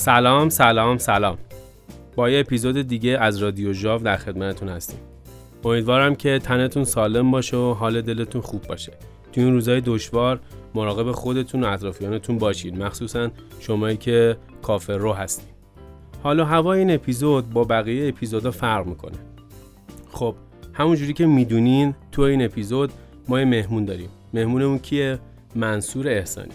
سلام سلام سلام. با یه اپیزود دیگه از رادیو ژاو در خدمتتون هستیم. امیدوارم که تنتون سالم باشه و حال دلتون خوب باشه. توی این روزهای دشوار مراقب خودتون و اطرافیانتون باشید مخصوصا شمایی که کافر رو هستید حالا هوای این اپیزود با بقیه اپیزودا فرق می‌کنه. خب همونجوری که می‌دونین تو این اپیزود ما یه مهمون داریم. مهمونمون کیه؟ منصور احسانی.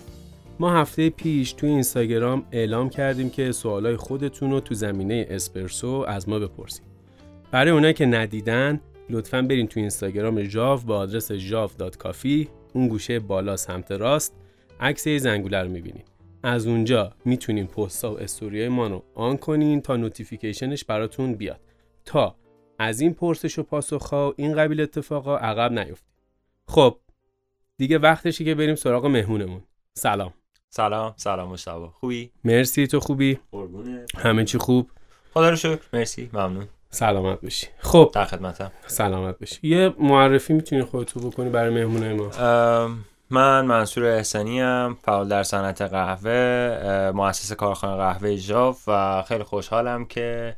ما هفته پیش توی اینستاگرام اعلام کردیم که سوالای خودتون رو تو زمینه اسپرسو از ما بپرسید. برای اونایی که ندیدن لطفا برین تو اینستاگرام ژاو با آدرس ژاو.coffee اون گوشه بالا سمت راست عکس زنگوله رو می‌بینید. از اونجا می‌تونین پست‌ها و استوریای ما رو on کنین تا notification ش براتون بیاد تا از این پرسش و پاسخ این قبیل اتفاقا عقب نیفتید. خب دیگه وقتشی که بریم سراغ مهمونمون. سلام. سلام سلام مشتبه. خوبی؟ مرسی تو خوبی؟ قربونه همه چی خوب؟ خدا رو شکر. مرسی ممنون. سلامت باشی خب. در خدمتم. سلامت باشی یه معرفی می‌تونی خودتو بکنی برای مهمونه ما. من منصور احسانی ام فعال در صنعت قهوه مؤسس کارخانه قهوه جاف و خیلی خوشحالم که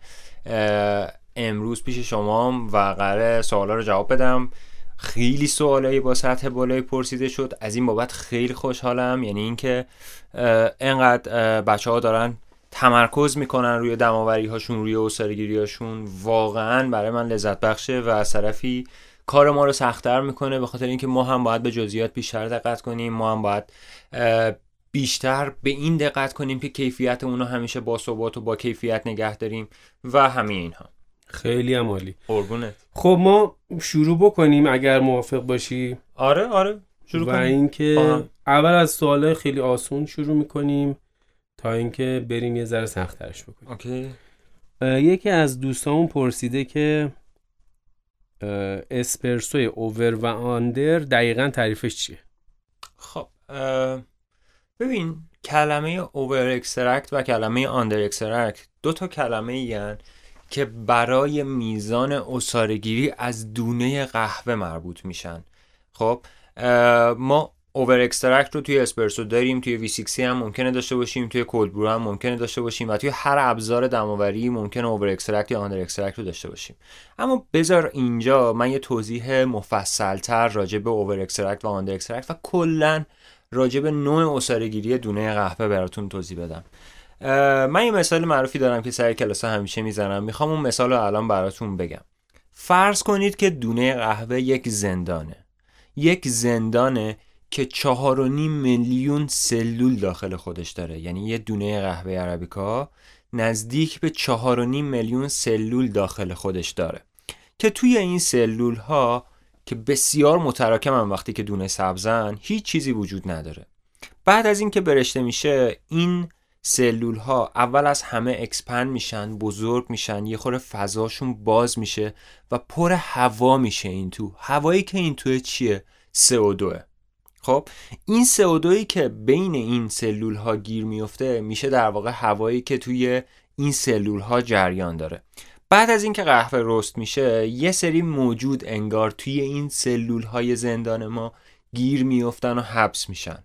امروز پیش شما و قرار سوالا رو جواب بدم. خیلی سوالایی با سطح بالایی پرسیده شد. از این بابت خیلی خوشحالم. یعنی اینکه انقدر بچه ها دارن تمرکز می‌کنن روی دماوری هاشون روی اسارگیری هاشون واقعا برای من لذت بخشه و از طرفی کار ما رو سختتر می‌کنه. به خاطر اینکه ما هم باید به جزئیات بیشتر دقت کنیم. ما هم باید بیشتر به این دقت کنیم که کیفیت اونو همیشه با ثبات و با کیفیت نگه داریم و همه اینها. خیلی هم عالی. قربونت. خب ما شروع بکنیم اگر موافق باشی. آره آره شروع و کنیم. اینکه اول از سوال خیلی آسون شروع می‌کنیم تا اینکه بریم یه ذره سختترش بکنیم. اوکی. یکی از دوستامون پرسیده که اسپرسوی اوور و آندر دقیقا تعریفش چیه؟ خب ببین کلمه over extract و کلمه under extract دو تا کلمه این که برای میزان عصاره‌گیری از دونه قهوه مربوط میشن. خب ما over extract رو توی اسپرسو داریم توی V60 هم ممکنه داشته باشیم توی cold brew هم ممکنه داشته باشیم و توی هر ابزار دم‌آوری ممکنه over extract یا under extract رو داشته باشیم. اما بذار اینجا من یه توضیح مفصلتر راجع به over extract و under extract و کلا راجع به نوع اصارگیری دونه قهوه براتون توضیح بدم. من یه مثال معروفی دارم که سر کلاس همیشه می‌زنم. می‌خوام اون مثال رو الان براتون بگم. فرض کنید که دونه قهوه یک زندانه. یک زندانه که چهار و نیم میلیون سلول داخل خودش داره. یعنی یه دونه قهوه عربیکا نزدیک به چهار و نیم میلیون سلول داخل خودش داره. که توی این سلول ها که بسیار متراکمن وقتی که دونه سبزن هیچ چیزی وجود نداره. بعد از اینکه برشته میشه این سلول ها اول از همه اکسپند میشن بزرگ میشن یه خور فضاشون باز میشه و پر هوا میشه این تو. هوایی که این توه چیه؟ CO2 خب این CO2 که بین این سلول ها گیر میفته میشه در واقع هوایی که توی این سلول ها جریان داره. بعد از اینکه قهوه رست میشه یه سری موجود انگار توی این سلول های زندان ما گیر میفتن و حبس میشن.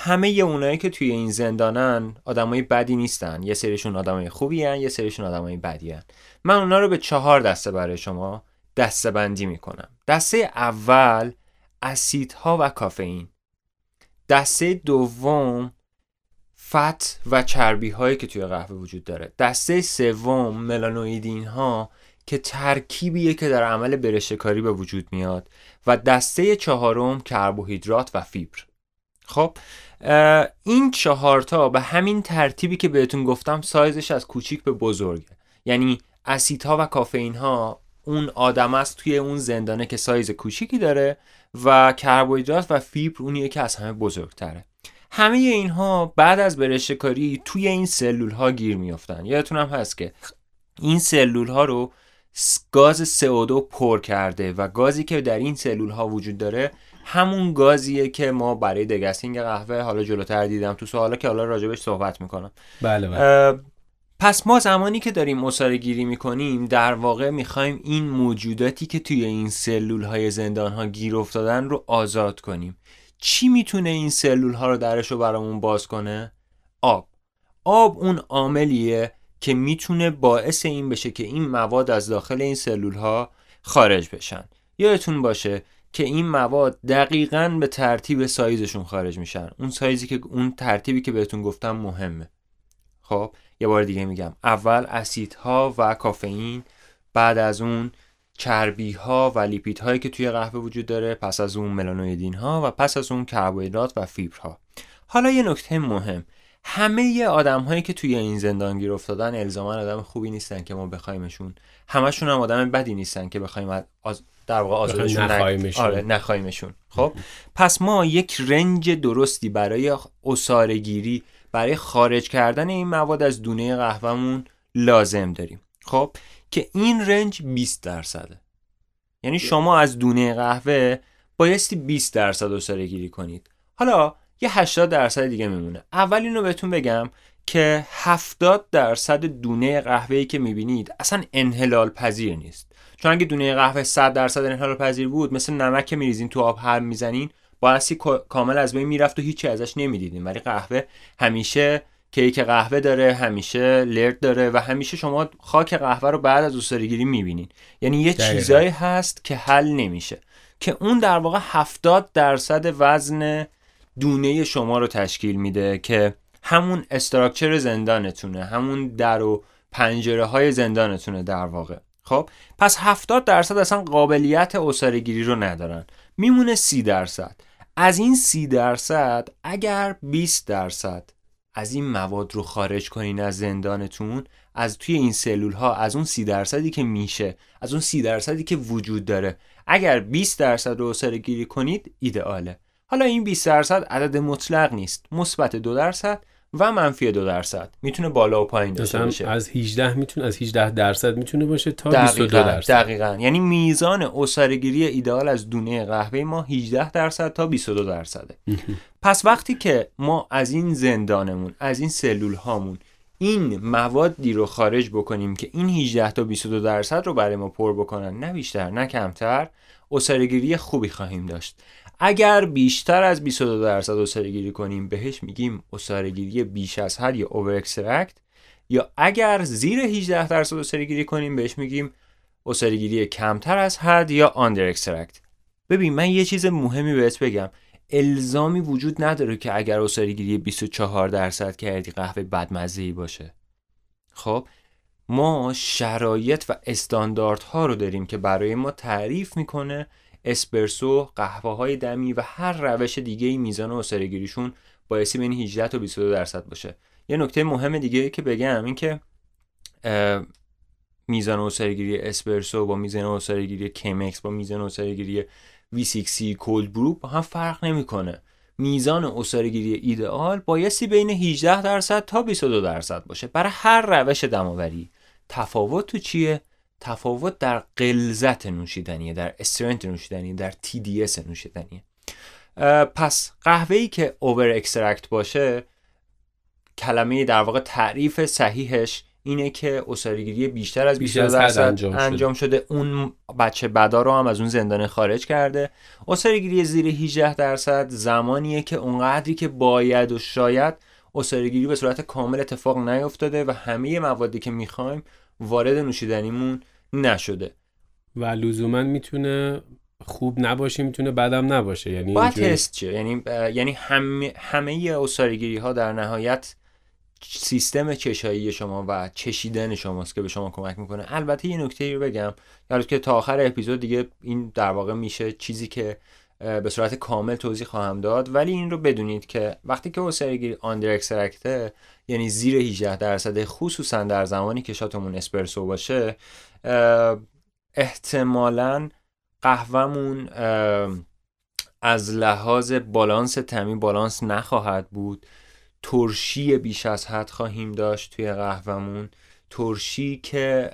همه اونایی که توی این زندانن آدمای بدی نیستن. یه سریشون آدمای خوبی هن یه سریشون آدمای بدی هن. من اونا رو به چهار دسته برای شما دسته بندی می‌کنم. دسته اول اسیدها و کافئین. دسته دوم فت و چربی هایی که توی قهوه وجود داره. دسته سوم ملانویدین ها که ترکیبیه که در عمل برشکاری به وجود میاد. و دسته چهارم کربوهیدرات و فیبر. خب این چهارتا به همین ترتیبی که بهتون گفتم سایزش از کوچیک به بزرگه. یعنی اسیدها و کافئین ها اون آدم است توی اون زندانه که سایز کوچیکی داره و کربوهیدرات و فیبر اونیه که از همه بزرگتره. همه اینها بعد از برشکاری توی این سلول ها گیر میافتن. یادتون هم هست که این سلول ها رو گاز CO2 پر کرده و گازی که در این سلول ها وجود داره همون گازیه که ما برای دگستینگ قهوه حالا جلوتر دیدم تو سوالا که حالا راجبش صحبت می‌کنم. بله بله. پس ما زمانی که داریم مصاره گیری می‌کنیم در واقع می‌خوایم این موجوداتی که توی این سلول های زندان ها گیر افتادن رو آزاد کنیم. چی می‌تونه این سلول ها رو درش رو برامون باز کنه؟ آب. آب اون عاملیه که می‌تونه باعث این بشه که این مواد از داخل این سلول ها خارج بشن. یادتون باشه که این مواد دقیقا به ترتیب سایزشون خارج میشن. اون سایزی که اون ترتیبی که بهتون گفتم مهمه. خب یه بار دیگه میگم. اول اسیدها و کافئین بعد از اون چربی ها و لیپید هایی که توی قهوه وجود داره پس از اون ملانویدین ها و پس از اون کربوهیدرات و فیبرها. حالا یه نکته مهم. همه آدم هایی که توی این زندان گیر افتادن الزاما آدم خوبی نیستن که ما بخوایمشون همشون هم آدم بدی نیستن که بخوایم از در واقع آزادشون نخوایمشون آره نخوایمشون خب پس ما یک رنج درستی برای اسارگیری برای خارج کردن این مواد از دونه قهوهمون لازم داریم. خب که این رنج 20 درصده. یعنی شما از دونه قهوه بایستی 20 درصد اساره گیری کنید. حالا یه 80 درصد دیگه میمونه. اول اینو بهتون بگم که 70 درصد دونه قهوه‌ای که می‌بینید اصلا انحلال پذیر نیست. چون اگه دونه قهوه 100 درصد انحلال پذیر بود مثل نمک که میریزین تو آب هر می‌زنین بایستی کامل از بین می‌رفت و هیچی ازش نمی‌دیدین. ولی قهوه همیشه کیک قهوه داره همیشه لرد داره و همیشه شما خاک قهوه رو بعد از اوسرگیری می‌بینین. یعنی یه چیزایی هست که حل نمیشه. که اون در واقع 70 درصد وزن دونه شما رو تشکیل میده که همون استراکچر زندانتونه همون در و پنجره های زندانتونه در واقع. خب پس 70 درصد اصلا قابلیت اسارگیری رو ندارن. میمونه 30 درصد. از این 30 درصد اگر 20 درصد از این مواد رو خارج کنین از زندانتون از توی این سلول ها از اون 30 درصدی که میشه از اون 30 درصدی که وجود داره اگر 20 درصد رو گیری کنید ایدئاله حالا این 20 درصد عدد مطلق نیست. مثبت 2 درصد و منفی 2 درصد. می‌تونه بالا و پایین داشته باشه. از 18 می‌تونه از 18 درصد می‌تونه باشه تا دقیقا 22 درصد. دقیقاً. یعنی میزان اسارگیری ایدئال از دونه قهوه ما 18 درصد تا 22 درصده. پس وقتی که ما از این زندانمون از این سلول هامون این موادی رو خارج بکنیم که این 18 تا 22 درصد رو برای ما پر بکنن نه بیشتر نه کمتر عصاره‌گیری خوبی خواهیم داشت. اگر بیشتر از 22 درصد عصاره‌گیری کنیم بهش میگیم عصاره‌گیری بیش از حد یا over extract یا اگر زیر 18 درصد عصاره‌گیری کنیم بهش میگیم عصاره‌گیری کمتر از حد یا under extract ببین من یه چیز مهمی بهت بگم. الزامی وجود نداره که اگر عصاره‌گیری 24 درصد کردی قهوه بدمزه ای باشه. خب ما شرایط و استانداردها رو داریم که برای ما تعریف می‌کنه اسپرسو قهوه های دمی و هر روش دیگه ای میزان اسارگیریشون بایستی بین 18 تا 22 درصد باشه. یه نکته مهم دیگه که بگم این که میزان اسارگیری اسپرسو با میزان اسارگیری کیمکس با میزان اسارگیری V6C کولد برو با هم فرق نمی‌کنه. میزان اسارگیری ایدئال بایستی بین 18 درصد تا 22 درصد باشه. برای هر روش دماوری. تفاوت تو چیه؟ تفاوت در غلظت نوشیدنیه در strength نوشیدنی در TDS نوشیدنیه. پس قهوه‌ای که over extract باشه کلمه در واقع تعریف صحیحش اینه که عصاره‌گیری بیشتر از 20 درصد انجام, انجام شده. اون بچه بدا رو هم از اون زندان خارج کرده. عصاره‌گیری زیر 18 درصد زمانیه که اونقدری که باید و شاید اسارگیری به صورت کامل اتفاق نیفتاده و همه موادی که می‌خوایم وارد نوشیدنیمون نشده. و لزوما می‌تونه خوب نباشه می‌تونه بدم نباشه. یعنی باید تست چه یعنی یعنی همه همه اسارگیری ها در نهایت سیستم چشایی شما و چشیدن شماست که به شما کمک می‌کنه. البته یه نکته رو بگم. یعنی که تا آخر اپیزود دیگه این در واقع میشه چیزی که به صورت کامل توضیح خواهم داد. ولی این رو بدونید که وقتی که اسرگیری آندر اکسترکته یعنی زیر 18 درصد خصوصا در زمانی که شاتمون اسپرسو باشه احتمالا قهوهمون از لحاظ بالانس تمی بالانس نخواهد بود. ترشی بیش از حد خواهیم داشت توی قهوهمون. ترشی که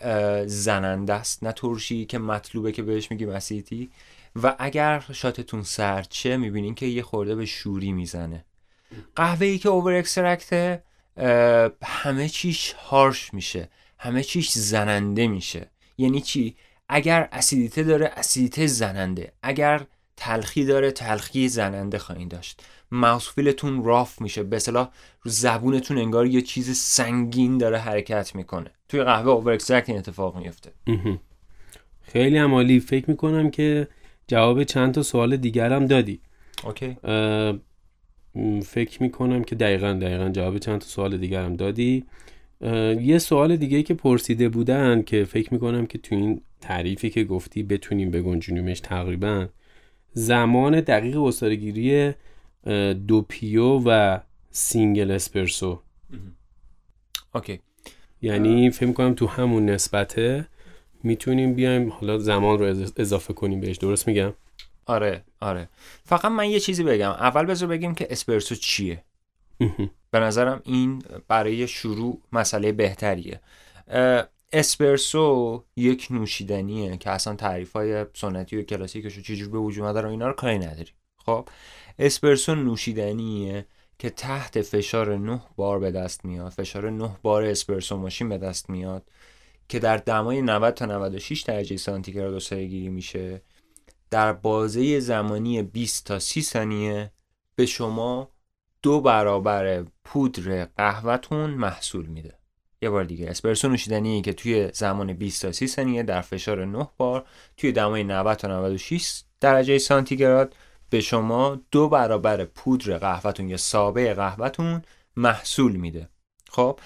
زننده است نه ترشی که مطلوبه که بهش میگیم اسیتی. و اگر شاتتون سرچه می‌بینین که یه خورده به شوری می‌زنه. قهوه ای که اوور اکسترکته همه چیش هارش میشه. همه چیش زننده میشه. یعنی چی؟ اگر اسیدیته داره اسیدیته زننده. اگر تلخی داره تلخی زننده خواهید داشت. ماوسفیلتون راف میشه. به اصطلاح رو زبونتون انگار یه چیز سنگین داره حرکت می‌کنه. توی قهوه اوور این اتفاق میفته. خیلی عالی فکر می‌کنم که جواب چند تا سوال دیگرم دادی. اوکی. فکر می‌کنم که دقیقا دقیقا جواب چند تا سوال دیگرم دادی. یه سوال دیگه که پرسیده بودن که فکر می‌کنم که تو این تعریفی که گفتی بتونیم بگنجونیمش تقریبا زمان دقیق عصاره‌گیری doppio و single اسپرسو. اوکی. یعنی فکر می‌کنم تو همون نسبته می‌تونیم بیایم حالا زمان رو اضافه کنیم بهش. درست میگم؟ آره آره. فقط من یه چیزی بگم. اول بذار بگیم که اسپرسو چیه. به نظرم این برای شروع مسئله بهتریه. اسپرسو یک نوشیدنیه که اصلا تعریف های سنتی و کلاسیکش رو چجور به وجود رو اینا رو کاری نداریم خب اسپرسو نوشیدنیه که تحت فشار 9 بار به دست میاد فشار 9 بار اسپرسو ماشین به دست میاد که در دمای 90 تا 96 درجه سانتیگراد گیری میشه. در بازه زمانی 20 تا 30 ثانیه به شما دو برابر پودر قهوهتون محصول میده. یه بار دیگه اسپرسو نوشیدنی که توی زمان 20 تا 30 ثانیه در فشار 9 بار توی دمای 90 تا 96 درجه سانتیگراد به شما دو برابر پودر قهوهتون یا سابه قهوهتون محصول میده. خب؟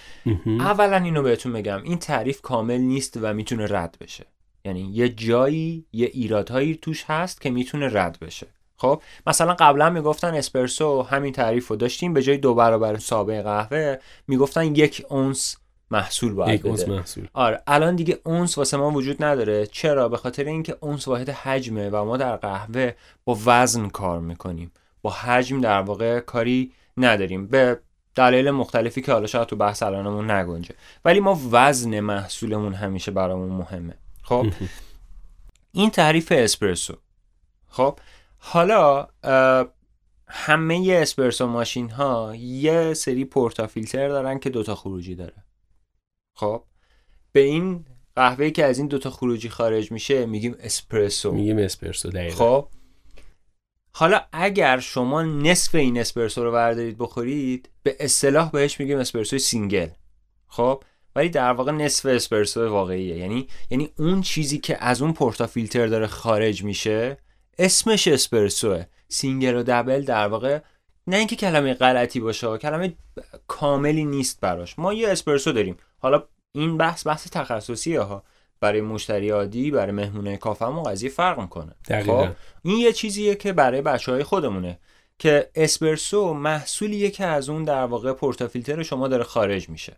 اولا اینو بهتون بگم این تعریف کامل نیست و می‌تونه رد بشه. یعنی یه جایی یه ایرادهایی توش هست که می‌تونه رد بشه. خب مثلا قبلا می‌گفتن اسپرسو همین تعریف رو داشتیم به جای دو برابر سابه قهوه می‌گفتن یک اونس محصول باید یک محصول. آره الان دیگه اونس واسه ما وجود نداره. چرا؟ به خاطر اینکه اونس واحد حجمه و ما در قهوه با وزن کار می‌کنیم. با حجم در واقع کاری نداریم. به دلایل مختلفی که حالا شاید تو بحث الانمون نگنجه. ولی ما وزن محصولمون همیشه برامون مهمه. خب؟ این تعریف اسپرسو. خب؟ حالا همه اسپرسو ماشین ها یه سری پورتا فیلتر دارن که دوتا خروجی داره. خب به این قهوه که از این دوتا خروجی خارج میشه میگیم اسپرسو. میگیم اسپرسو دقیقا. خب حالا اگر شما نصف این اسپرسو رو بردارید بخورید به اصطلاح بهش میگیم اسپرسو single. خب ولی در واقع نصف اسپرسو واقعیه. یعنی یعنی اون چیزی که از اون portafilter داره خارج میشه اسمش اسپرسوه. single و double در واقع نه اینکه کلمه غلطی باشه کلمه کاملی نیست براش. ما یه اسپرسو داریم. حالا این بحث بحث تخصصیه ها. برای مشتری عادی برای مهمونه کافه‌مون قضیه فرق می‌کنه. خب این یه چیزیه که برای بچه های خودمونه که اسپرسو محصولیه که از اون در واقع پورتافیلتر شما داره خارج میشه.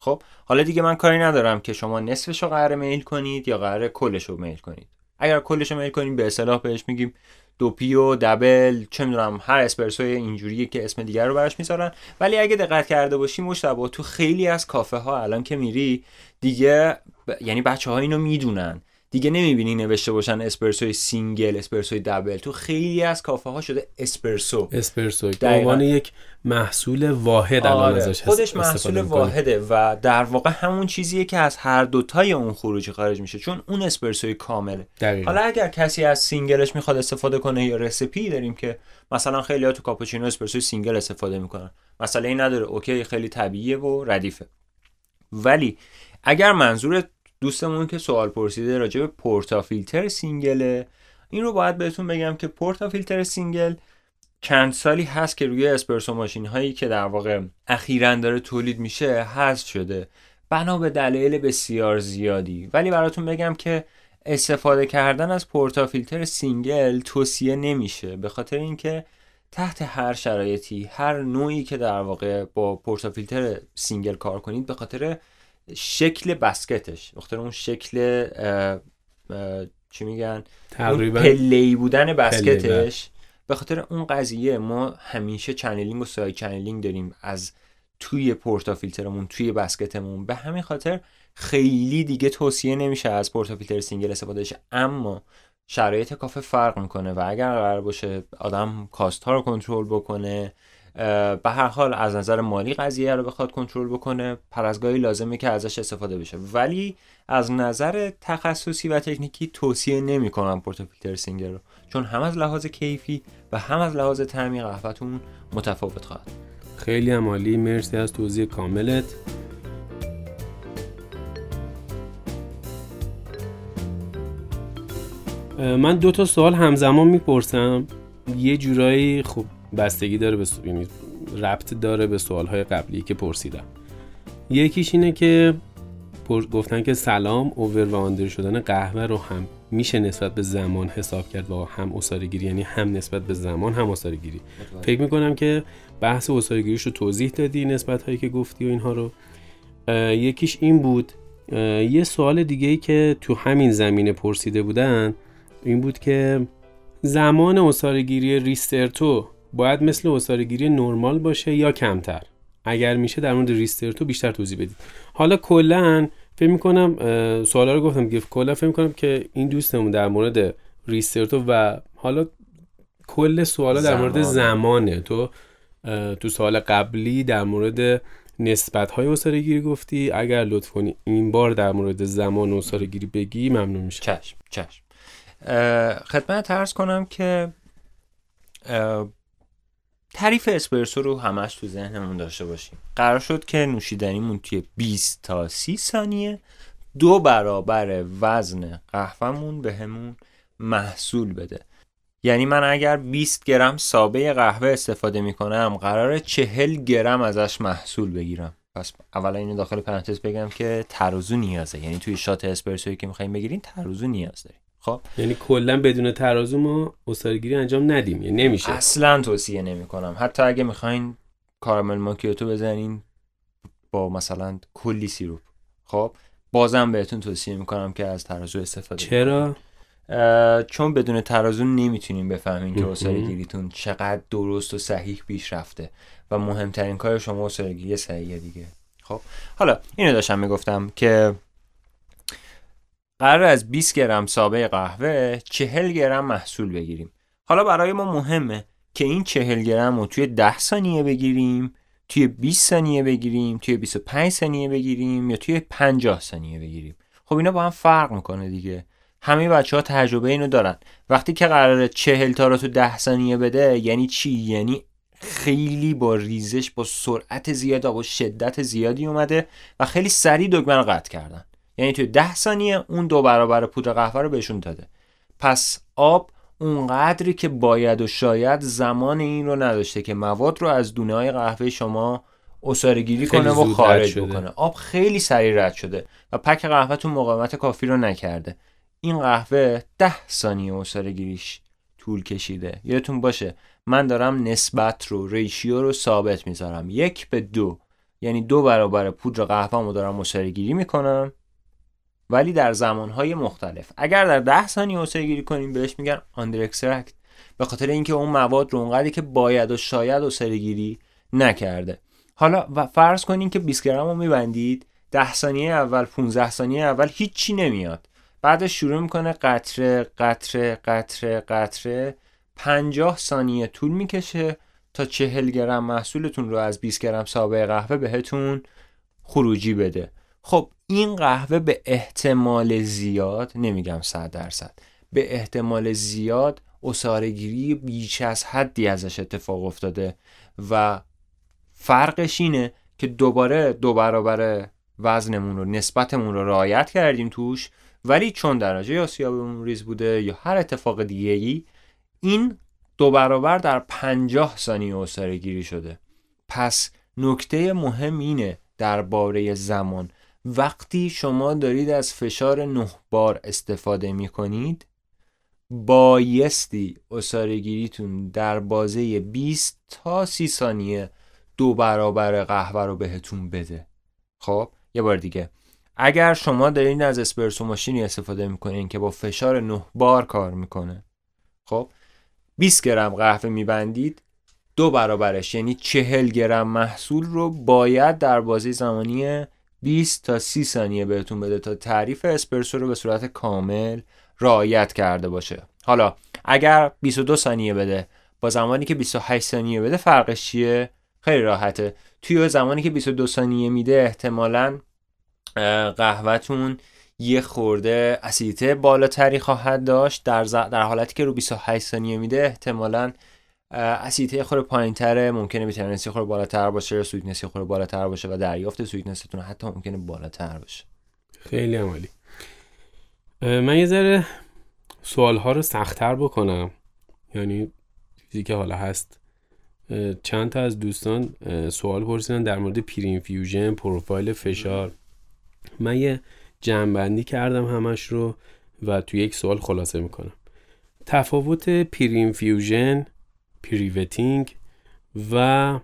خب حالا دیگه من کاری ندارم که شما نصفش رو قرار میل کنید یا قرار کلش رو میل کنید. اگر کلش رو میل کنید به اصطلاح بهش میگیم دوپی و دبل چه می‌دونم هر اسپرسوی اینجوریه که اسم دیگر رو براش می‌ذارن. ولی اگه دقت کرده باشی مشتبه تو خیلی از کافه ها الان که میری دیگه یعنی بچه ها اینو می‌دونن. دیگه نمی‌بینی نوشته باشن اسپرسوی single اسپرسوی double. تو خیلی از کافه ها شده اسپرسو. اسپرسو به عنوان یک محصول واحد الان آره. ازش خودش محصول واحده و در واقع همون چیزیه که از هر دوتای اون خروجی خارج میشه چون اون اسپرسوی کامله. دقیقا. حالا اگر کسی از single ش می‌خواد استفاده کنه یا recipe داریم که مثلا خیلی ها تو کاپوچینو اسپرسوی single استفاده می‌کنن. مسئله‌ای نداره. اوکی خیلی طبیعیه و ردیفه. ولی اگر منظور دوستمون که سوال پرسیده راجع به portafilter single ه این رو باید بهتون بگم که portafilter single چند سالی هست که روی اسپرسو ماشین هایی که در واقع اخیرا داره تولید میشه حذف شده. بنا به دلایل بسیار زیادی. ولی براتون بگم که استفاده کردن از portafilter single توصیه نمیشه. به خاطر اینکه تحت هر شرایطی هر نوعی که در واقع با portafilter single کار کنید به خاطر شکل basket ش. بخاطر اون شکل چی میگن؟ تقریبا پله‌ای بودن basket ش. به خاطر اون قضیه ما همیشه channeling و side channeling داریم. از توی portafilter مون توی basket مون. به همین خاطر خیلی دیگه توصیه نمیشه از portafilter single استفاده شه اما شرایط کافه فرق می‌کنه و اگر قرار باشه آدم کاست ها رو کنترل بکنه به هر حال از نظر مالی قضیه رو بخواد کنترل بکنه. پرازگاهی لازمه که ازش استفاده بشه. ولی از نظر تخصصی و تکنیکی توصیه نمی‌کنم پورتافیلتر سینگر رو. چون هم از لحاظ کیفی و هم از لحاظ تعمیر قهوهتون متفاوت خواهد. خیلی عمالی مرسی از توضیح کاملت. من دو تا سوال همزمان می‌پرسم. یه جورایی خب بستگی داره به یعنی ربط داره به سوالهای قبلی که پرسیدم. یکیش اینه که گفتن که سلام اوور و آندر شدن قهوه رو هم میشه نسبت به زمان حساب کرد و هم گیری یعنی هم نسبت به زمان هم گیری فکر می‌کنم که بحث گیریش رو توضیح دادی نسبت هایی که گفتی و اینها رو. یکیش این بود. یه سوال دیگه ای که تو همین زمینه پرسیده بودن این بود که زمان اصارگیری ریسترتو باید مثل اصارگیری نرمال باشه یا کمتر. اگر میشه در مورد ریسترتو بیشتر توضیح بدید. حالا کلا فکر می‌کنم سوالا رو گفتم که کلا فکر می‌کنم که این دوستمون در مورد ریسترتو و حالا کل سوالا در مورد زمانه. تو تو سوال قبلی در مورد نسبت های گیری گفتی. اگر لطف کنی این بار در مورد زمان گیری بگی ممنون میشه چشم چشم. خدمت ترس کنم که تعریف اسپرسو رو همش تو ذهنمون داشته باشیم. قرار شد که نوشیدنیمون توی 20 تا 30 ثانیه دو برابر وزن قهوهمون به همون محصول بده. یعنی من اگر 20 گرم سابه قهوه استفاده می‌کنم قرار 40 گرم ازش محصول بگیرم. پس اولا اینو داخل پرانتز بگم که ترازو نیازه. یعنی توی شات اسپرسویی که می‌خوایم بگیریم ترازو نیاز داریم. خب. یعنی کلا بدون ترازو ما گیری انجام ندیم یعنی نمیشه. اصلا توصیه نمی کنم حتی اگه می‌خواین کارامل ماکیاتو بزنین با مثلا کلی سیروپ. خب بازم بهتون توصیه می‌کنم که از ترازو استفاده چرا؟ چون بدون ترازو نمی‌تونیم بفهمین که گیریتون چقدر درست و صحیح پیش رفته و مهمترین کار شما گیری صحیحه دیگه. خب حالا اینو داشتم می‌گفتم که قرار از 20 گرم سابه قهوه 40 گرم محصول بگیریم. حالا برای ما مهمه که این 40 گرم رو توی 10 ثانیه بگیریم توی 20 ثانیه بگیریم توی 25 ثانیه بگیریم یا توی 50 ثانیه بگیریم. خب اینا با هم فرق می‌کنه دیگه. همه بچه ها تجربه اینو دارن. وقتی که قراره 40 تا رو تو 10 ثانیه بده یعنی چی؟ یعنی خیلی با ریزش با سرعت زیاد با شدت زیادی اومده و خیلی سریع دگمه رو قطع کردن. یعنی توی ده ثانیه اون دو برابر پودر قهوه رو بهشون داده. پس آب اونقدری که باید و شاید زمان این رو نداشته که مواد رو از دونه های قهوه شما گیری کنه و خارج بکنه. آب خیلی سریع رد شده و پک قهوهتون مقاومت کافی رو نکرده. این قهوه ده ثانیه گیریش طول کشیده. یادتون باشه من دارم نسبت رو ریشیو رو ثابت می‌ذارم. یک به دو. یعنی دو برابر پودر قهوه رو دارم گیری می‌کنم. ولی در زمانهای مختلف. اگر در ده ثانیه عصاره گیری کنیم بهش میگن under extract به خاطر اینکه اون مواد رو اونقدری که باید و شاید عصاره گیری نکرده. حالا و فرض کنین که 20 گرم رو میبندید 10 ثانیه اول 15 ثانیه اول هیچی نمیاد. بعدش شروع می‌کنه قطره قطره قطره قطره. 50 ثانیه طول می‌کشه تا 40 گرم محصولتون رو از 20 گرم سابه قهوه بهتون خروجی بده. خب این قهوه به احتمال زیاد نمیگم صد درصد به احتمال زیاد اصارگیری بیش از حدی ازش اتفاق افتاده و فرقش اینه که دوباره دو برابر وزنمون رو نسبتمون رو رعایت کردیم توش ولی چون درجه آسیابمون ریز بوده یا هر اتفاق دیگه ای این دو برابر در پنجاه ثانیه اصاره شده. پس نکته مهم اینه درباره زمان. وقتی شما دارید از فشار نه بار استفاده می کنید بایستی اصارگیریتون در بازه 20 تا 30 ثانیه دو برابر قهوه رو بهتون بده. خب یه بار دیگه. اگر شما دارید از اسپرسو ماشینی استفاده می‌کنین که با فشار 9 بار کار می‌کنه خب 20 گرم قهوه میبندید دو برابرش یعنی 40 گرم محصول رو باید در بازه زمانی 20 تا 30 ثانیه بهتون بده تا تعریف اسپرسو رو به صورت کامل رعایت کرده باشه. حالا اگر 22 ثانیه بده با زمانی که 28 ثانیه بده فرقش چیه؟ خیلی راحته. توی زمانی که 22 ثانیه میده احتمالا قهوهتون یه خورده اسیدیته بالاتری خواهد داشت. در, در حالتی که رو 28 ثانیه میده احتمالا اسیدیته خور پایینتره ممکنه bitterness ی خور بالاتر باشه sweetness ی خور بالاتر باشه و دریافت sweetness تون حتی ممکنه بالاتر باشه. خیلی هم عالی من یه ذره سوال ها رو سختتر بکنم. یعنی چیزی که حالا هست. چند تا از دوستان سوال پرسیدن در مورد pre-infusion پروفایل فشار. من یه جمعبندی کردم همش رو و تو یک سوال خلاصه می‌کنم. تفاوت pre-infusion pre-wetting و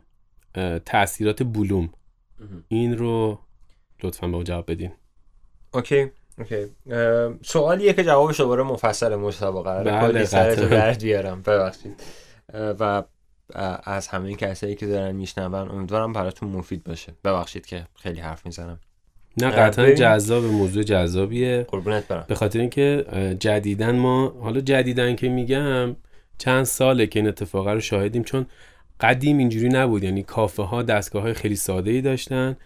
تاثیرات bloom. این رو لطفا به جواب بدین. اوکی اوکی. سوالیه که جوابش دوباره مفصله مجتبی قراره کلی سرتو بیارم. ببخشید. و از همه کسایی که دارن میشنون امیدوارم براتون مفید باشه. ببخشید که خیلی حرف می‌زنم. نه قطعا جذاب موضوع جذابیه. قربونت برم. به خاطر اینکه جدیدن ما حالا جدیدن که میگم چند ساله که این اتفاق رو شاهدیم چون قدیم اینجوری نبود. یعنی کافه ها دستگاه های خیلی ساده ای داشتن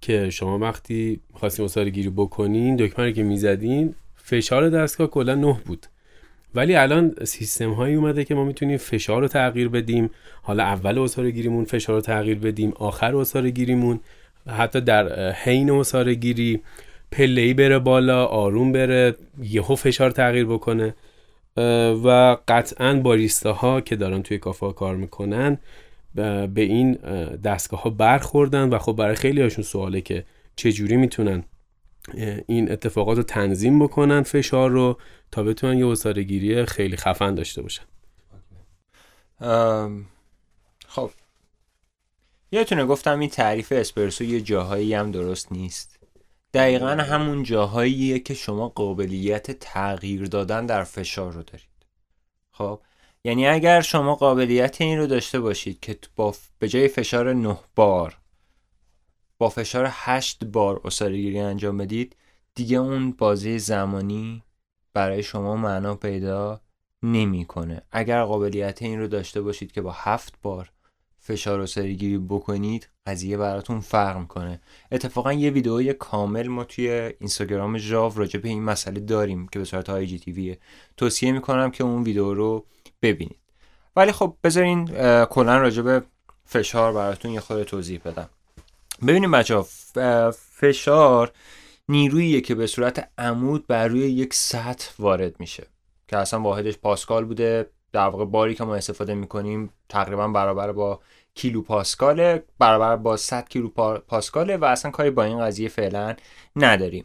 که شما وقتی خواستیم اصاره گیری بکنین دکمه که می‌زدین فشار دستگاه کلا نه بود. ولی الان سیستم هایی اومده که ما می‌تونیم فشار رو تغییر بدیم. حالا اول اصاره گیریمون فشار رو تغییر بدیم آخر اصاره گیریمون حتی در حین اصاره گیری پله بره بالا آروم بره یهو فشار تغییر بکنه. و قطعا باریستا که دارن توی کافه کار می‌کنن به این دستگاه ها برخوردن و خب برای خیلی هاشون سواله که چجوری می‌تونن این اتفاقات رو تنظیم بکنن فشار رو تا بتونن یه وساره خیلی خفن داشته باشن. خب. یادتونه گفتم این تعریف اسپرسو یه جاهایی هم درست نیست. دقیقا همون جاهاییه که شما قابلیت تغییر دادن در فشار رو دارید خب یعنی اگر شما قابلیت این رو داشته باشید که با به جای فشار 9 بار با فشار 8 بار گیری انجام بدید دیگه اون بازی زمانی برای شما معنا پیدا نمی‌کنه. اگر قابلیت این رو داشته باشید که با 7 بار فشار و سریگیری بکنید قضیه براتون فرق می‌کنه اتفاقا یه ویدئوی کامل ما توی اینستاگرام ژاو راجع به این مسئله داریم که به صورت آی جی تیویه توصیه می‌کنم که اون ویدیو رو ببینید. ولی خب بذارین کلا راجع به فشار براتون یه خود توضیح بدم. ببینیم بچه فشار نیروییه که به صورت عمود بر روی یک سطح وارد میشه که اصلا واحدش پاسکال بوده در واقع باری که ما استفاده می‌کنیم تقریبا برابر با کیلو پاسکاله برابر با 100 کیلو پاسکاله و اصلا کاری با این قضیه فعلا نداریم.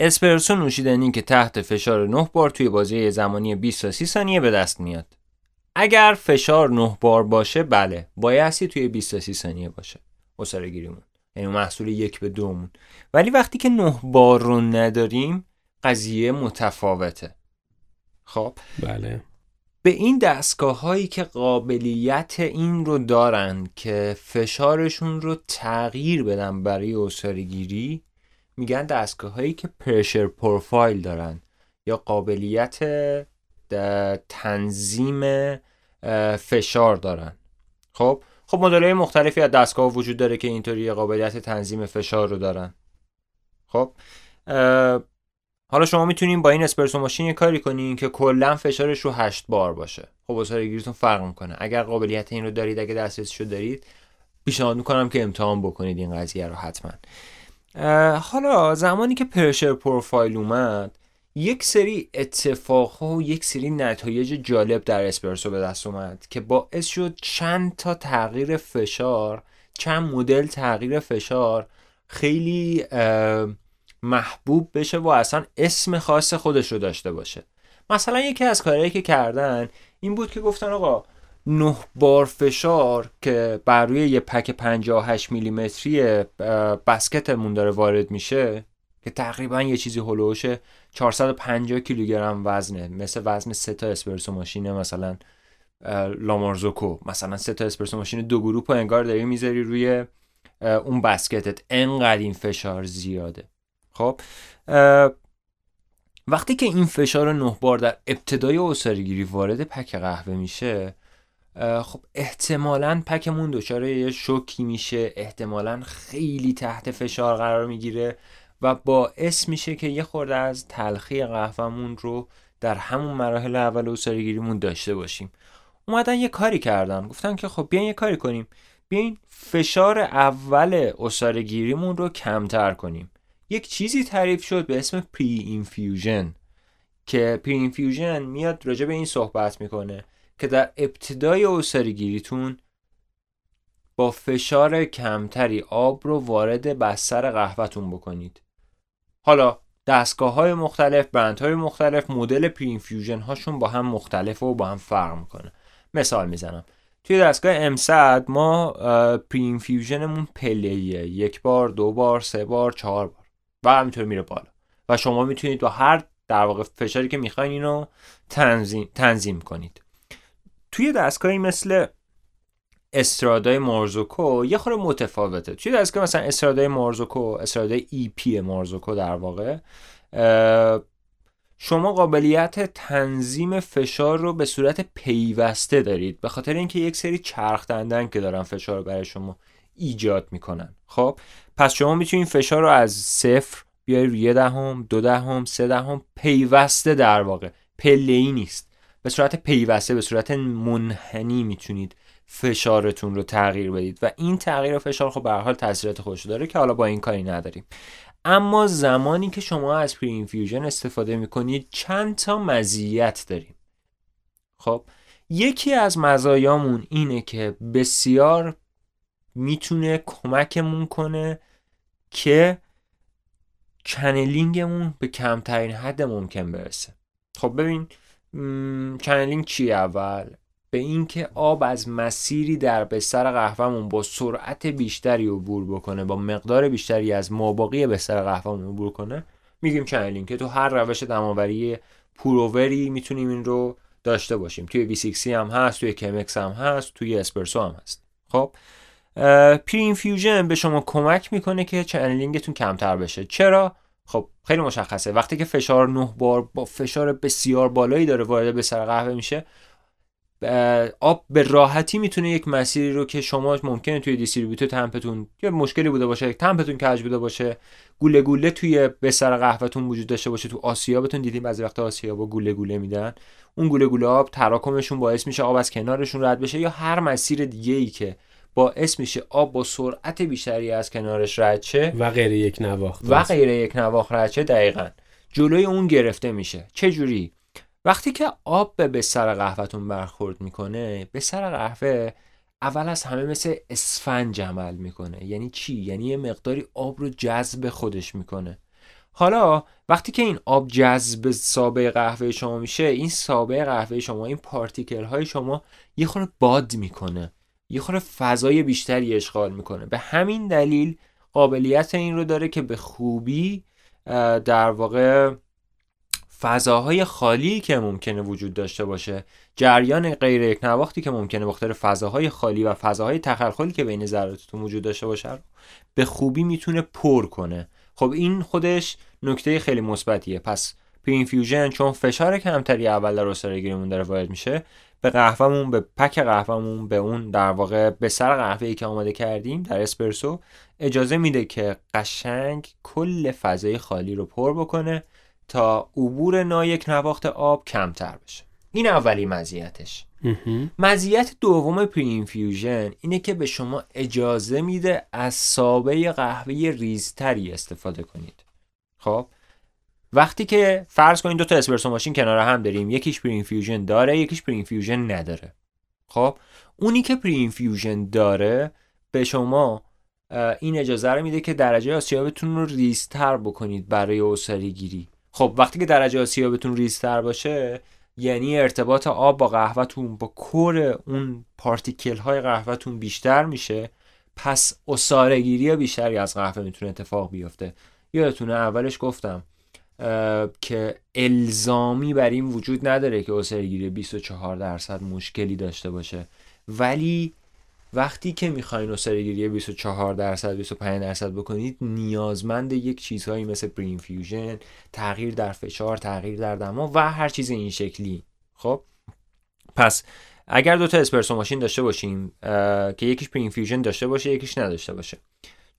اسپرسو نوشیدنی که تحت فشار 9 بار توی بازی زمانی 20 تا 30 ثانیه به دست میاد. اگر فشار 9 بار باشه بله بایستی توی 20 تا 30 ثانیه باشه. اساره گیریمون یعنی محصول یک به دومون ولی وقتی که 9 بار رو نداریم قضیه متفاوته. خب؟ بله. به این دستگاه هایی که قابلیت این رو دارن که فشارشون رو تغییر بدن برای گیری میگن دستگاه هایی که پرشر پروفایل دارن یا قابلیت تنظیم فشار دارن. خب؟ خب مدل مختلفی از دستگاه وجود داره که اینطوری قابلیت تنظیم فشار رو دارن. خب؟ حالا شما می‌تونین با این اسپرسو ماشین یه کاری کنین که کلا فشارش رو 8 بار باشه. خب گیریتون فرق می‌کنه. اگر قابلیت این رو دارید اگه دسترسیشو دارید پیشنهاد می‌کنم که امتحان بکنید. این قضیه رو حتما. حالا زمانی که پرشر پروفایل اومد یک سری اتفاقها و یک سری نتایج جالب در اسپرسو به دست اومد که باعث شد چند تا تغییر فشار چند مدل تغییر فشار خیلی محبوب بشه و اصلا اسم خاص خودش رو داشته باشه. مثلا یکی از کارهایی که کردن این بود که گفتن آقا نه بار فشار که بر روی یه پک 58 میلیمتری بسکتمون داره وارد میشه که تقریبا یه چیزی هلوش 450 کیلوگرم وزنه. مثل وزن سه تا اسپرسو ماشینه مثلا لامارزوکو. مثلا سه تا اسپرسو ماشین دو گروپ انگار داری می‌ذاری روی اون بسکتت. انقدر این فشار زیاده. خب وقتی که این فشار نه بار در ابتدای اسارگیری وارد پک قهوه میشه خب احتمالا پکمون دچار یه شوکی میشه احتمالا خیلی تحت فشار قرار می‌گیره و باعث میشه که یه خورده از تلخی قهوهمون رو در همون مراحل اول عصاره‌گیریمون داشته باشیم. اومدن یه کاری کردن. گفتن که خب بیاین یه کاری کنیم. بیاین فشار اول عصاره‌گیریمون رو کمتر کنیم. یک چیزی تعریف شد به اسم pre-infusion که pre-infusion میاد راجع به این صحبت می‌کنه که در ابتدای عصاره‌گیریتون با فشار کمتری آب رو وارد بستر قهوهتون بکنید. حالا دستگاه های مختلف برند های مختلف مدل pre-infusion هاشون با هم مختلفه و با هم فرق می‌کنه. مثال می‌زنم. توی دستگاه M100 ما pre-infusion مون پله‌ایه. یک بار دو بار سه بار چهار بار. و همینطور میره بالا. و شما می‌تونید با هر در واقع فشاری که می‌خواین اینو تنظیم, تنظیم کنید. توی دستگاهی مثل استرادای مارزوکو یه خورده متفاوته. توی دستگاه مثلا استرادای مارزوکو استرادای EP مارزوکو در واقع شما قابلیت تنظیم فشار رو به صورت پیوسته دارید. به خاطر اینکه یک سری چرخ دندن که دارن فشار برای شما ایجاد می‌کنن. خب؟ پس شما می‌تونید فشار رو از صفر بیای روی دهم دو دهم سه دهم. پیوسته در واقع. پله ای نیست. به صورت پیوسته به صورت منحنی می‌تونید فشارتون رو تغییر بدید. و این تغییر فشار خب به حال تاثیرات خوش داره که حالا با این کاری نداریم. اما زمانی که شما از pre-infusion استفاده می‌کنید چند تا مزیت داریم. خب یکی از مزایامون اینه که بسیار می‌تونه کمکمون کنه که channeling مون به کمترین حد ممکن برسه. خب ببین channeling چی اول؟ به اینکه آب از مسیری در بستر قهوهمون با سرعت بیشتری عبور بکنه با مقدار بیشتری از ماباقی بستر قهوهمون عبور کنه میگیم channeling. که تو هر روش دم‌آوری pour over ی می‌تونیم این رو داشته باشیم. توی V60 هم هست توی Chemex هم هست توی اسپرسو هم هست. خب؟ pre-infusion به شما کمک می‌کنه که channeling تون کمتر بشه. چرا؟ خب خیلی مشخصه. وقتی که فشار نه بار با فشار بسیار بالایی داره وارد بستر قهوه میشه آب به راحتی می‌تونه یک مسیری رو که شما ممکنه توی distribute و tamp تون یه مشکلی بوده باشه tamp تون کج بوده باشه گوله گوله توی بستر قهوهتون وجود داشته باشه. تو آسیا بتون دیدیم بعضی وقتا آسیا با گوله گوله میدن. اون گوله گوله آب تراکمشون باعث میشه آب از کنارشون رد بشه یا هر مسیر دیگه ای که باعث میشه آب با سرعت بیشتری از کنارش رد شه و غیر یک نواخت و غیر یک نواخت رد شه دقیقا. جلوی اون گرفته میشه. چه جوری؟ وقتی که آب به سر قهوهتون برخورد می‌کنه به سر قهوه اول از همه مثل اسفنج عمل می‌کنه. یعنی چی؟ یعنی یه مقداری آب رو جذب خودش می‌کنه. حالا وقتی که این آب جذب سابه قهوه شما میشه این سابه قهوه شما این پارتیکل های شما یه خورده باد می‌کنه. یه خورده فضای بیشتری اشغال می‌کنه. به همین دلیل قابلیت این رو داره که به خوبی در واقع فضاهای خالی که ممکنه وجود داشته باشه جریان غیر یک نواختی که ممکنه بخاطر فضاهای خالی و فضاهای تخلخلی که بین ذراتتون وجود داشته باشه به خوبی می‌تونه پر کنه. خب این خودش نکته خیلی مثبتیه. پس pre-infusion چون فشار کمتری اول در عصاره‌گیریمون داره وارد میشه به قهوهمون به puck قهوهمون به اون در واقع بستر قهوه‌ای که آماده کردیم در اسپرسو اجازه میده که قشنگ کل فضای خالی رو پر بکنه تا عبور نایکنواخت آب کمتر بشه. این اولی مزیتش. مزیت دوم pre-infusion اینه که به شما اجازه میده از آسیاب قهوه ریزتری استفاده کنید. خب؟ وقتی که فرض کنید دو تا اسپرسو ماشین کنار هم داریم یکیش pre-infusion داره یکیش pre-infusion نداره. خب اونی که pre-infusion داره به شما این اجازه رو میده که درجه آسیابتون رو ریزتر بکنید برای عصاره گیری. خب وقتی که درجه آسیابتون ریزتر باشه یعنی ارتباط آب با قهوهتون با core اون particle های قهوهتون بیشتر میشه پس اصارگیری بیشتری از قهوه می‌تونه اتفاق بیفته. یادتونه اولش گفتم که الزامی بر این وجود نداره که اصارگیری 24 درصد مشکلی داشته باشه. ولی وقتی که می‌خواین اسرگیری 24 درصد 25 درصد بکنید نیازمند یک چیزهایی مثل پری اینفیوژن تغییر در فشار تغییر در دما و هر چیز این شکلی. خب؟ پس اگر دو تا اسپرسو ماشین داشته باشیم که یکیش pre-infusion داشته باشه یکیش نداشته باشه.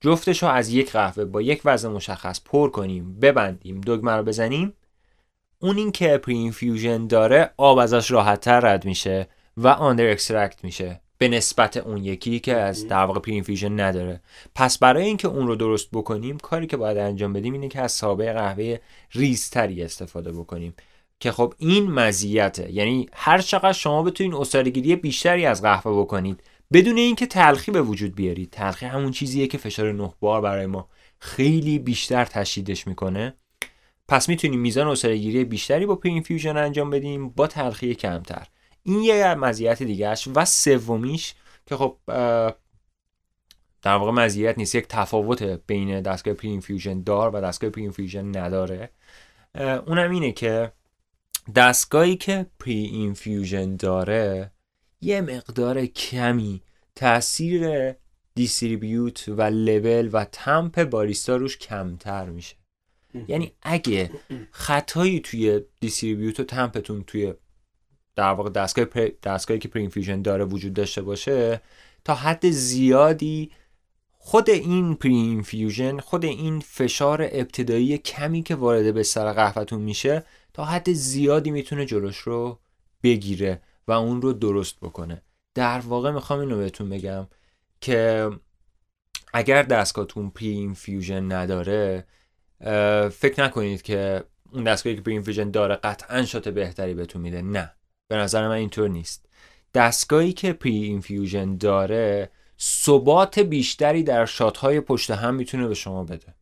جفتش رو از یک قهوه با یک وزن مشخص پر کنیم ببندیم دگمه رو بزنیم. اون این که pre-infusion داره آب ازش راحت تر رد میشه و under extract میشه. به نسبت اون یکی که از در واقع pre-infusion نداره. پس برای اینکه اون رو درست بکنیم کاری که باید انجام بدیم اینه که آسیاب قهوه ریزتری استفاده بکنیم. که خب این مزیته. یعنی هر چقدر شما بتونین عصاره‌گیری بیشتری از قهوه بکنید بدون اینکه تلخی به وجود بیارید تلخی همون چیزیه که فشار نه بار برای ما خیلی بیشتر تشدیدش می‌کنه. پس می‌تونیم میزان عصاره‌گیری بیشتری با pre-infusion انجام بدیم با تلخی کمتر. این یه مزیت دیگهش و سومیش که خب در واقع مزیت نیست. یک تفاوت بین دستگاه pre-infusion دار و دستگاه pre-infusion نداره. اونم اینه که دستگاهی که pre-infusion داره یه مقدار کمی تاثیر distribute و level و tamp باریستا روش کمتر میشه. یعنی اگه خطایی توی distribute و tamp تون توی در واقع دستگاه دستگاهی که pre-infusion داره وجود داشته باشه تا حد زیادی خود این pre-infusion خود این فشار ابتدایی کمی که وارد بستر قهوهتون میشه تا حد زیادی می‌تونه جلوش رو بگیره. و اون رو درست بکنه. در واقع می‌خوام اینو بهتون بگم که اگر دستگاهتون pre-infusion نداره فکر نکنید که اون دستگاهی که pre-infusion داره قطعا shot بهتری بهتون میده. نه به نظر من اینطور نیست. دستگاهی که pre-infusion داره ثبات بیشتری در shot های پشت هم می‌تونه به شما بده.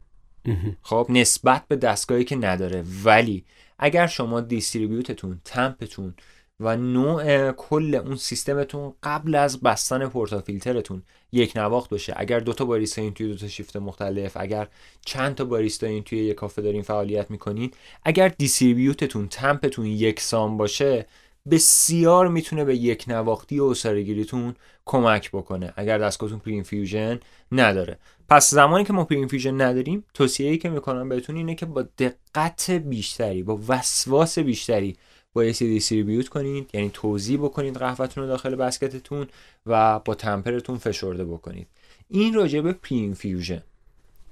خب نسبت به دستگاهی که نداره. ولی اگر شما distribute تون tamp تون و نوع کل اون سیستمتون قبل از بستن portafilter تون یک نواخت باشه. اگر دو تا باریستایین توی دو تا شیفت مختلف اگر چند تا باریستایین توی یک کافه دارین فعالیت می‌کنین اگر distribute تون tamp تون یکسان باشه بسیار می‌تونه به یک نواختی عصاره گیریتون کمک بکنه. اگر دستگاهتون pre نداره. پس زمانی که ما پری نداریم توصیه‌ای که می‌کنم بهتون اینه که با دقت بیشتری با وسواس بیشتری بایستی دیستریبیوت کنید یعنی توضیح بکنید قهوهتون رو داخل بسکتتون و با تمپرتون فشرده بکنید این راجع به پری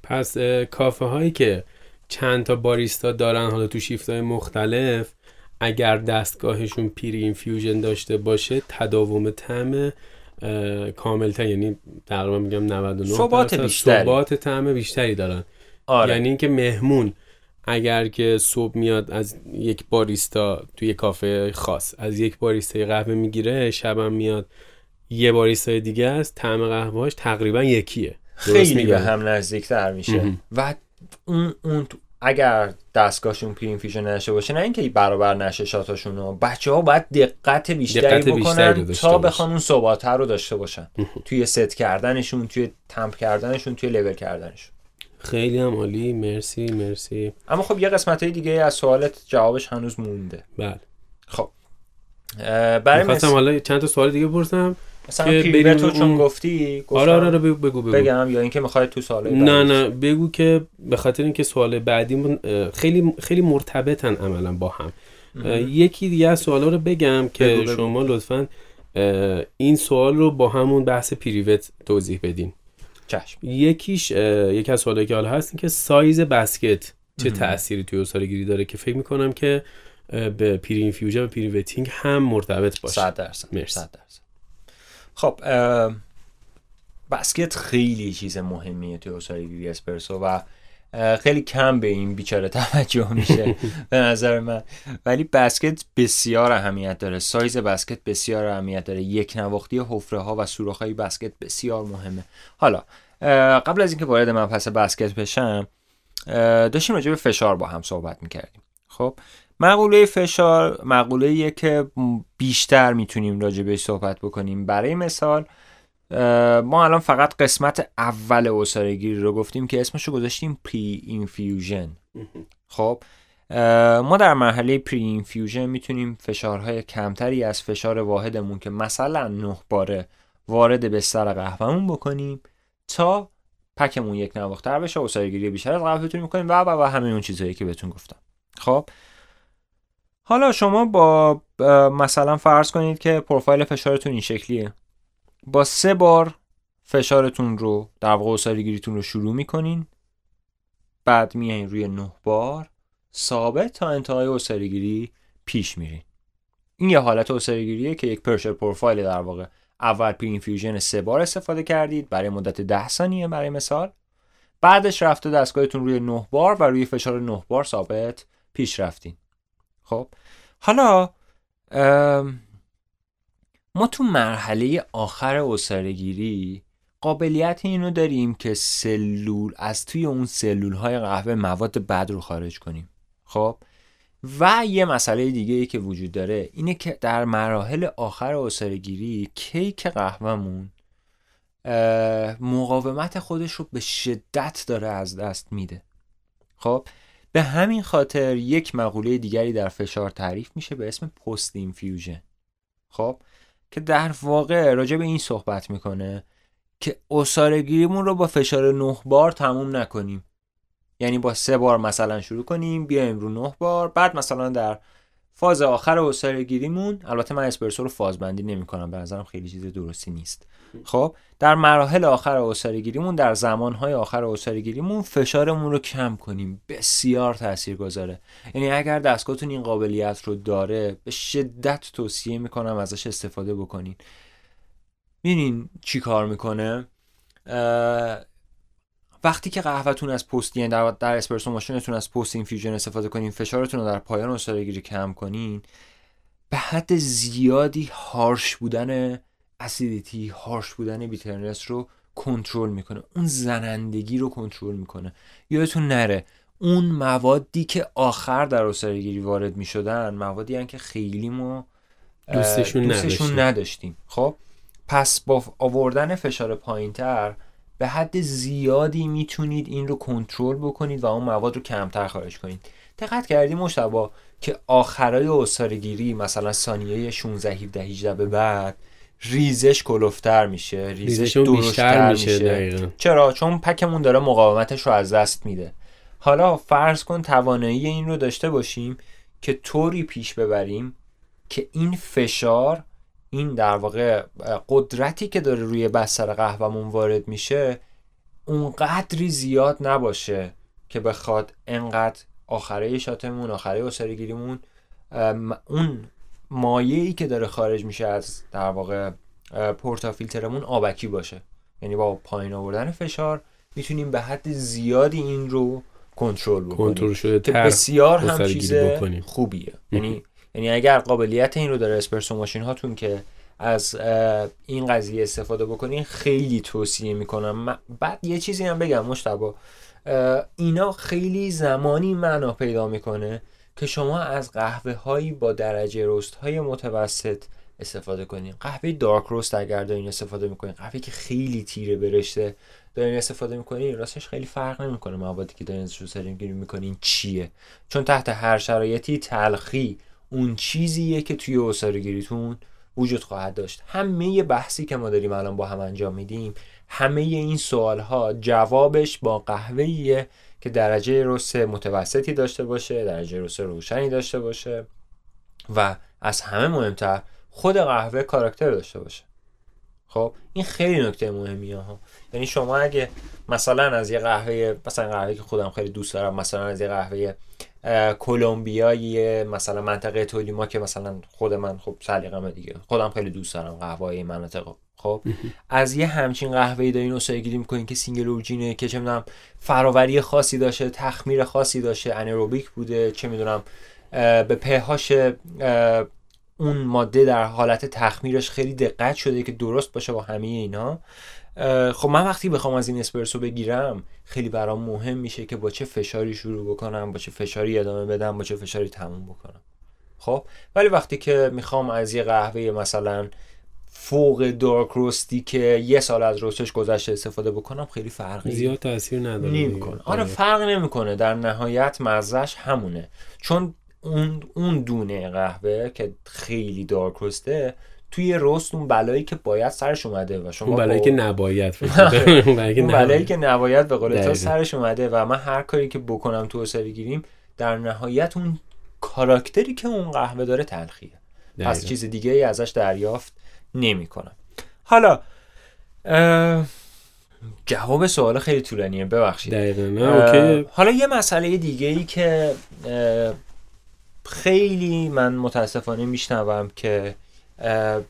پس کافه هایی که چند تا باریستا دارن حالا تو شیفت های مختلف اگر دستگاهشون پیری اینفیوژن داشته باشه تداوم طعم کاملتر یعنی تقریبا میگم 99 ثبات بیشتری. ثبات طعم بیشتری دارن. آره. یعنی اینکه مهمون اگر که صبح میاد از یک باریستا توی کافه خاص از یک باریستا قهوه می‌گیره شبم میاد یه باریستا دیگه است طعم قهوهش تقریبا یکیه. خیلی به هم نزدیکتر میشه. و اون اون اگر دستگاهشون پرین فیژن نشه باشه نه اینکه برابر نشه شاتاشون رو بچه ها باید دقت بیشتری دقت بکنن تا بخوان اون ثبات رو داشته باشن. توی ست کردنشون توی تمپ کردنشون توی لول کردنشون. خیلی هم عالی. مرسی مرسی. اما خب یه قسمت های دیگه از سوالت جوابش هنوز مونده. بله. خب. برای مثلا حالا چند تا سوال دیگه پرسم مثلا پیوت رو چون گفتی آره آره, آره بگو بگو, بگم یا اینکه می‌خوای تو سوال نه نه بگو که به خاطر اینکه سوال بعدی خیلی خیلی مرتبطن عملا با هم. یکی دیگه از سوالا رو بگم که شما لطفا این سوال رو با همون بحث pre-wet توضیح بدین. چشم. یکیش یکی از سوالایی که حالا هست این که سایز basket چه تأثیری توی گیری داره که فکر می‌کنم که به pre-infusion و pre-wetting هم مرتبط باشه. 100 درصد خب basket خیلی چیز مهمیه توی عصاره‌ی اسپرسو و خیلی کم به این بیچاره توجه میشه به نظر من. ولی basket بسیار اهمیت داره. سایز basket بسیار اهمیت داره. یک نواختی حفره ها و سوراخ های basket بسیار مهمه. حالا قبل از اینکه وارد بحث basket بشم داشتیم راجع به فشار با هم صحبت می‌کردیم. خب مقوله فشار مقوله‌ایه که بیشتر می‌تونیم راجع بهش صحبت بکنیم. برای مثال ما الان فقط قسمت اول عصاره‌گیری رو گفتیم که اسمش رو گذاشتیم pre-infusion خب ما در مرحله پری اینفیوژن می‌تونیم فشارهای کمتری از فشار واحدمون که مثلا نه باره وارد بستر قهوهمون بکنیم تا پکمون یک نواختر بشه و گیری بیشتر از قبل بتونیم کنیم و و همه اون چیزهایی که بهتون گفتم. خب حالا شما با مثلا فرض کنید که پروفایل فشارتون این شکلیه. با سه بار فشارتون رو در واقع گیریتون رو شروع می‌کنین. بعد میایین روی نه بار ثابت تا انتهای گیری پیش میرین. این یه حالت گیریه که یک پرشر پروفایل در واقع اول پری اینفیوژن سه بار استفاده کردید برای مدت ده ثانیه برای مثال. بعدش رفته دستگاهتون روی نه بار و روی فشار نه بار ثابت پیش رفتین. خب. حالا ما تو مرحله آخر اسرگیری قابلیت اینو داریم که سلول از توی اون سلول های قهوه مواد بد رو خارج کنیم. خب؟ و یه مسئله دیگه ای که وجود داره اینه که در مراحل آخر اسرگیری کیک قهوهمون مقاومت خودش رو به شدت داره از دست میده. خب؟ به همین خاطر یک مقوله دیگری در فشار تعریف میشه به اسم پست اینفیوژن. خب؟ که در واقع راجع به این صحبت می‌کنه که اسارگیریمون رو با فشار 9 بار تموم نکنیم. یعنی با سه بار مثلا شروع کنیم بیایم رو نه بار بعد مثلا در فاز آخر اساره گیریمون البته من اسپرسو رو فاز بندی نمی کنم به نظرم خیلی چیز درستی نیست. خب در مراحل آخر اساره گیریمون در زمانهای آخر اساره گیریمون فشارمون رو کم کنیم. بسیار تاثیر گذاره یعنی اگر دستگاهتون این قابلیت رو داره به شدت توصیه می‌کنم ازش استفاده بکنین. ببینین چی کار می‌کنه؟ وقتی که قهوهتون از پست یعنی در, در اسپرسو ماشینتون از post-infusion استفاده کنین فشارتون رو در پایان عصاره گیری کم کنین به حد زیادی harsh بودن acidity harsh بودن bitterness رو کنترل می‌کنه. اون زنندگی رو کنترل می‌کنه. یادتون نره اون موادی که آخر در اصاره گیری وارد می‌شدن موادی هن که خیلی ما دوستشون, دوستشون نداشتیم. خب؟ پس با آوردن فشار پایینتر به حد زیادی می‌تونید این رو کنترل بکنید و اون مواد رو کمتر خارج کنید. دقت کردیم مشتبا که آخرای استارگیری مثلا ثانیه 16 17 18 به بعد ریزش کلفتر میشه ریزش درشتر میشه, میشه. چرا؟ چون پکمون داره مقاومتش رو از دست میده. حالا فرض کن توانایی این رو داشته باشیم که طوری پیش ببریم که این فشار این در واقع قدرتی که داره روی بستر قهوهمون وارد میشه اونقدری زیاد نباشه که بخواد انقدر آخره شاتمون آخره اسرگیریمون اون مایه ای که داره خارج میشه از در واقع پورتا فیلترمون آبکی باشه. یعنی با پایین آوردن فشار می‌تونیم به حد زیادی این رو کنترل بکنیم. کنترل شده که بسیار هم چیز خوبیه. یعنی یعنی اگر قابلیت این رو داره اسپرسو ماشین هاتون که از این قضیه استفاده بکنین خیلی توصیه می‌کنم. بعد یه چیزی هم بگم مشتبا. اینا خیلی زمانی معنا پیدا می‌کنه که شما از قهوه هایی با درجه رست های متوسط استفاده کنین. قهوه دارک روست اگر دارین استفاده می‌کنین. قهوه که خیلی تیره برشته دارین استفاده می‌کنین. راستش خیلی فرق نمی‌کنه. موادی که دارین ازش گیری می‌کنین چیه؟ چون تحت هر شرایطی تلخی اون چیزیه که توی اسارگیریتون وجود خواهد داشت. همه بحثی که ما داریم الان با هم انجام میدیم همه این سوال ها جوابش با قهوه‌ایه که درجه رس متوسطی داشته باشه درجه رس روشنی داشته باشه و از همه مهمتر خود قهوه کاراکتر داشته باشه. خب این خیلی نکته مهمیه ها. یعنی شما اگه مثلا از یه قهوه مثلا قهوه که خودم خیلی دوست دارم مثلا از یه قهوه کلمبیایی مثلا منطقه تولیما که مثلا خود من خب سلیقه‌مه دیگه. خودم خیلی دوست دارم قهوه مناطق خب؟ از یه همچین قهوه‌ای دارین عصاره گیری می‌کنین که single origin ه که چه می‌دونم فراوری خاصی داشته تخمیر خاصی داشته anaerobic بوده چه می‌دونم به پهاش اون ماده در حالت تخمیرش خیلی دقت شده که درست باشه با همه اینا. خب من وقتی بخوام از این اسپرسو بگیرم خیلی برام مهم میشه که با چه فشاری شروع بکنم با چه فشاری ادامه بدم با چه فشاری تموم بکنم. خب؟ ولی وقتی که می‌خوام از یه قهوه مثلا فوق دارک روستی که یه سال از روستش گذشته استفاده بکنم خیلی فرقی زیاد تاثیر نداره نمی‌کنه آره فرق نمی‌کنه در نهایت مزهش همونه چون اون اون دونه قهوه که خیلی دارک روسته توی رست اون بلایی که باید سرش اومده و شما اون بلایی با- که نباید کنم. اون بلایی که نباید. به قول تو. سرش اومده و من هر کاری که بکنم تو اسری گیریم در نهایت اون کاراکتری که اون قهوه داره تلخیه پس دقیقاً. چیز دیگه ای ازش دریافت نمی کنم حالا جواب سوال خیلی طولانیه ببخشید اوکی حالا یه مسئله دیگه ای که خیلی من متاسفانه میشنوم که اه،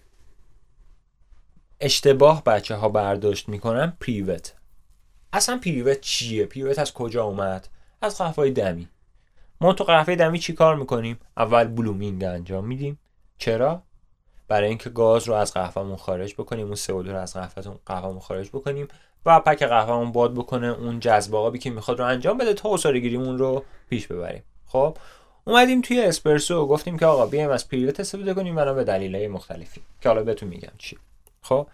اشتباه بچه ها برداشت می‌کنن پریوت اصلا پریوت چیه؟ پریوت از کجا اومد؟ از قهوه دمی ما تو قهوه دمی چی کار می‌کنیم؟ اول بلومینگ انجام میدیم چرا؟ برای اینکه گاز رو از قهوهمون خارج بکنیم اون CO2 رو از قهوهتون قهوهمون خارج بکنیم و پک قهوهمون باد بکنه اون جذب آبی که می‌خواد رو انجام بده تا عصاره گیریمون رو پیش ببریم. خب؟ اومدیم توی اسپرسو گفتیم که آقا بیایم از پریوت استفاده کنیم بنا به دلایل مختلفی. که حالا بهتون میگم چی. خب؟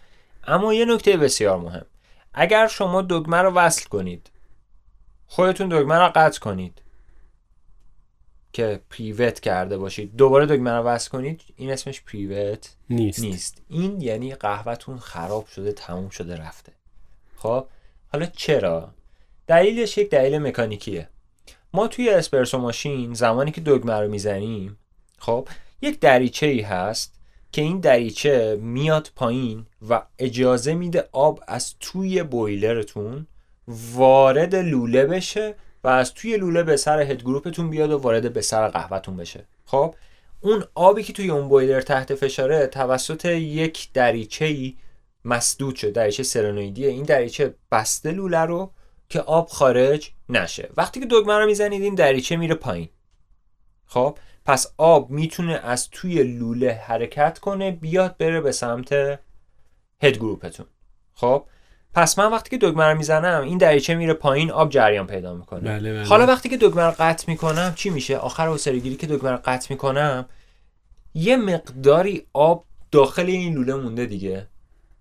اما یه نکته بسیار مهم. اگر شما دگمه رو وصل کنید خودتون دگمه رو قطع کنید. که پریوت کرده باشید. دوباره دگمه رو وصل کنید این اسمش پریوت نیست. نیست. این یعنی قهوهتون خراب شده تموم شده رفته. خب حالا چرا؟ دلیلش یک دلیل مکانیکیه. ما توی اسپرسو ماشین زمانی که دگمه رو می‌زنیم خب یک دریچه ای هست که این دریچه میاد پایین و اجازه میده آب از توی بویلرتون وارد لوله بشه و از توی لوله به سر هد گروپتون بیاد و وارد به سر قهوهتون بشه. خب اون آبی که توی اون بویلر تحت فشاره توسط یک دریچه ای مسدود شد دریچه سرنویدیه. این دریچه بسته لوله رو که آب خارج نشه. وقتی که دگمه رو می‌زنید این دریچه میره پایین. خب پس آب می‌تونه از توی لوله حرکت کنه بیاد بره به سمت هد گروپتون. خب پس من وقتی که دگمه رو می‌زنم این دریچه میره پایین آب جریان پیدا می‌کنه. بله بله. حالا وقتی که دگمه رو قطع می‌کنم چی میشه؟ آخر وسرگیری که دگمه رو قطع می‌کنم یه مقداری آب داخل این لوله مونده دیگه.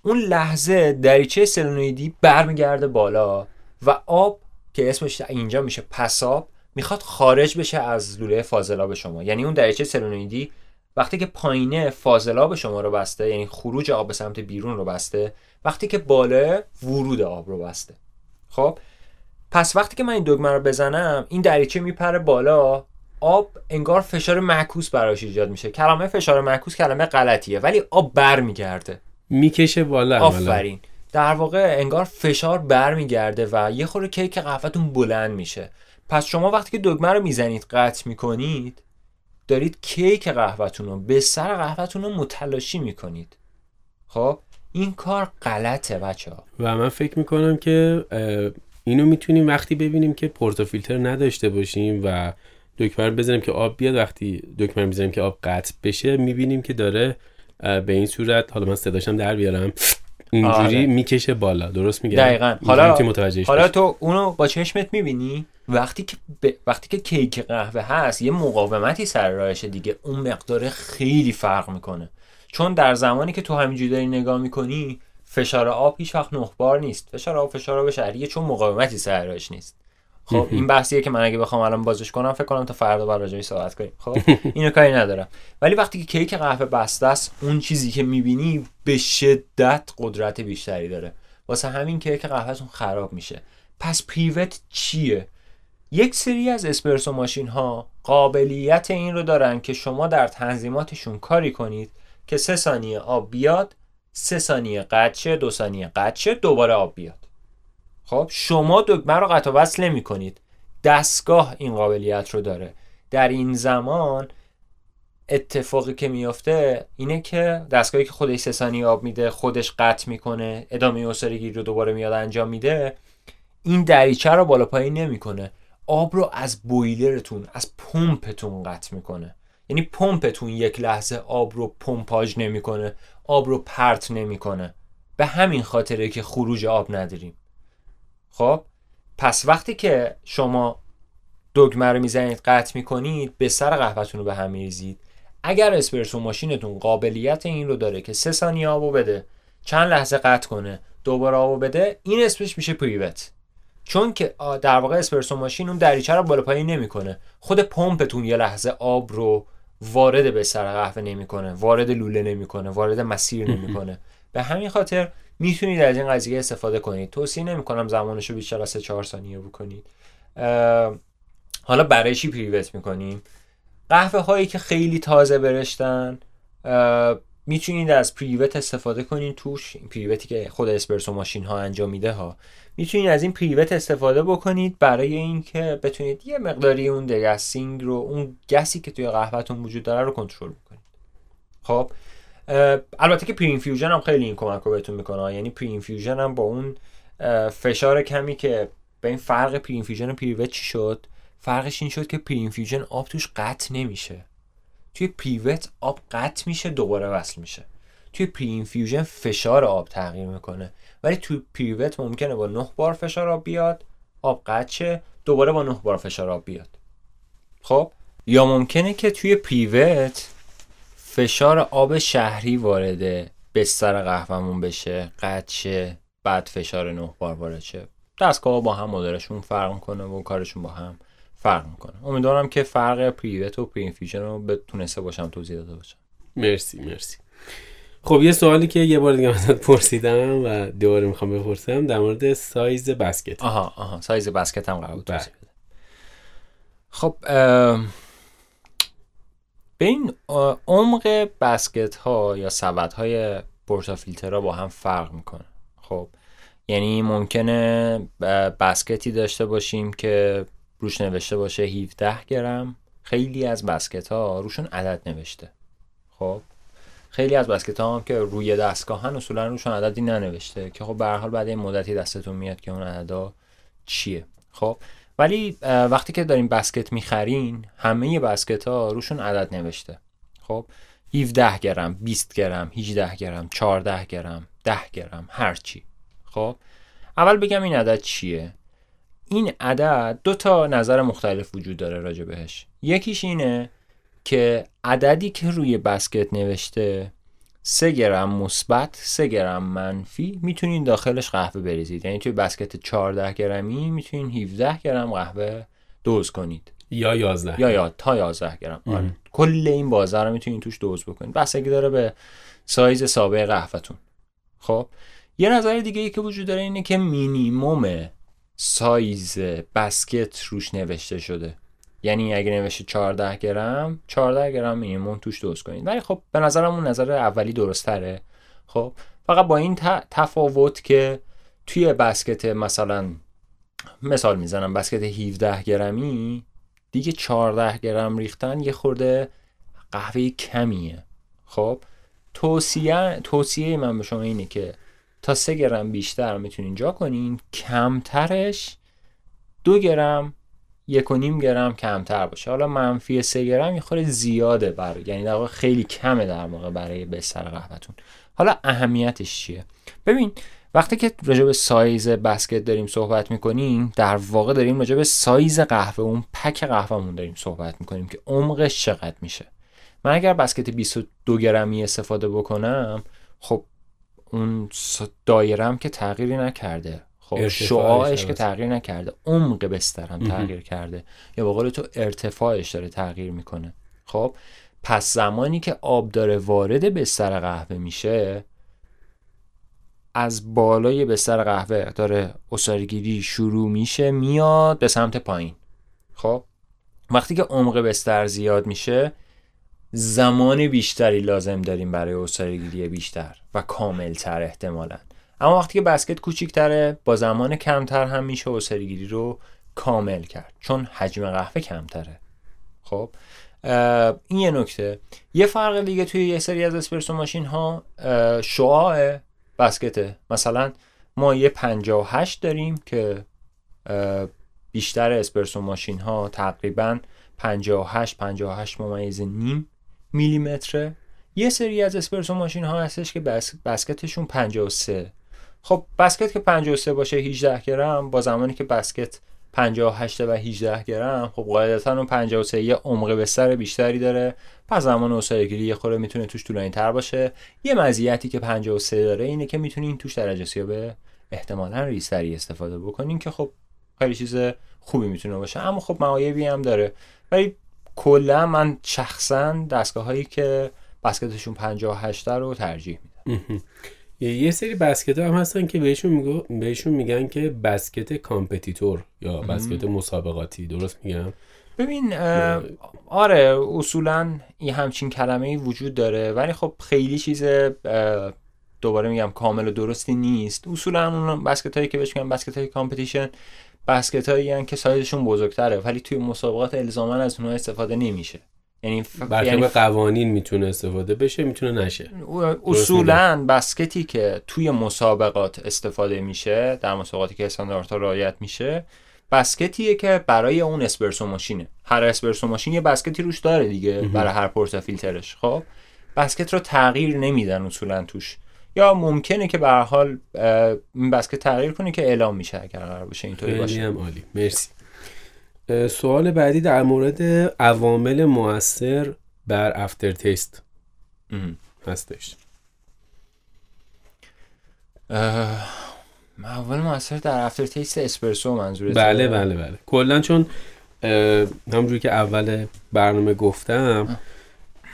اون لحظه دریچه سلونویدی برمیگرده بالا و آب که اسمش اینجا میشه پساب می‌خواد خارج بشه از لوله فاضلاب شما. یعنی اون دریچه سلونویدی وقتی که پایینه فاضلاب شما رو بسته یعنی خروج آب به سمت بیرون رو بسته وقتی که بالا ورود آب رو بسته. خب؟ پس وقتی که من این دگمه رو بزنم این دریچه میپره بالا. آب انگار فشار معکوس براش ایجاد میشه. کلمه فشار معکوس کلمه غلطیه ولی آب برمیگرده. می‌کشه بالا. آفرین. در واقع انگار فشار برمیگرده و یه خورده کیک قهوهتون بلند میشه. پس شما وقتی که دگمه رو می‌زنید قطع می‌کنید دارید کیک قهوهتون رو به سر قهوهتون رو متلاشی می‌کنید. خب؟ این کار غلطه بچه ها و من فکر می‌کنم که اینو می‌تونیم وقتی ببینیم که پورتو فیلتر نداشته باشیم و دکمه بزنیم که آب بیاد وقتی دکمه می‌زنیم که آب قطع بشه می‌بینیم که داره به این صورت حالا من صداشم در بیارم اینجوری آره. می‌کشه بالا درست میگم دقیقاً. حالا- حالا. تو اونو با چشمت می‌بینی وقتی که ب... وقتی که کیک قهوه هست یه مقاومتی سر راهشه دیگه اون مقدار خیلی فرق می‌کنه چون در زمانی که تو همینجوری داری نگاه می‌کنی فشار آب هیچ وقت نخبار نیست. فشار آب فشار آب شهریه چون مقاومتی سر راهش نیست. خب این بحثیه که من اگه بخوام الان بازش کنم فکر کنم تا فردا بر راجعش صحبت کنیم. خب اینو کاری ندارم. ولی وقتی که کیک قهوه بسته است اون چیزی که می‌بینی به شدت قدرت بیشتری داره. واسه همین کیک قهوهتون خراب میشه. پس پریوت چیه؟ یک سری از اسپرسو ماشین ها قابلیت این رو دارن که شما در تنظیماتشون کاری کنید که سه ثانیه آب بیاد سه ثانیه قطع شه دو ثانیه قطع شه دوباره آب بیاد. خب شما دگمه رو قطع وصل نمی کنید. دستگاه این قابلیت رو داره. در این زمان اتفاقی که میافته اینه که دستگاهی که خودش سه ثانیه آب میده خودش قطع می‌کنه ادامه اسرگیری رو دوباره میاد انجام میده این دریچه رو بالا پایین نمی‌کنه. آب رو از بویلرتون از پمپتون قطع می‌کنه. یعنی پمپتون یک لحظه آب رو پمپاژ نمی‌کنه آب رو پرت نمی‌کنه. به همین خاطره که خروج آب نداریم. خب؟ پس وقتی که شما دگمه رو می‌زنید قطع می‌کنید به سر قهوهتون رو به هم میریزید. اگر اسپرسو ماشینتون قابلیت این رو داره که سه ثانیه آبو بده چند لحظه قطع کنه دوباره آبو بده این اسمش میشه پریوت. چون که در واقع اسپرسو ماشین اون دریچه رو بالا پایین نمی‌کنه. خود پمپتون یه لحظه آب رو وارد به سر قهوه نمی‌کنه وارد لوله نمی‌کنه وارد مسیر نمی‌کنه. به همین خاطر می‌تونید از این قضیه استفاده کنید. توصیه نمی‌کنم زمانش رو بیشتر از 4 ثانیه بکنید. حالا برای چی پریوت می‌کنیم؟ قهوه هایی که خیلی تازه برشتن می‌تونید از پریوت استفاده کنید توش این پریوتی که خود اسپرسو ماشین ها انجام میده ها. می‌تونید از این پریوت استفاده بکنید برای اینکه بتونید یه مقداری اون دگستینگ رو اون گسی که توی قهوهتون وجود داره رو کنترل بکنید. خب البته که pre-infusion هم خیلی این کمک رو بهتون می‌کنه یعنی pre-infusion هم با اون فشار کمی که به این فرق pre-infusion و pre-wet چی شد؟ فرقش این شد که pre-infusion آب توش قطع نمیشه. توی pre-wet آب قطع میشه دوباره وصل میشه. توی pre-infusion فشار آب تغییر می‌کنه. ولی توی pre-wet ممکنه با 9 بار فشار آب بیاد آب قطع دوباره با 9 بار فشار آب بیاد. خب؟ یا ممکنه که توی pre-wet فشار آب شهری وارد بستر قهوهمون بشه قطع بعد فشار 9 بار وارد شه. دستگاه با هم مدلشون فرق کنه و کارشون با هم فرق می‌کنه. امیدوارم که فرق pre-wet و pre-infusion رو بتونسته باشم توضیح داده باشم. مرسی مرسی. خب یه سوالی که یه بار دیگه ازت پرسیدم و دوباره می‌خوام بپرسم در مورد سایز بسکت. آها آها. سایز بسکت هم قرار بود بله. خب به این عمق بسکت ها یا سبد های پورتافیلترها با هم فرق می‌کنه. خب یعنی ممکنه بسکتی داشته باشیم که روش نوشته باشه 17 گرم. خیلی از بسکت ها روشون عدد نوشته. خب؟ خیلی از بسکت ها هم که روی دستگاهن اصولا روشون عددی ننوشته که خب به حال بعد این مدتی دستتون میاد که اون عددا چیه. خب؟ ولی وقتی که داریم بسکت می‌خرین همه بسکت ها روشون عدد نوشته. خب؟ 17 گرم 20 گرم 18 گرم 14 گرم 10 گرم هر چی. خب؟ اول بگم این عدد چیه؟ این عدد دو تا نظر مختلف وجود داره راجع بهش. یکیش اینه که عددی که روی بسکت نوشته سه گرم مثبت سه گرم منفی می‌تونین داخلش قهوه بریزید. یعنی توی بسکت 14 گرمی می‌تونین 17 گرم قهوه دوز کنید. یا 11 یا یا تا 11 گرم. آره. کل این بازار رو می‌تونین توش دوز بکنید. بستگی داره به سایز سابق قهوهتون. خب یه نظر دیگه ای که وجود داره اینه که مینیموم سایز بسکت روش نوشته شده. یعنی اگه نوشته 14 گرم 14 گرم مینیمم توش دوز کنید ولی خب به نظرم اون نظر اولی درست تره خب فقط با این تفاوت که توی بسکت مثلا مثال می‌زنم بسکت 17 گرمی دیگه 14 گرم ریختن یه خورده قهوه کمیه. خب توصیه توصیه من به شما اینه که تا سه گرم بیشتر می‌تونین جا کنین. کمترش دو گرم یک و نیم گرم کمتر باشه. حالا منفی سه گرم یه خورده زیاده برای یعنی در خیلی کمه در واقع برای بستر قهوهتون. حالا اهمیتش چیه؟ ببین وقتی که راجع به سایز بسکت داریم صحبت می‌کنیم در واقع داریم راجع به سایز قهوه اون پک قهوهمون داریم صحبت می‌کنیم که عمقش چقدر میشه. من اگر بسکت 22 گرمی استفاده بکنم خب اون دایرم که تغییری نکرده. خب شعاعش که تغییر نکرده. عمق بسترم تغییر کرده. یا به قول تو ارتفاعش داره تغییر می‌کنه. خب پس زمانی که آب داره وارد بستر قهوه میشه از بالای بستر قهوه داره اسارگیری شروع میشه میاد به سمت پایین. خب وقتی که عمق بستر زیاد میشه زمان بیشتری لازم داریم برای اسارگیری بیشتر و کاملتر احتمالا. اما وقتی که بسکت کوچیکتره با زمان کمتر هم میشه اسارگیری رو کامل کرد چون حجم قهوه کمتره. خب این یه نکته. یه فرق دیگه توی یه سری از اسپرسو ماشین ها شعاع بسکته. مثلا ما یه 58 داریم که بیشتر اسپرسو ماشین ها تقریبا 58 58 ممیز نیم میلیمتره. یه سری از اسپرسو ماشین ها هستش که بس... بسکتشون 53 خب بسکت که 53 باشه 18 گرم با زمانی که بسکت 58 و 18 گرم خب قاعدتا اون 53 یه عمق بستر بیشتری داره. پس زمان اوسایگیری یه خوره می‌تونه توش طولانی تر باشه. یه مزیتی که 53 داره اینه که می‌تونین توش درجه به احتمالا ریستری استفاده بکنین که خب خیلی چیز خوبی می‌تونه باشه. اما خب معایبی هم داره. ولی کلا من شخصا دستگاه هایی که basket شون 58 رو ترجیح میدم. یه سری basket هم هستن که بهشون, میگو بهشون میگن که بسکت کامپتیتور یا بسکت مسابقاتی درست میگم؟ ببین آره اصولا این همچین کلمه ای وجود داره ولی خب خیلی چیز دوباره میگم کامل و درستی نیست. اصولا اون basket هایی که بهش میگن basket های competition basket هایی که سایزشون بزرگتره ولی توی مسابقات الزاما از اونها استفاده نمیشه. یعنی ف... یعنی قوانین می‌تونه استفاده بشه می‌تونه نشه. اصولا بسکتی که توی مسابقات استفاده میشه در مسابقاتی که استانداردها رعایت میشه بسکتیه که برای اون اسپرسو ماشینه. هر اسپرسو ماشین یه بسکتی روش داره دیگه برای هر پورتا فیلترش خب؟ بسکت رو تغییر نمیدن اصولا توش. یا ممکنه که به حال این بسکت تغییر کنه که اعلام میشه اگر قرار باشه اینطوری باشه. هم عالی. مرسی. سوال بعدی در مورد عوامل موثر بر aftertaste. هستش. عوامل موثر در aftertaste اسپرسو منظورت بله بله بله. کلا چون همونجوری که اول برنامه گفتم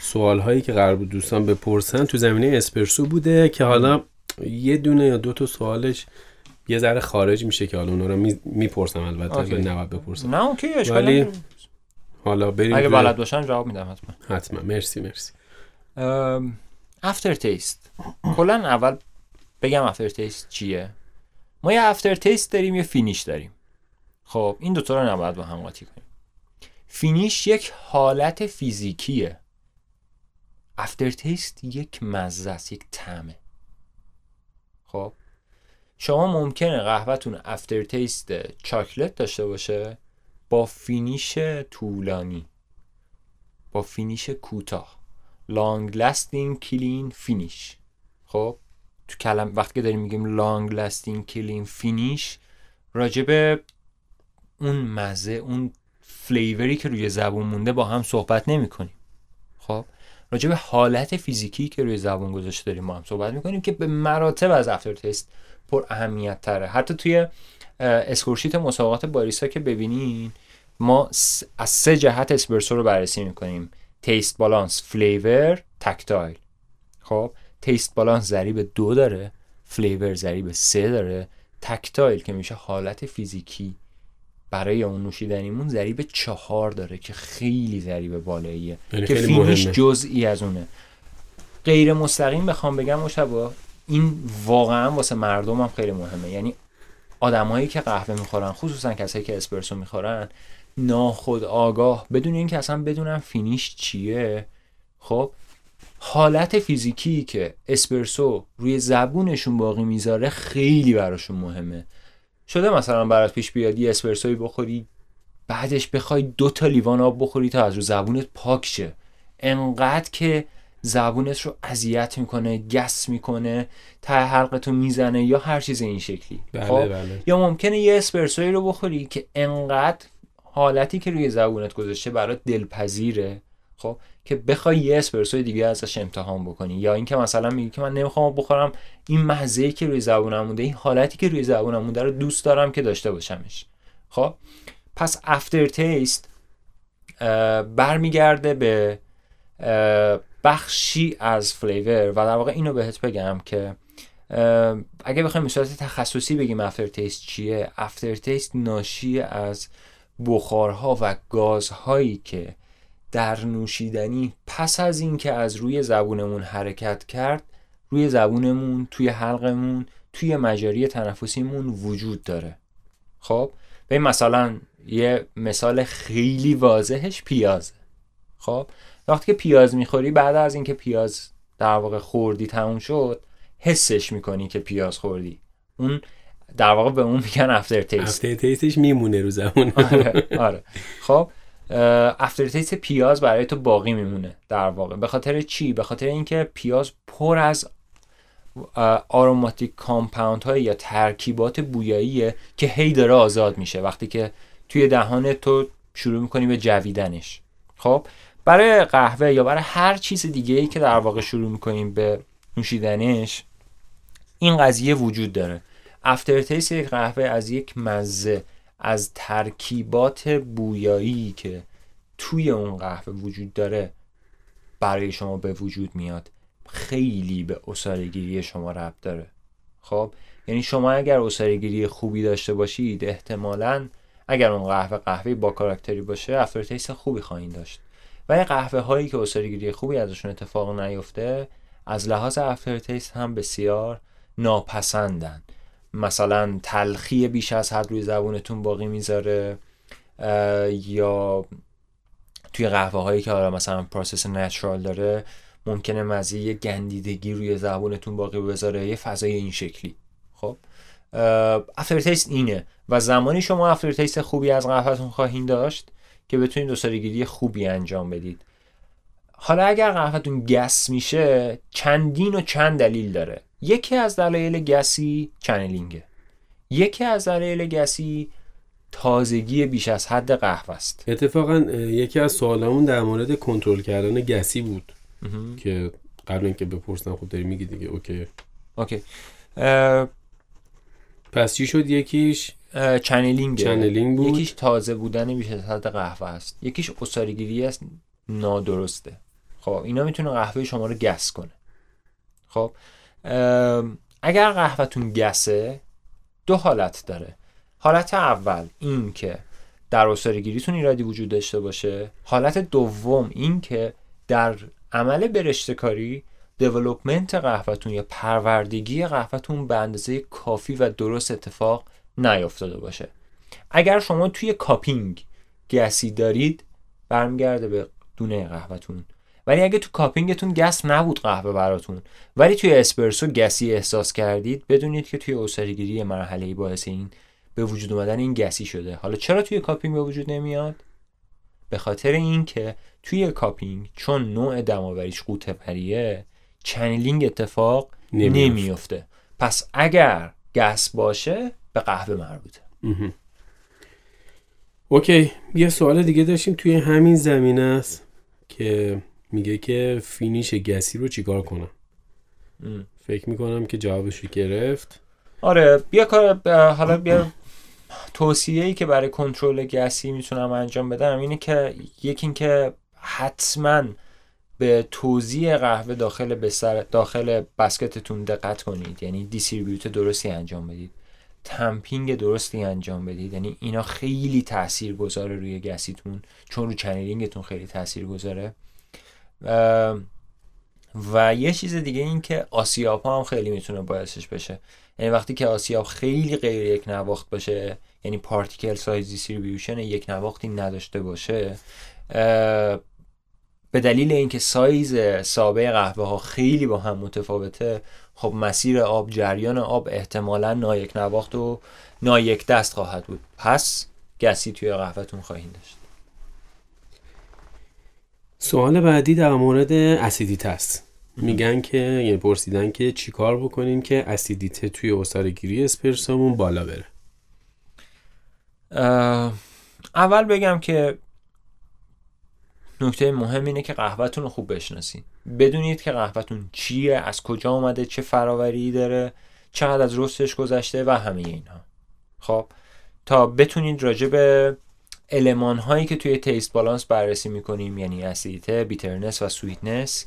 سوال هایی که قرار بود دوستان بپرسن تو زمینه اسپرسو بوده که حالا یه دونه یا دو تا سوالش یه ذره خارج میشه که حالا اونا رو می‌پرسم البته به نواب بپرسم. نه اوکی ولی حالا بریم اگه بلد باشن جواب میدم حتما. حتما. مرسی مرسی. aftertaste کلا اول بگم aftertaste چیه؟ ما یه aftertaste داریم یه finish داریم. خب این دوتا رو نباید با هم قاطی کنیم. finish یک حالت فیزیکیه. aftertaste یک مزه است یک طعمه. خب؟ شما ممکنه قهوهتون aftertaste chocolate داشته باشه با finish طولانی با finish کوتاه. long lasting clean finish خب؟ تو کل وقتی که داریم میگیم long lasting clean finish راجب اون مزه اون flavor ی که روی زبون مونده با هم صحبت نمی کنیم خب؟ راجب حالت فیزیکی که روی زبون گذاشته داریم با هم صحبت می‌کنیم که به مراتب از افتر تست پر اهمیت تره حتی توی score sheet مسابقات باریستا که ببینین ما از سه جهت اسپرسو رو بررسی می‌کنیم. taste balance flavor tactile. خب taste balance ضریب دو داره flavor ضریب سه داره tactile که میشه حالت فیزیکی برای اون نوشیدنیمون ضریب چهار داره که خیلی ضریب بالاییه. یعنی که finish جزئی از اونه. غیر مستقیم بخوام بگم مشابه این واقعا واسه مردم هم خیلی مهمه. یعنی آدمایی که قهوه می‌خورن خصوصا کسایی که اسپرسو می‌خورن ناخود آگاه بدون اینکه اصلا بدونن فینیش چیه. خب حالت فیزیکی که اسپرسو روی زبونشون باقی می‌ذاره خیلی براشون مهمه. شده مثلا برات پیش بیاد یه اسپرسوی بخوری بعدش بخوای دو تا لیوان آب بخوری تا از رو زبونت پاک شه. انقدر که زبونت رو اذیت می‌کنه گس می‌کنه ته حلقتو می‌زنه یا هر چیز این شکلی. بله خب؟ بله. یا ممکنه یه اسپرسوی رو بخوری که انقدر حالتی که روی زبونت گذاشته برات دلپذیره. خب؟ که بخوای یه اسپرسوی دیگه ازش امتحان بکنی. یا اینکه مثلا میگی که من نمی‌خوام بخورم این مزه که روی زبونم مونده این حالتی که روی زبونم مونده رو دوست دارم که داشته باشمش. خب؟ پس aftertaste برمیگرده به بخشی از flavor و در واقع اینو بهت بگم که اگه بخوایم به تخصصی بگیم aftertaste چیه؟ aftertaste ناشی از بخارها و گازهایی که در نوشیدنی پس از اینکه از روی زبونمون حرکت کرد روی زبونمون توی حلقمون توی مجاری تنفسیمون وجود داره. خب؟ به مثلا یه مثال خیلی واضحش پیازه خب؟ وقتی که پیاز می‌خوری بعد از اینکه پیاز در واقع خوردی تموم شد حسش می‌کنی که پیاز خوردی. اون در واقع به اون میگن aftertaste aftertaste ش میمونه رو زبون. آره, آره. خب؟ aftertaste پیاز برای تو باقی میمونه در واقع. به خاطر چی؟ به خاطر اینکه پیاز پر از aromatic compound های یا ترکیبات بویاییه که هی داره آزاد میشه وقتی که توی دهان تو شروع می‌کنی به جویدنش. خب؟ برای قهوه یا برای هر چیز دیگه ای که در واقع شروع می‌کنیم به نوشیدنش این قضیه وجود داره. aftertaste یک قهوه از یک مزه. از ترکیبات بویایی که توی اون قهوه وجود داره برای شما به وجود میاد خیلی به عصاره‌گیری شما ربط داره. خب؟ یعنی شما اگر عصاره‌گیری خوبی داشته باشید احتمالا اگر اون قهوه قهوه با character ی باشه aftertaste خوبی خواهید داشت. ولی قهوه هایی که عصاره‌گیری خوبی ازشون اتفاق نیفته از لحاظ aftertaste هم بسیار ناپسندن. مثلا تلخی بیش از حد روی زبونتون باقی می‌ذاره یا توی قهوه هایی که حالا مثلا process natural داره ممکنه مزه گندیدگی روی زبونتون باقی بذاره یه فضای این شکلی. خب؟ aftertaste اینه. و زمانی شما aftertaste خوبی از قهوهتون خواهید داشت که بتونید عصاره‌گیری خوبی انجام بدید. حالا اگر قهوهتون گس میشه چندین و چند دلیل داره. یکی از دلایل گسی channeling ه. یکی از دلایل گسی تازگی بیش از حد قهوه است. اتفاقا یکی از سوالامون در مورد کنترل کردن گسی بود. که قبل اینکه بپرسن خود داری میگی دیگه اوکی. اوکی. پس چی شد؟ یکیش؟ channeling. channeling بود. یکیش تازه بودن بیش از حد قهوه است. یکیش عصاره‌گیری نادرسته. خب اینا می‌تونه قهوه شما رو گس کنه. خب اگر قهوهتون گسه دو حالت داره. حالت اول این که در عصاره‌گیریتون ایرادی وجود داشته باشه. حالت دوم این که در عمل برشته کاری development قهوهتون یا پروردگی قهوهتون به اندازه کافی و درست اتفاق نیافتاده باشه. اگر شما توی cupping گسی دارید برمیگرده به دونه قهوهتون. ولی اگه تو cupping تون گس نبود قهوه براتون ولی توی اسپرسو گسی احساس کردید بدونید که توی عصاره‌گیری مرحله باعث این به وجود اومدن این گسی شده. حالا چرا توی cupping به وجود نمیاد؟ به خاطر اینکه توی cupping چون نوع دم‌آوریش غوطه‌وریه channeling اتفاق نمیفته پس اگر گس باشه به قهوه مربوطه. اوکی یه سوال دیگه داشتیم. توی همین زمینه است که میگه که فینیش گسی رو چیکار کنم؟ فکر می‌کنم که جوابش رو گرفت. آره بیا کار حالا بیا. توصیه ای که برای کنترل گسی می‌تونم انجام بدم اینه که یکی اینکه حتما به توزیع قهوه داخل بستر داخل بسکتتون دقت کنید. یعنی دیستریبیوت درستی انجام بدید. tamping درستی انجام بدید. یعنی اینا خیلی تاثیر گذاره روی گسیتون. چون رو channeling تون خیلی تاثیر گذاره و یه چیز دیگه این که آسیاب ها هم خیلی می‌تونه باعثش بشه. یعنی وقتی که آسیاب خیلی غیر یک نواخت باشه یعنی particle size distribution یک نواختی نداشته باشه به دلیل اینکه سایز ساب قهوه ها خیلی با هم متفاوته خب مسیر آب جریان آب احتمالا نایک نواخت و نایک دست خواهد بود. پس گسی توی قهوهتون خواهید داشت. سوال بعدی در مورد اسیدیت است میگن که یعنی پرسیدن که چیکار بکنیم که اسیدیته توی اصارگیری اسپرسامون بالا بره؟ اول بگم که نکته مهم اینه که قهوهتون رو خوب بشناسید بدونید که قهوهتون چیه از کجا اومده چه فراوری داره چقدر از roast ش گذشته و همه اینها خب تا بتونید راجع به المان هایی که توی taste balance بررسی می‌کنیم یعنی اسیدیته bitterness و sweetness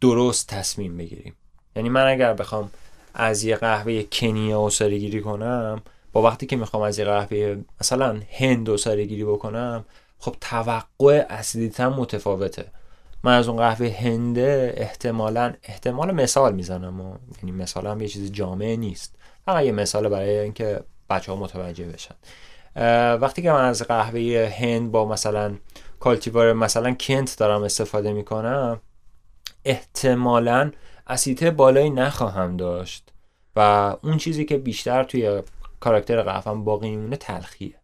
درست تصمیم بگیریم. یعنی من اگر بخوام از یه قهوه کنیا عصاره گیری کنم با وقتی که می‌خوام از یه قهوه مثلا هند عصاره گیری بکنم خب توقع اسیدیتم متفاوته. من از اون قهوه هنده احتمالا احتمال مثال می‌زنم و یعنی مثال هم یه چیز جامعه نیست. فقط یه مثال برای اینکه بچه ها متوجه بشن. وقتی که من از قهوه هند با مثلا کالتیوار مثلا کنت دارم استفاده می‌کنم احتمالا اسیته بالایی نخواهم داشت و اون چیزی که بیشتر توی character قهوهم باقی میمونه تلخیه.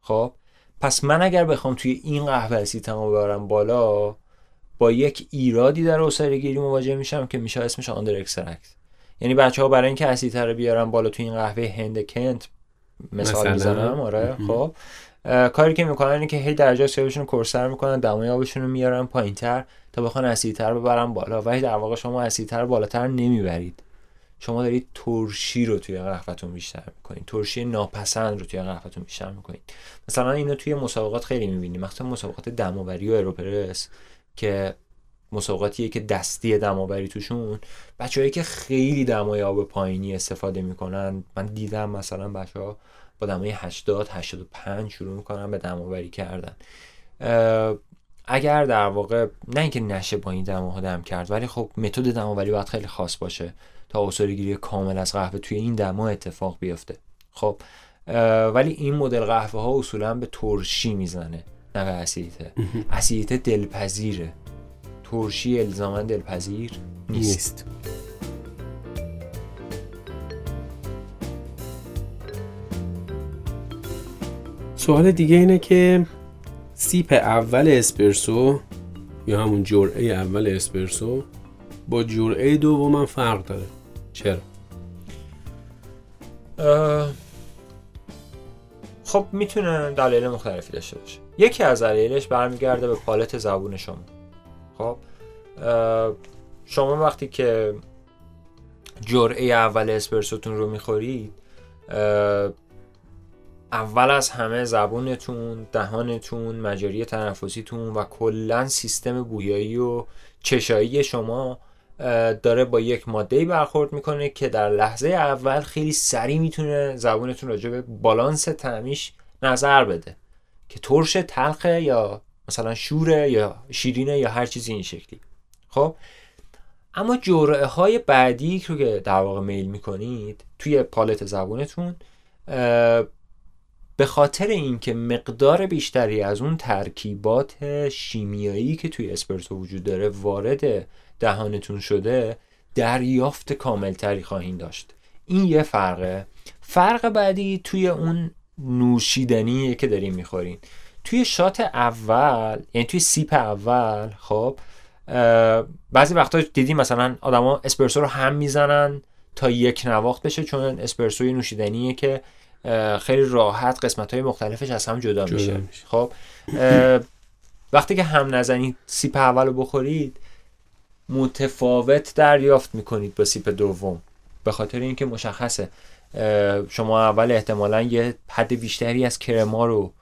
خب پس من اگر بخوام توی این قهوه اسیدیتمو ببرم بالا با یک ایرادی در گیری مواجه میشم که میشه اسمش under extract یعنی بچه ها برای اینکه اسیدیته رو بیارن بالا توی این قهوه هند که من مثال می‌زنم آره خب. کاری که می‌کنن اینه که هی درجه سیابشون رو کرسر می‌کنن دمای آبشون رو میارن پایینتر تا بخوان اسیدیته رو ببرن بالا. ولی در واقع شما اسیدیته رو بالاتر نمی‌برید. شما دارید ترشی رو توی قهوهتون بیشتر می‌کنید. ترشی ناپسند رو توی قهوهتون بیشتر می‌کنید. مثلا اینو توی مسابقات خیلی می‌بینیم. مثلا مسابقات دماوری و اروپرس که مسابقاتیه که دستی دماوری توشون. بچههایی که خیلی دمای آب پایینی استفاده می‌کنن من دیدم مثلا بچه ها با دمای 80 85 شروع می‌کنن به دماوری کردن. اگر در واقع نه اینکه نشه با این دماها دم کرد ولی خب متد دماوری باید خیلی خاص باشه تا گیری کامل از قهوه توی این دما اتفاق بیفته. خب ولی این مدل قهوه ها اصولا به ترشی می‌زنه نه به اسیدیته اسیدیته دلپذیره. ترشی الزاما دلپذیر نیست, نیست. سوال دیگه اینه که سیپ اول اسپرسو یا همون جرعه اول اسپرسو با جرعه دوم فرق داره چرا؟ خب می‌تونه دلایل مختلفی داشته باشه یکی از دلایلش برمیگرده به پالت زبون شما خب شما وقتی که جرعه اول اسپرسوتون رو می‌خورید اول از همه زبونتون دهانتون مجاری تنفسیتون و کلا سیستم بویایی و چشایی شما داره با یک ماده برخورد می‌کنه که در لحظه اول خیلی سریع می‌تونه زبونتون راجع به بالانس تعمیش نظر بده که ترش تلخه یا مثلا شوره یا شیرینه یا هر چیزی این شکلی. خب؟ اما جرعه های بعدی رو که در واقع میل می‌کنید توی پالت زبونتون به خاطر اینکه مقدار بیشتری از اون ترکیبات شیمیایی که توی اسپرسو وجود داره وارد دهانتون شده دریافت کاملتری خواهید داشت. این یه فرقه. فرق بعدی توی اون نوشیدنیه که داریم می‌خورین. توی شات اول یعنی توی سیپ اول خب بعضی وقتا دیدیم مثلا آدما اسپرسو رو هم می‌زنن تا یک نواخت بشه چون اسپرسوی نوشیدنیه که خیلی راحت قسمت های مختلفش از هم جدا, میشه. خب وقتی که هم نزنید sip اول رو بخورید متفاوت دریافت می‌کنید با sip دوم به خاطر اینکه مشخصه شما اول احتمالا یه حد بیشتری از crema رو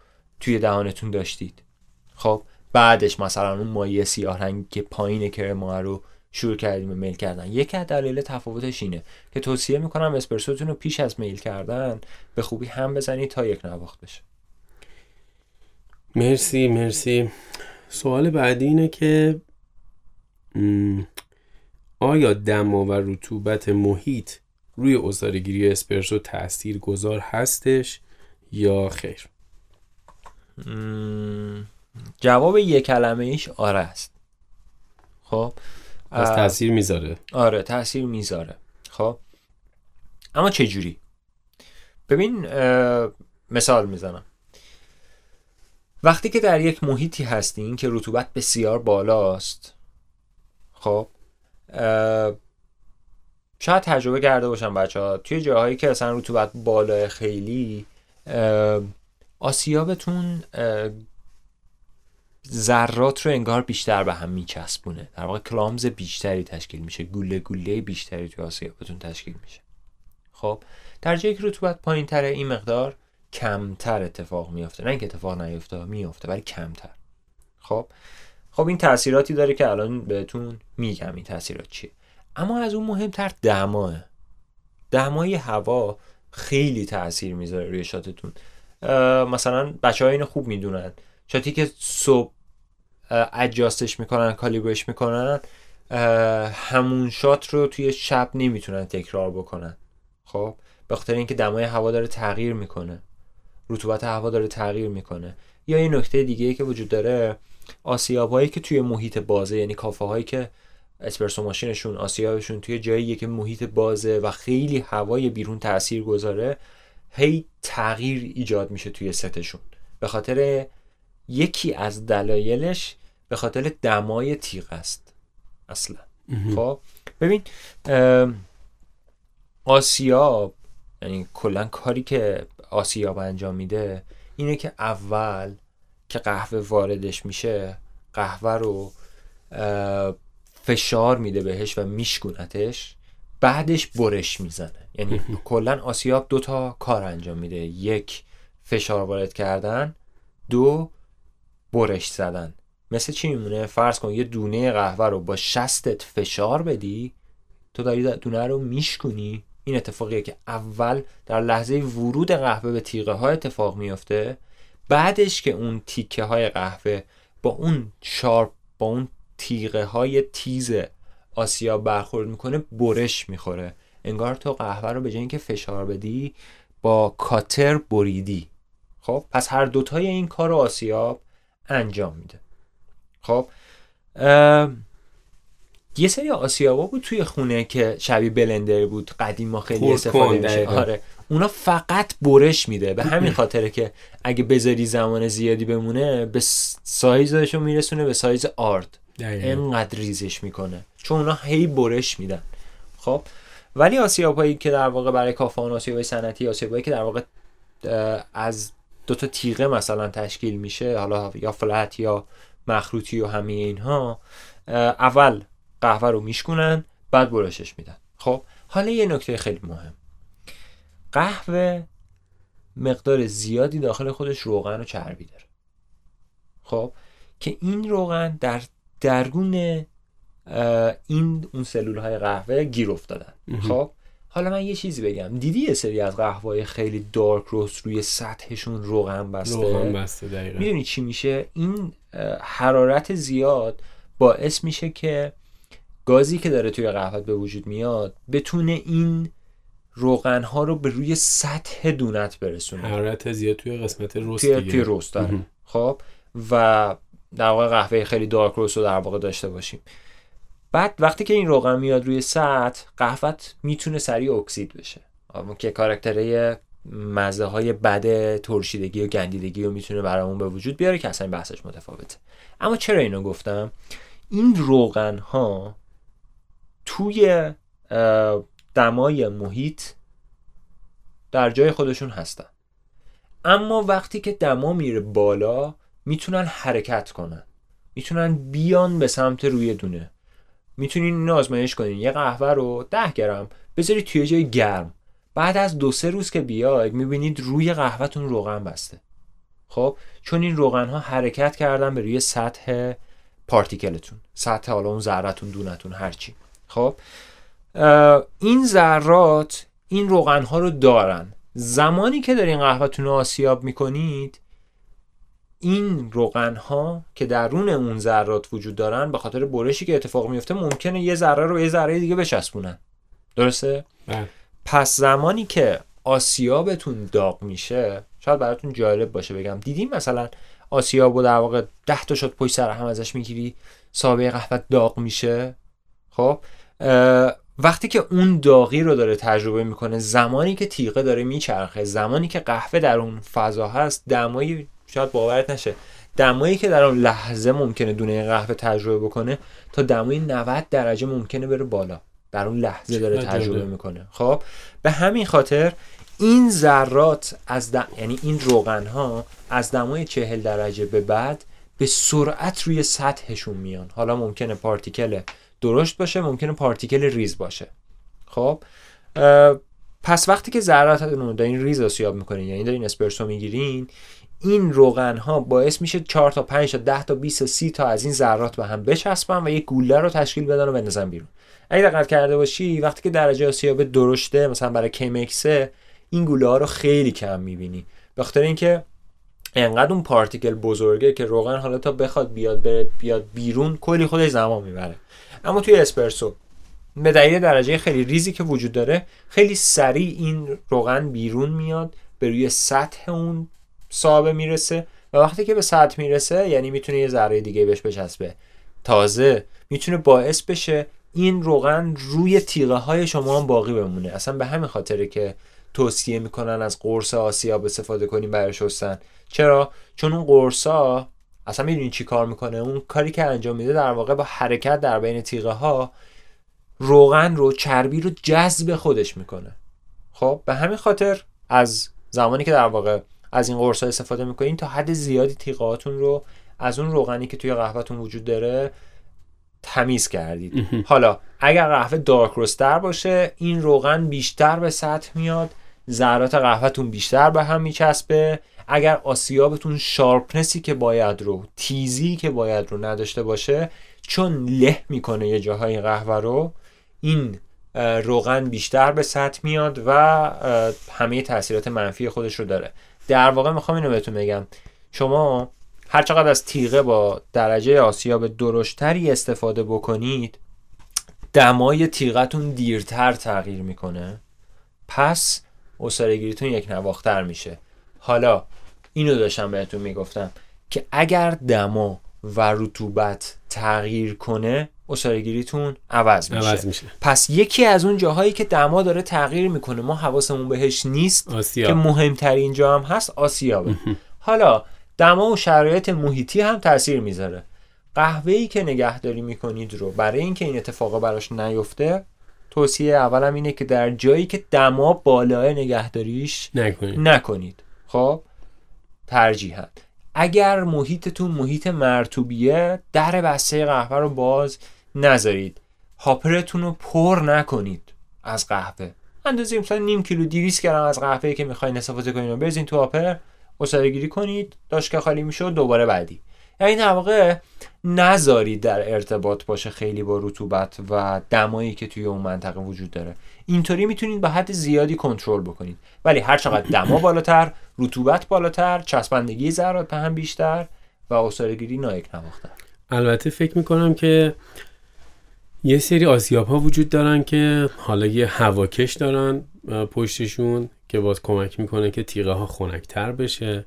توی دهانتون داشتید. خب بعدش مثلا اون مایع سیاه رنگ که پایین crema رو شروع کردیم به میل کردن. یکی از دلایل تفاوتش اینه که توصیه می‌کنم اسپرسوتون رو پیش از میل کردن به خوبی هم بزنید تا یک نواخت بشه. مرسی مرسی. سوال بعدی اینه که آیا دما و رطوبت محیط روی اصارگیری اسپرسو تاثیر گذار هستش یا خیر؟ جواب یک کلمه ایش آره است. خب از تاثیر می‌ذاره. آره تاثیر می‌ذاره. خب اما چه جوری ببین مثال می‌زنم. وقتی که در یک محیطی هستین که رطوبت بسیار بالاست خب شاید تجربه کرده باشم بچه ها توی جاهایی که اصلا رطوبت بالا خیلی آسیابتون ذرات رو انگار بیشتر به هم میچسبونه. در واقع کلامز بیشتری تشکیل میشه. گوله گوله بیشتری توی آسیابتون تشکیل میشه. خب در جایی که رطوبت پایین تره این مقدار کمتر اتفاق میافته. نه اینکه اتفاق نیفته میافته ولی کمتر. خب خب این تاثیراتی داره که الان بهتون میگم این تاثیرات چیه. اما از اون مهمتر دماه. دمای هوا خیلی تاثیر می‌ذاره روی شاتتون. مثلا بچه اینو خوب می‌دونن. شاتی که صبح اجاستش می‌کنن کالیبرش می‌کنن همون شات رو توی شب نمی‌تونن تکرار بکنن. خب؟ به خاطر اینکه دمای هوا داره تغییر می‌کنه. رطوبت هوا داره تغییر می‌کنه. یا این نکته دیگه ای که وجود داره آسیاب که توی محیط بازه یعنی کافه هایی که اسپرسو ماشینشون آسیابشون توی جایی که محیط بازه و خیلی هوای بیرون تاثیر گذاره هی تغییر ایجاد میشه توی ستشون. به خاطر یکی از دلایلش به خاطر دمای تیغ است. اصلا. خب ببین آسیاب یعنی کلا کاری که آسیاب انجام میده اینه که اول که قهوه واردش میشه قهوه رو فشار میده بهش و میشکونتش. بعدش برش می‌زنه. یعنی کلا آسیاب دو تا کار انجام میده. یک فشار وارد کردن. دو برش زدن. مثل چی میمونه؟ فرض کن یه دونه قهوه رو با شستت فشار بدی تو داری دونه رو میشکنی این اتفاقیه که اول در لحظه ورود قهوه به تیغه ها اتفاق میافته. بعدش که اون تیکه های قهوه با اون شارپ با اون تیغه های تیز آسیاب برخورد می‌کنه برش می‌خوره. انگار تو قهوه رو به جای اینکه فشار بدی با کاتر بریدی. خب پس هر دوتای این کار رو آسیاب انجام میده. خب یه سری آسیابا بود توی خونه که شبیه بلندر بود قدیم ما خیلی استفاده میشه. آره. اونا فقط برش میده. به همین خاطره که اگه بذاری زمان زیادی بمونه به سایزشو میرسونه به سایز آرد. انقدر ریزش می‌کنه. چون اونا هی برش میدن. خب؟ ولی آسیاب هایی که در واقع برای کافان آسیاب سنتی آسیاب هایی که در واقع از دو تا تیغه مثلا تشکیل میشه حالا یا فلت یا مخروطی و همه اینها اول قهوه رو میشکنن بعد برشش میدن. خب؟ حالا یه نکته خیلی مهم. قهوه مقدار زیادی داخل خودش روغن و چربی داره. خب؟ که این روغن در درگون این اون سلول های قهوه گیر افتادن. خب؟ حالا من یه چیزی بگم. دیدی یه سری از قهوه خیلی دارک روست روی سطحشون روغن بسته؟ روغن بسته دقیقا. می‌دونی چی میشه؟ این حرارت زیاد باعث میشه که گازی که داره توی قهوه به وجود میاد بتونه این روغن ها رو به روی سطح دونت برسونه. حرارت زیاد توی قسمت رست توی, توی رست داره خب؟ و در واقع قهوه خیلی دارک روست رو در واقع داشته باشیم. بعد وقتی که این روغن میاد روی سطح قهوت می‌تونه سریع اکسید بشه. که کاراکتره مزه های بد ترشیدگی و گندیدگی رو می‌تونه برامون به وجود بیاره که اصلا بحثش متفاوته. اما چرا اینو گفتم؟ این روغن ها توی دمای محیط در جای خودشون هستن. اما وقتی که دما میره بالا می‌تونن حرکت کنن. می‌تونن بیان به سمت روی دونه. می‌تونین این آزمایش کنین. یه قهوه رو ده گرم بذارید توی جای گرم. بعد از دو سه روز که بیاید می‌بینید روی قهوهتون روغن بسته. خب؟ چون این روغن ها حرکت کردن به روی سطح پارتیکلتون. سطح حالا اون ذرتون دونتون هرچی. خب؟ این ذرات این روغن ها رو دارن. زمانی که دارین قهوهتون رو آسیاب می‌کنید این روغن ها که درون اون ذرات وجود دارن به خاطر برشی که اتفاق میفته ممکنه یه ذره رو یه ذره دیگه بچسبونن. درسته؟ بله. پس زمانی که آسیابتون داغ میشه شاید براتون جالب باشه بگم. دیدیم مثلا آسیاب و در واقع ده تا شد پشت سر هم ازش می‌گیری سابه قهوه داغ میشه؟ خب وقتی که اون داغی رو داره تجربه می‌کنه زمانی که تیغه داره میچرخه زمانی که قهوه در اون فضا هست دمایی شاید باورت نشه. دمایی که در اون لحظه ممکنه دونه قهوه تجربه بکنه تا دمای 90 درجه ممکنه بره بالا. در اون لحظه داره تجربه می‌کنه. خب به همین خاطر این ذرات از دم... یعنی این روغن ها از دمای 40 درجه به بعد به سرعت روی سطحشون میان. حالا ممکنه particle درشت باشه ممکنه particle ریز باشه. خب پس وقتی که ذرات رو دارین ریز آسیاب می‌کنین یعنی دارین اسپرسو می‌گیرین این روغن ها باعث میشه 4 تا 5 تا 10 تا 20 تا 30 تا از این ذرات به هم بچسبن و یک گوله رو تشکیل بدن و بندازن بیرون. اگه دقت کرده باشی وقتی که درجه آسیاب درشته مثلا برای Chemex این گوله ها رو خیلی کم می‌بینی. به خاطر اینکه انقدر اون پارتیکل بزرگه که روغن حالا تا بخواد بیاد بره بیاد بیرون کلی خودش زمان می‌بره. اما توی اسپرسو به دلیل درجه خیلی ریزی که وجود داره خیلی سریع این روغن بیرون میاد به روی سطح اون سابه می‌رسه و وقتی که به سطح می‌رسه یعنی می‌تونه یه ذره دیگه بهش بچسبه. تازه می‌تونه باعث بشه این روغن روی تیغه های شما هم باقی بمونه. اصلا به همین خاطره که توصیه می‌کنن از قرص آسیاب استفاده کنیم برای شستن. چرا؟ چون اون قرصا اصلا می‌دونین چی کار می‌کنه؟ اون کاری که انجام میده در واقع با حرکت در بین تیغه ها روغن رو چربی رو جذب خودش می‌کنه. خب؟ به همین خاطر از زمانی که در واقع از این قرص ها استفاده می‌کنین تا حد زیادی تیغهاتون رو از اون روغنی که توی قهوهتون وجود داره تمیز کردید. حالا اگر قهوه دارک روستر باشه این روغن بیشتر به سطح میاد ذرات قهوهتون بیشتر به هم میچسبه. اگر آسیابتون شارپنسی که باید رو تیزی که باید رو نداشته باشه چون له می‌کنه یه جاهای قهوه رو این روغن بیشتر به سطح میاد و همه تاثیرات منفی خودش رو داره. در واقع می‌خوام اینو بهتون بگم. شما هر چقدر از تیغه با درجه آسیاب درشتری استفاده بکنید دمای تیغتون دیرتر تغییر می‌کنه. پس اصارگیریتون یک نواختر میشه. حالا اینو داشتم بهتون می‌گفتم که اگر دما و رطوبت تغییر کنه اصارگیریتون عوض میشه. عوض میشه. پس یکی از اون جاهایی که دما داره تغییر می‌کنه ما حواسمون بهش نیست آسیاب. که مهمترین جا هم هست آسیابه حالا دما و شرایط محیطی هم تاثیر می‌ذاره. قهوه ای که نگهداری می‌کنید رو برای اینکه این اتفاقا براش نیفته توصیه اولم اینه که در جایی که دما بالاه نگهداریش نکنید. نکنید. خب؟ ترجیحاً. اگر محیطتون محیط مرتوبیه در بسته قهوه رو باز نذارید. هاپرتون رو پر نکنید از قهوه. اندازه مثلا نیم کیلو 200 گرم از قهوه که می‌خواین استفاده کنید رو بریزین تو هاپر گساره گیری کنید داشت که خالی میشه دوباره بعدی. یعنی در واقع نذارید در ارتباط باشه خیلی با رطوبت و دمایی که توی اون منطقه وجود داره. اینطوری می‌تونید به حد زیادی کنترل بکنید. ولی هر چقدر دما بالاتر رطوبت بالاتر چسبندگی ذرات به هم بیشتر و اصارگیری نایک نواختر البته فکر می‌کنم که یه سری آسیاب ها وجود دارن که حالا یه هواکش دارن پشتشون که باز کمک می‌کنه که تیغه ها خنکتر بشه.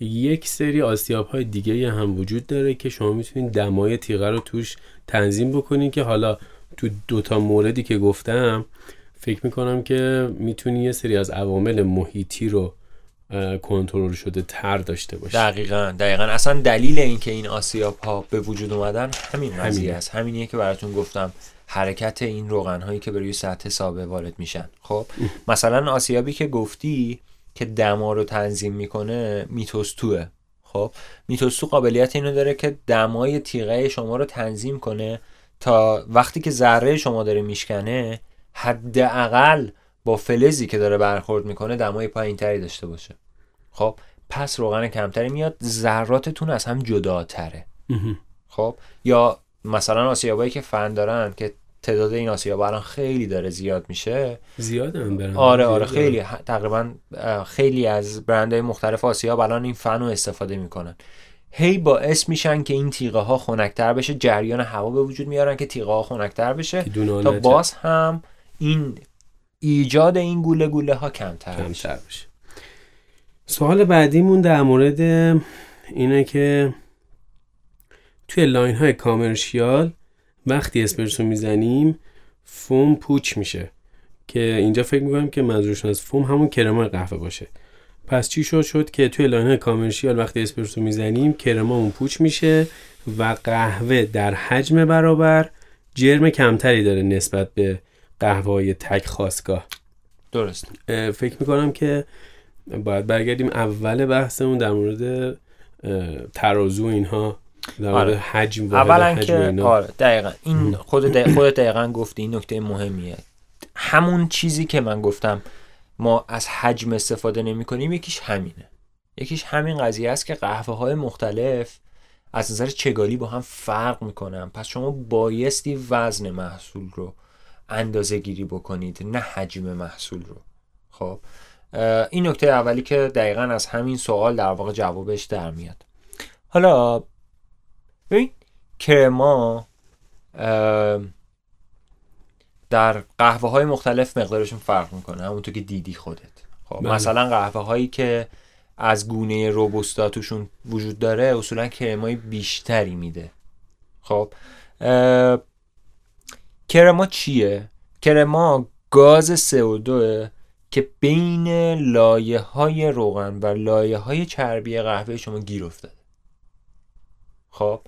یک سری آسیاب های دیگه هم وجود داره که شما می‌تونید دمای تیغه رو توش تنظیم بکنید که حالا تو دوتا موردی که گفتم فکر می‌کنم که می‌تونی یه سری از عوامل محیطی رو کنترل شده تر داشته باشه دقیقا دقیقا. اصلا دلیل اینکه این آسیاب ها به وجود اومدن همین قضیه. است. همینیه که براتون گفتم. حرکت این روغن هایی که به روی سطح سابه وارد میشن. خب؟ مثلا آسیابی که گفتی که دما رو تنظیم می‌کنه میتوستوه. خب؟ میتوستو قابلیت اینو داره که دمای تیغه شما رو تنظیم کنه تا وقتی که ذره شما داره میشکنه حداقل با فلزی که داره برخورد می‌کنه دمای پایینتری داشته باشه. خب پس روغن کمتری میاد ذراتتون از هم جداتره. خب یا مثلا آسیابایی که فن دارن که تعداد این آسیاب الان خیلی داره زیاد میشه. زیاد هم آره آره خیلی. تقریبا خیلی از برندهای مختلف آسیاب الان این فن رو استفاده می‌کنن. هی باعث میشن که این تیغه ها خنکتر بشه. جریان هوا به وجود میارن که تیغه ها خنکتر بشه. تا باز هم این ایجاد این گوله گوله ها کمتر بشه سوال بعدیمون در مورد اینه که توی line های commercial وقتی اسپرسو می‌زنیم فوم پوچ میشه. که اینجا فکر می‌کنم که منظورشون از فوم همون crema ی قهوه باشه. پس چی شد؟ شد که توی line های commercial وقتی اسپرسو می‌زنیم crema مون پوچ میشه و قهوه در حجم برابر جرم کمتری داره نسبت به قهوه های تک خاستگاه درست فکر می‌کنم که باید برگردیم اول بحثمون در مورد ترازو اینها در مورد آره. حجم اولا حجم که اینا. آره دقیقا. این خود دق- خودت دقیقا گفتی این نکته مهمیه. همون چیزی که من گفتم ما از حجم استفاده نمی کنیم یکیش همینه. یکیش همین قضیه است که قهوه های مختلف از نظر چگالی با هم فرق می‌کنن. پس شما بایستی وزن محصول رو اندازه گیری بکنید نه حجم محصول رو. خب این نکته اولی که دقیقا از همین سوال در واقع جوابش در میاد. حالا ببین کرما در قهوه های مختلف مقدارشون فرق می‌کنه همونطور که دیدی خودت. خب بله. مثلا قهوه هایی که از گونه روبوستا توشون وجود داره اصولا کرمای بیشتری میده. خب کرما چیه؟ کرما گاز CO2 که بین لایه های روغن و لایه های چربی قهوه شما گیر افتاده. خب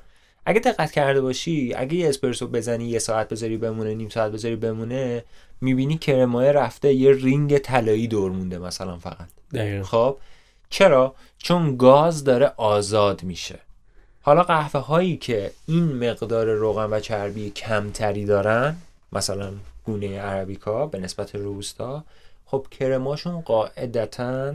اگه دقت کرده باشی اگه یه اسپرسو بزنی یه ساعت بذاری بمونه نیم ساعت بذاری بمونه می‌بینی کرمای رفته یه رینگ طلایی دور مونده مثلا فقط. دقیقا. خب چرا؟ چون گاز داره آزاد میشه. حالا قهوه هایی که این مقدار روغن و چربی کمتری دارن مثلا گونه عربیکا به نسبت روستا خب کرماشون قاعدتا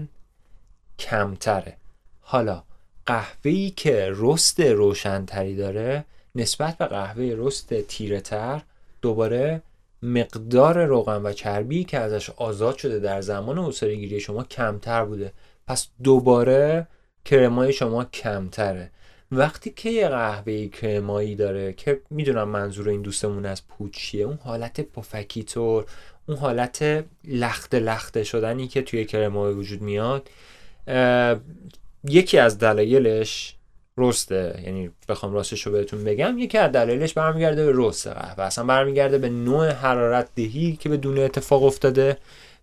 کمتره. حالا قهوه‌ای که رست روشنتری داره نسبت به قهوه رست تیره تر دوباره مقدار روغن و چربی که ازش آزاد شده در زمان اصاره شما کمتر بوده. پس دوباره کرمای شما کمتره. وقتی که یه قهوه کرمایی داره که می‌دونم منظور این دوستمون از پوچیه اون حالت پفکی طور اون حالت لخته لخته شدنی که توی کرمای وجود میاد یکی از دلایلش رسته. یعنی بخوام راستش رو بهتون بگم یکی از دلایلش برمیگرده به رست قهوه. اصلا برمیگرده به نوع حرارت دهی که به دونه اتفاق افتاده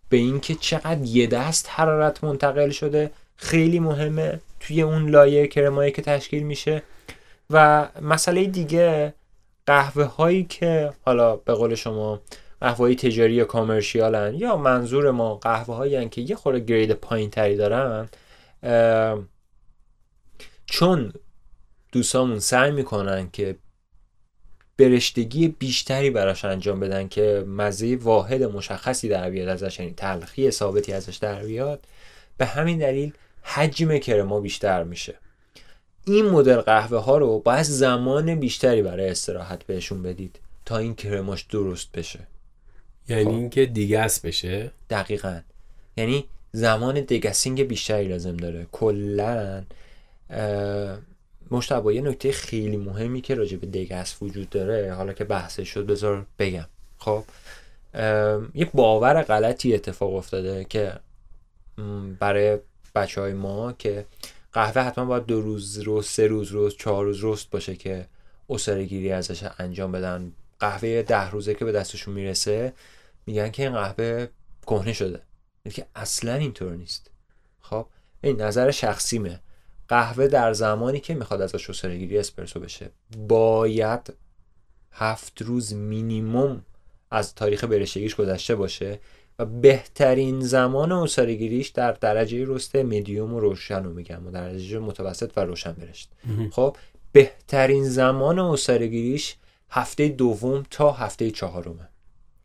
به اینکه چقدر یه دست حرارت منتقل شده. خیلی مهمه. توی اون لایه کرمایی که تشکیل میشه. و مسئله دیگه قهوه هایی که حالا به قول شما قهوه های تجاری یا کامرشیالن یا منظور ما قهوه هایی که یه خورده گرید پایین تری دارن چون دوستامون سعی می‌کنن که برشتگی بیشتری براش انجام بدن که مزه واحد مشخصی در بیاد ازش یعنی تلخی ثابتی ازش در بیاد به همین دلیل حجم کرما بیشتر میشه. این مدل قهوه ها رو باید زمان بیشتری برای استراحت بهشون بدید تا این کرماش درست بشه. یعنی خب. اینکه دیگس بشه؟ دقیقا. یعنی زمان دگسینگ بیشتری لازم داره. کلا مشتبه یه نکته خیلی مهمی که راجع به دگس وجود داره حالا که بحثش شد بذار بگم. خب یه باور غلطی اتفاق افتاده که برای بچه های ما که قهوه حتما باید دو روز روز سه روز روز چهار روز رست باشه که اصاره ازش انجام بدن. قهوه ده روزه که به دستشون می‌رسه میگن که این قهوه کهنه شده. که اصلا اینطور نیست. خب این نظر شخصیمه. قهوه در زمانی که می‌خواد ازش اصاره اسپرسو بشه باید هفت روز مینیموم از تاریخ برشگیش گذشته باشه و بهترین زمان اصارگیریش در درجه رست مدیوم و روشن رو میگم و درجه متوسط و روشن برشت. خب بهترین زمان اصارگیریش هفته دوم تا هفته چهارمه.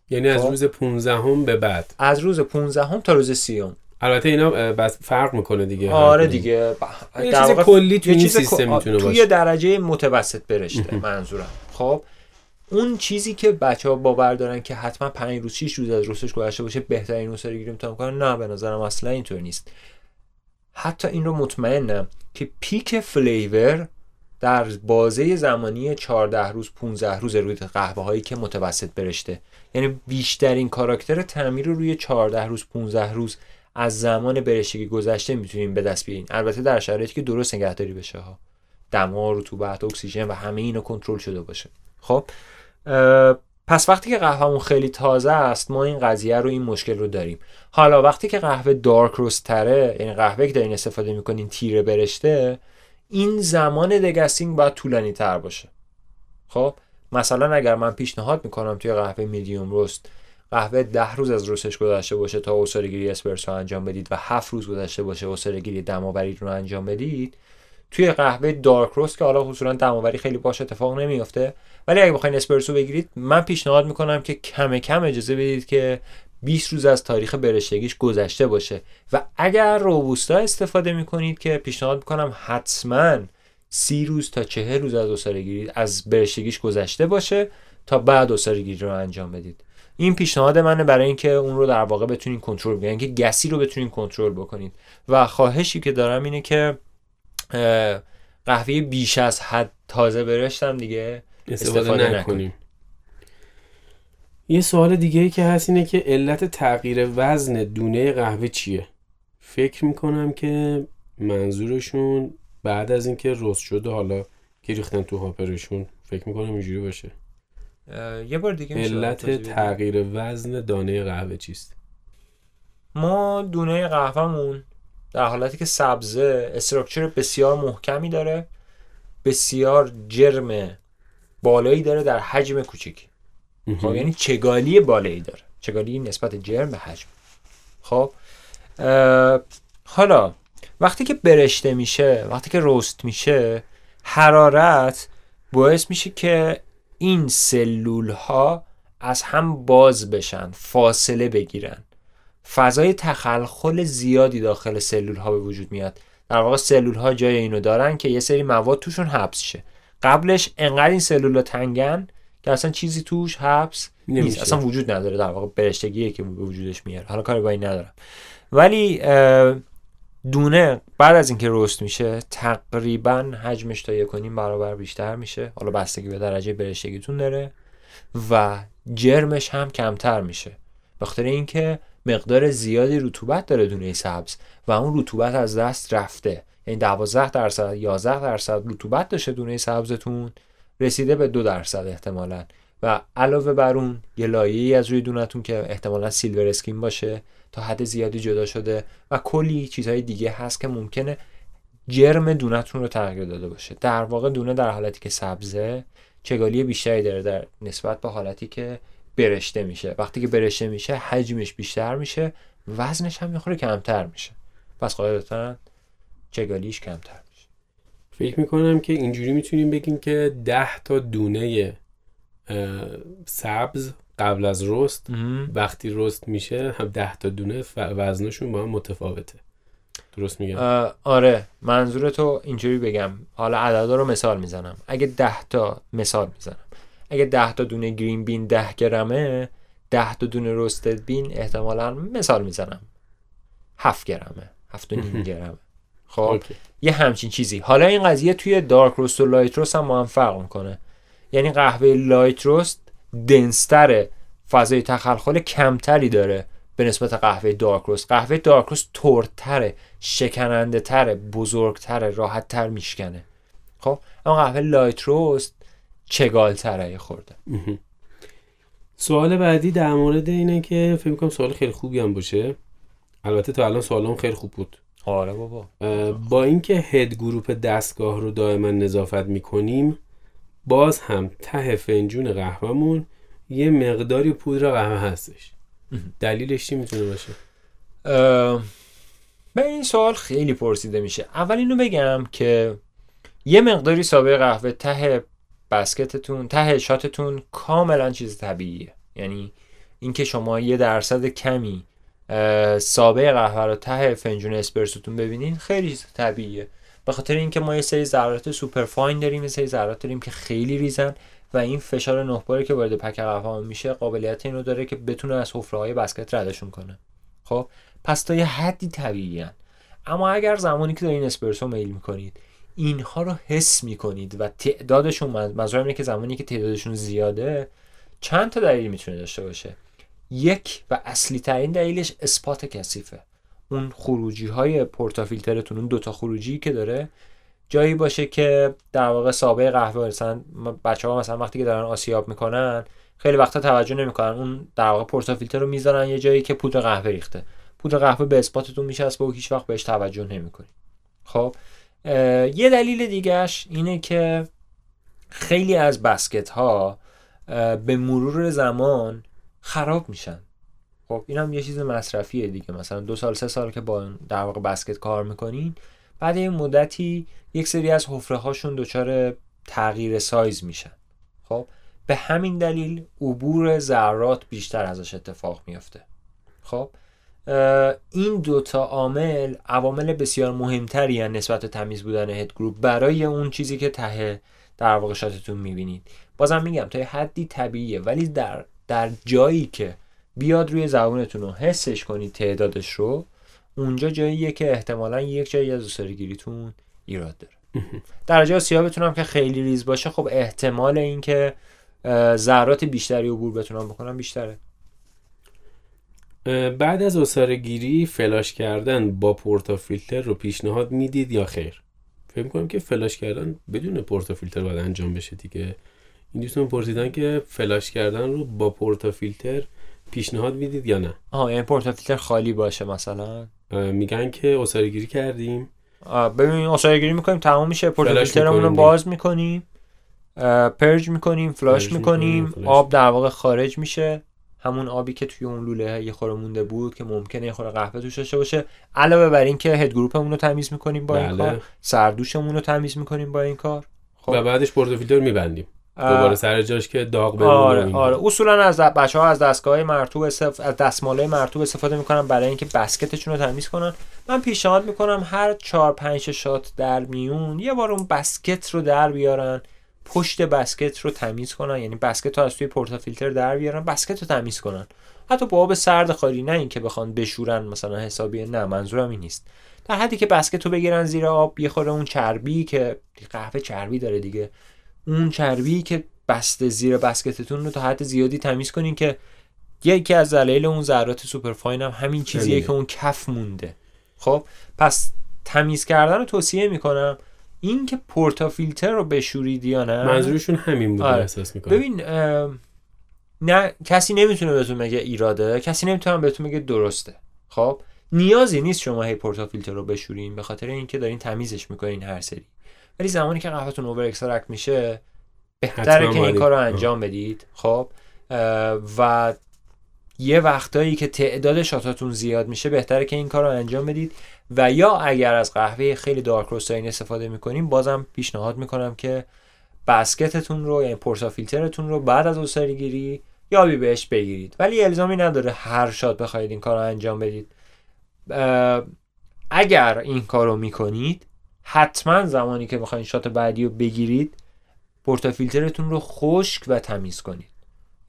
یعنی از خب؟ روز 15 هم به بعد. از روز 15 هم تا روز 30 هم. البته اینا بس فرق می‌کنه دیگه. آره دیگه. یه چیز کلی توی این سیستم می‌تونه باشه. توی درجه متوسط برشته منظورم. خب اون چیزی که بچه ها باور دارن که حتما 5 روز 6 روز از رستش گذشته باشه بهترین روز گیری امتحان کنن نه به نظرم اصلا اینطور نیست. حتی این رو مطمئنم که پیک فلیور در بازه زمانی 14 روز 15 روز روی قهوه هایی که متوسط برشته. یعنی بیشترین کاراکتر تعمیر رو روی 14 روز 15 روز از زمان برشتگی گذشته می‌تونیم به دست بیاریم. البته در شرایطی که درست نگهداری بشه ها. دما رطوبت اکسیژن و همه اینا کنترل شده باشه. خب؟ پس وقتی که قهوهمون خیلی تازه است ما این قضیه رو این مشکل رو داریم. حالا وقتی که قهوه دارک روست تره یعنی قهوه که دارین استفاده می‌کنین تیره برشته این زمان دگستینگ باید طولانی تر باشه. خب؟ مثلا اگر من پیشنهاد می‌کنم توی قهوه میدیوم روست قهوه ده روز از روستش گذشته باشه تا گیری اسپرسو انجام بدید و هفت روز گذشته باشه گیری دماوری رو انجام بدید توی قهوه دارک روست که حالا حصولا دماوری خیلی باش اتفاق نمیافته. ولی اگه بخواین اسپرسو بگیرید من پیشنهاد می‌کنم که کم کم اجازه بدید که 20 روز از تاریخ برشتگیش گذشته باشه. و اگر روبوستا استفاده می‌کنید که پیشنهاد می‌کنم حتما سی روز تا چهه روز از گیری از برشتگیش گذشته باشه تا بعد گیری رو انجام بدید. این پیشنهاد منه برای اینکه اون رو در واقع بتونین کنترل بکنید که گسی رو بتونین کنترل بکنید و خواهشی که دارم اینه که قهوه بیش از حد تازه برشتم دیگه. استفاده, استفاده نکنیم. یه سوال دیگه ای که هست اینه که علت تغییر وزن دونه قهوه چیه؟ فکر می‌کنم که منظورشون بعد از اینکه رست شده حالا که ریختن تو هاپرشون فکر می‌کنم اینجوری باشه. یه بار دیگه علت تغییر وزن دانه قهوه چیست؟ ما دونه قهوهمون در حالتی که سبزه استراکچر بسیار محکمی داره بسیار جرم بالایی داره در حجم کوچیک. خب یعنی چگالی بالایی داره. چگالی نسبت جرم به حجم. خب حالا وقتی که برشته میشه وقتی که روست میشه حرارت باعث میشه که این سلول ها از هم باز بشن فاصله بگیرن. فضای تخلخل زیادی داخل سلول ها به وجود میاد. در واقع سلول ها جای اینو دارن که یه سری مواد توشون حبس شه. قبلش انقدر این سلول ها تنگن که اصلا چیزی توش حبس نیست. اصلا وجود نداره. در واقع برشتگیه که به وجودش میاره. حالا کاری با این ندارم. ولی دونه بعد از اینکه رست میشه تقریبا حجمش تا یک برابر بیشتر میشه. حالا بستگی به درجه برشتگیتون داره و جرمش هم کمتر میشه. بخاطر اینکه مقدار زیادی رطوبت داره دونه سبز و اون رطوبت از دست رفته. یعنی 12 درصد 11 درصد رطوبت داشته دونه سبزتون رسیده به دو درصد احتمالا. و علاوه بر اون یه لایه از روی دونتون که احتمالا سیلور اسکین باشه تا حد زیادی جدا شده و کلی چیزهای دیگه هست که ممکنه جرم دونتون رو تغییر داده باشه. در واقع دونه در حالتی که سبزه چگالی بیشتری داره در نسبت به حالتی که برشته میشه. وقتی که برشته میشه حجمش بیشتر میشه وزنش هم می‌خوره کمتر میشه. پس قاعدتا چگالیش کمتر میشه. فکر می‌کنم که اینجوری می‌تونیم بگیم که ده تا دونه سبز قبل از رست وقتی رست میشه هم ده تا دونه وزنشون با هم متفاوته. درست میگم؟ آره منظور تو اینجوری بگم. حالا عددا رو مثال می‌زنم. اگه ده تا مثال می‌زنم. اگه ده تا دونه green bean ده گرمه ده تا دونه roasted bean احتمالا مثال می‌زنم هفت گرمه هفت و نیم گرمه. خب یه همچین چیزی. حالا این قضیه توی dark roast و light roast هم با هم فرق می‌کنه. یعنی قهوه light roast dense تره فضای تخلخل کمتری داره به نسبت قهوه dark roast. قهوه dark roast تردتره شکننده تره بزرگتره راحت تر میشکنه. خب اما قهوه لایت روست چگال تره خورده سوال بعدی در مورد اینه که فکر کنم سوال خیلی خوبی هم باشه. البته تا الان سوالم خیلی خوب بود. آره بابا. با اینکه هد گروپ دستگاه رو دائما نظافت می‌کنیم باز هم ته فنجون قهوهمون یه مقداری پودر قهوه هستش. دلیلش چی می‌تونه باشه؟ به این سوال خیلی پرسیده میشه. اول اینو بگم که یه مقداری ساب قهوه ته basket تون ته shot تون کاملا چیز طبیعیه. یعنی اینکه شما یه درصد کمی ساب قهوه رو ته فنجون اسپرسوتون ببینین خیلی چیز طبیعیه. به خاطر اینکه ما یه سری ذرات super fine داریم یه سری ذرات داریم که خیلی ریزن و این فشار نه که وارد puck قهوه میشه قابلیت اینو داره که بتونه از حفره های basket ردشون کنه. خب پس تا یه حدی طبیعی اما اگر زمانی که دارین اسپرسو میل می‌کنید اینها رو حس می‌کنید و تعدادشون منظورم اینه که زمانی که تعدادشون زیاده چند تا دلیل می‌تونه داشته باشه. یک و اصلی ترین دلیلش اثبات کثیفه. اون خروجی های پورتافیلترتون اون دوتا خروجی که داره جایی باشه که در واقع سابه قهوه مثلا بچه ها مثلا وقتی که دارن آسیاب می‌کنن خیلی وقتا توجه نمی‌کنن. اون در واقع پورتافیلتر رو می‌ذارن یه جایی که پودر قهوه ریخته. پودر قهوه به اثباتتون میشه و هیچ وقت بهش توجه نمی‌کنی خب؟ یه دلیل دیگهش اینه که خیلی از بسکت ها به مرور زمان خراب میشن. خب این هم یه چیز مصرفیه دیگه. مثلا دو سال سه سال که با در واقع بسکت کار می‌کنین بعد این مدتی یک سری از حفره هاشون دچار تغییر سایز میشن. خب به همین دلیل عبور ذرات بیشتر ازش اتفاق میافته. خب این دوتا عامل عوامل بسیار مهمتری هن نسبت به تمیز بودن هد گروپ برای اون چیزی که ته در واقع شاتتون می‌بینید. بازم میگم تا حدی طبیعیه ولی در در جایی که بیاد روی زبونتون رو حسش کنید تعدادش رو اونجا جاییه که احتمالا یک جایی از گیریتون ایراد داره. درجه آسیابتون هم که خیلی ریز باشه خب احتمال اینکه ذرات بیشتری عبور بتونم بکنم بیشتره. بعد از عصاره flush کردن با portafilter رو پیشنهاد می‌دید یا خیر؟ فکر کنم که flush کردن بدون portafilter باید انجام بشه دیگه. این دوستان پرسیدن که flush کردن رو با portafilter پیشنهاد می‌دید یا نه؟ آها یعنی portafilter خالی باشه مثلا؟ میگن که عصاره گیری کردیم. ببین اصاره گیری می‌کنیم تمام میشه. پورتافیلترمون رو باز می‌کنیم. پرج می‌کنیم فلاش می‌کنیم. آب در واقع خارج میشه. همون آبی که توی اون لوله یه خوره مونده بود که ممکنه یه خوره قهوه توش داشته باشه. علاوه بر این که هد گروپمون رو تمیز می‌کنیم با این بله. کار. سردوشمون رو تمیز می‌کنیم با این کار. خب. و بعدش پورتوفیلتر میبندیم. دوباره سر جاش که داغ بمونه آره. آره. اصولا از بچه ها از دستگاه مرتوب استف... از دستماله مرتوب استفاده می‌کنن برای اینکه بسکتشون رو تمیز کنن. من پیشنهاد می‌کنم هر چهار پنج شات در میون یه بار اون بسکت رو در بیارن. پشت بسکت رو تمیز کنن. یعنی بسکت رو از توی پورتافیلتر در بیارن بسکت رو تمیز کنن. حتی با آب سرد خالی نه اینکه بخوان بشورن مثلا حسابی نه منظورم این نیست. در حدی که بسکت رو بگیرن زیر آب یه خورده اون چربی که قهوه چربی داره دیگه. اون چربی که بسته زیر بسکتتون رو تا حد زیادی تمیز کنین که یکی از دلایل اون ذرات super fine هم همین چیزیه. که اون کف مونده. خب پس تمیز کردن رو توصیه می‌کنم. این که portafilter رو بشورید یا نه؟ منظورشون همین بوده آره. احساس می‌کنم. ببین نه کسی نمی‌تونه بهتون بگه ایراده کسی نمی‌تونه بهتون بگه درسته. خب؟ نیازی نیست شما هی portafilter رو بشورین به خاطر اینکه دارین تمیزش می‌کنین هر سری. ولی زمانی که قهوهتون over extract میشه بهتره که این کار رو. انجام بدید. خب؟ و یه وقتایی که تعداد شاتاتون زیاد میشه بهتره که این کار رو انجام بدید. و یا اگر از قهوه خیلی دارک روسترین استفاده می‌کنیم بازم پیشنهاد می‌کنم که بسکتتون رو یعنی پورتافیلترتون رو بعد از اوسری گیری یابی بهش بگیرید. ولی الزامی نداره هر شات بخواید این کار رو انجام بدید. اگر این کار رو می‌کنید حتما زمانی که می‌خواین shot بعدی رو بگیرید portafilter تون رو خشک و تمیز کنید.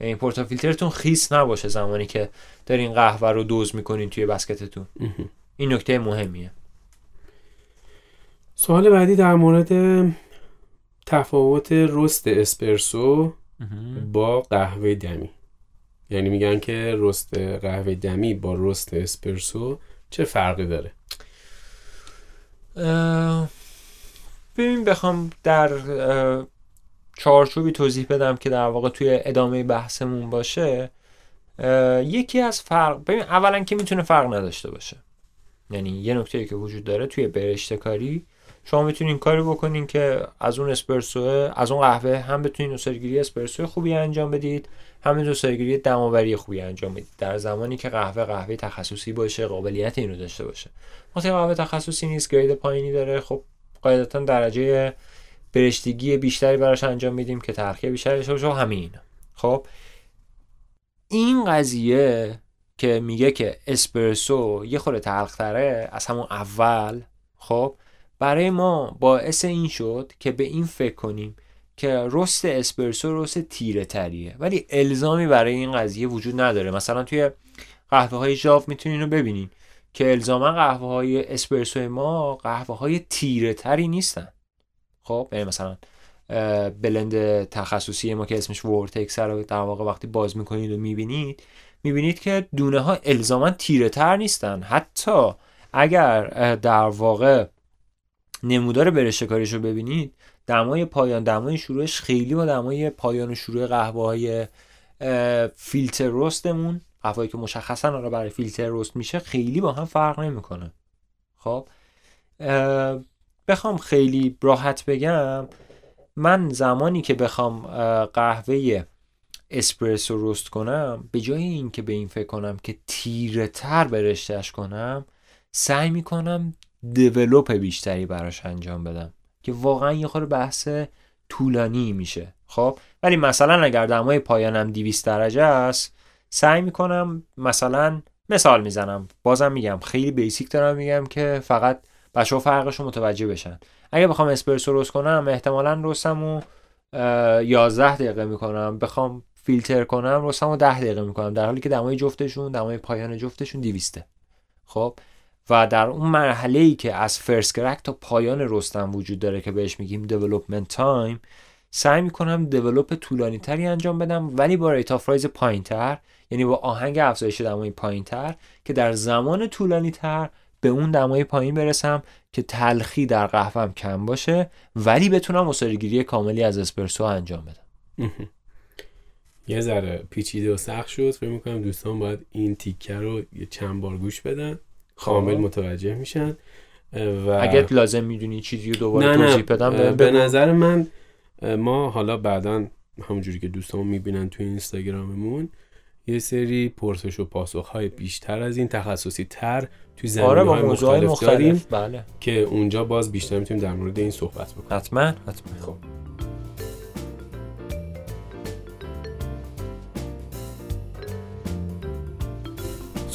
یعنی portafilter تون خیس نباشه زمانی که دارین قهوه رو dose می‌کنین توی basket تون. این نکته مهمیه. سوال بعدی در مورد تفاوت roast اسپرسو با قهوه دمی. یعنی میگن که roast قهوه دمی با roast اسپرسو چه فرقی داره؟ ببین بخوام در چارچوبی توضیح بدم که در واقع توی ادامه بحثمون باشه. یکی از فرق ببین اولا که می‌تونه فرق نداشته باشه. یعنی یه نکته که وجود داره توی برشته کاری شما می‌تونین کاری بکنین که از اون اسپرسو از اون قهوه هم بتونین نوسرگیری اسپرسو خوبی انجام بدید هم نوسرگیری دماوری خوبی انجام بدید در زمانی که قهوه قهوه تخصصی باشه قابلیت این رو داشته باشه وقتی قهوه تخصصی نیست گرید پایینی داره خب قاعدتا درجه برشتگی بیشتری براش انجام میدیم که ترخیه بیشتری و همین. خب این قضیه که میگه که اسپرسو یه خورده تلختره از همون اول خب؟ برای ما باعث این شد که به این فکر کنیم که رست اسپرسو رست تیره تریه. ولی الزامی برای این قضیه وجود نداره. مثلا توی قهوه های ژاو می‌تونین رو ببینین که الزاما قهوه های اسپرسو ما قهوه های تیره تری نیستن. خب؟ یعنی مثلا بلند تخصصی ما که اسمش ورتکس رو در واقع وقتی باز می‌کنید و می‌بینید می‌بینید که دونه ها الزاما تیره تر نیستن. حتی اگر در واقع نمودار برشته کاریش رو ببینید دمای پایان دمای شروعش خیلی با دمای پایان و شروع قهوه های فیلتر رستمون قهوه‌ای که مشخصا آره برای فیلتر رست میشه خیلی با هم فرق نمی‌کنه. خب بخوام خیلی راحت بگم من زمانی که بخوام قهوه اسپرسو رست کنم به جای اینکه به این فکر کنم که تیره تر برشتش کنم سعی می‌کنم دیولوپ بیشتری براش انجام بدم که واقعا یه خورده بحث طولانی میشه. خب؟ ولی مثلا اگر دمای پایانم 200 درجه است سعی می‌کنم مثلا مثال می‌زنم. بازم میگم خیلی basic دارم میگم که فقط بچه ها فرقش رو متوجه بشن. اگه بخوام اسپرسو roast کنم احتمالا roast م رو 11 دقیقه می‌کنم. بخوام فیلتر کنم roast م رو 10 دقیقه می‌کنم. در حالی که دمای جفتشون دمای پایان جفتشون 200 خب؟ و در اون مرحله ای که از first crack تا پایان roast م وجود داره که بهش میگیم development time سعی می‌کنم develop طولانی تری انجام بدم ولی با rate of rise پایین تر یعنی با آهنگ افزایش دمای پایین تر که در زمان طولانی تر به اون دمای پایین برسم که تلخی در قهوهم کم باشه ولی بتونم عصاره‌گیری کاملی از اسپرسو انجام بدم. یه ذره پیچیده و سخت شد. فکر می‌کنم دوستان باید این تیکه رو یه چند بار گوش بدن. کامل خب. متوجه میشن. و اگه لازم می‌دونی چیزی رو دوباره نه نه. توضیح بدم به. نظر من ما حالا بعدا همونجوری که دوستان می‌بینن توی اینستاگراممون یه سری پرسش و پاسخ های بیشتر از این تخصصی تر توی زمینه آره های مختلف, داریم مختلف بله. که اونجا باز بیشتر می‌تونیم در مورد این صحبت بکنیم. حتما حتما. خب.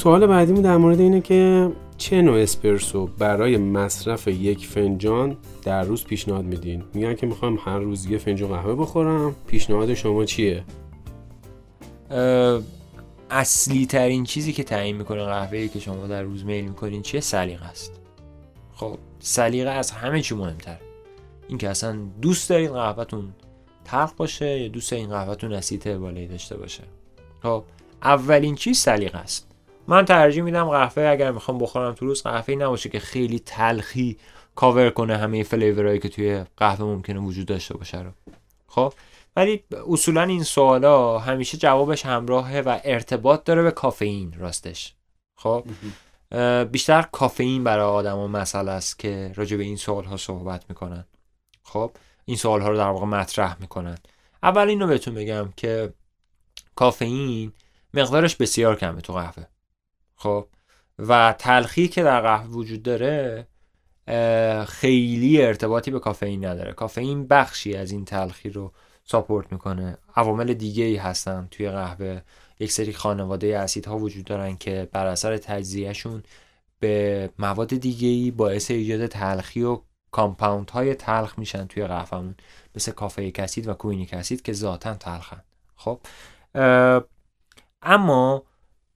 سوال بعدیمون در مورد اینه که چه نوع اسپرسو برای مصرف یک فنجان در روز پیشنهاد میدین؟ میگن که می‌خوام هر روز یه فنجان قهوه بخورم. پیشنهاد شما چیه؟ اصلی ترین چیزی که تعیین می‌کنه قهوه که شما در روز میل می‌کنین چیه؟ سلیقه است. خب سلیقه از همه چی مهمتر. این که اصلا دوست دارید قهوهتون تلخ باشه یا دوست این قهوهتون اسیته بالایی داشته باشه. خب اولین چیز سلیقه است. من ترجیح میدم قهوه اگر می‌خوام بخورم تو روز قهوه نباشه که خیلی تلخی کاور کنه همه فلیورایی که توی قهوه ممکنه وجود داشته باشه رو. خب؟ ولی اصولا این سوالا همیشه جوابش همراهه و ارتباط داره به کافئین راستش. خب؟ بیشتر کافئین برای آدما مسئله است که راجع به این سوال ها صحبت می‌کنن. خب؟ این سوال ها رو در واقع مطرح می‌کنن. اول اینو بهتون بگم که کافئین مقدارش بسیار کمه تو قهوه. خب. و تلخی که در قهوه وجود داره خیلی ارتباطی به کافئین نداره. کافئین بخشی از این تلخی رو ساپورت می‌کنه. عوامل دیگه ای هستن توی قهوه. یک سری خانواده اسیدها وجود دارن که بر اثر تجزیهشون به مواد دیگه ای باعث ایجاد تلخی و compound های تلخ میشن توی قهوهمون. مثل caffeic acid و quinic acid که ذاتا تلخن. خب. اما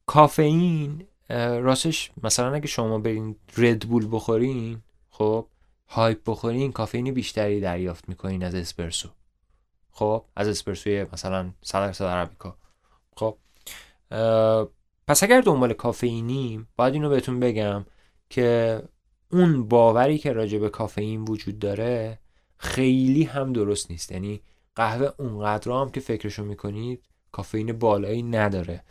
کافئین راستش مثلا اگه شما برین ردبول بخورین خب هایپ بخورین کافئین بیشتری دریافت می‌کنین از اسپرسو. خب از اسپرسوی مثلا سلکس عربیکا خب پس اگر دنبال کافئینیم باید اینو بهتون بگم که اون باوری که راجع به کافئین وجود داره خیلی هم درست نیست. یعنی قهوه اونقدر هم که فکرشو می‌کنید کافئین بالایی نداره.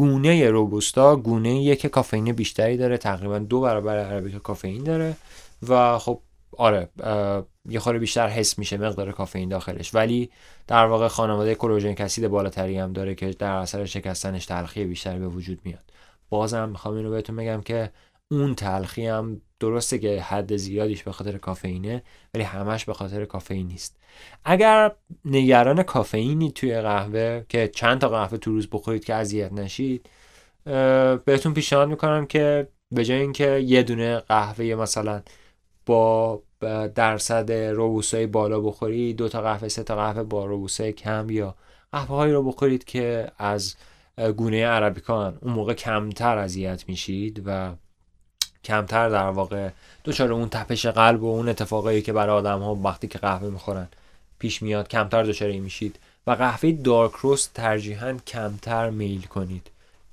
گونه روبوستا گونه یه که کافئین بیشتری داره تقریبا دو برابر عربیکا کافئین داره و خب آره یه خورده بیشتر حس میشه مقدار کافئین داخلش. ولی در واقع خانواده کلوژن کسید بالاتری هم داره که در اثر شکستنش تلخی بیشتری به وجود میاد. بازم می‌خوام اینو بهتون بگم که اون تلخی هم درسته که حد زیادیش به خاطر کافئینه ولی همش به خاطر کافئین نیست. اگر نگران کافئینی توی قهوه که چند تا قهوه تو روز بخورید که اذیت نشید بهتون پیشنهاد می‌کنم که به جای اینکه یه دونه قهوه مثلا با درصد روبوسای بالا بخورید دو تا قهوه سه تا قهوه با روبوسای کم یا قهوه هایی رو بخورید که از گونه عربیکان اون موقع کمتر اذیت میشید و کمتر در واقع دچار اون تپش قلب و اون اتفاقایی که برای آدم ها وقتی که قهوه می‌خورن پیش میاد کمتر دچار میشید. و قهوه دارک روست ترجیحاً کمتر میل کنید.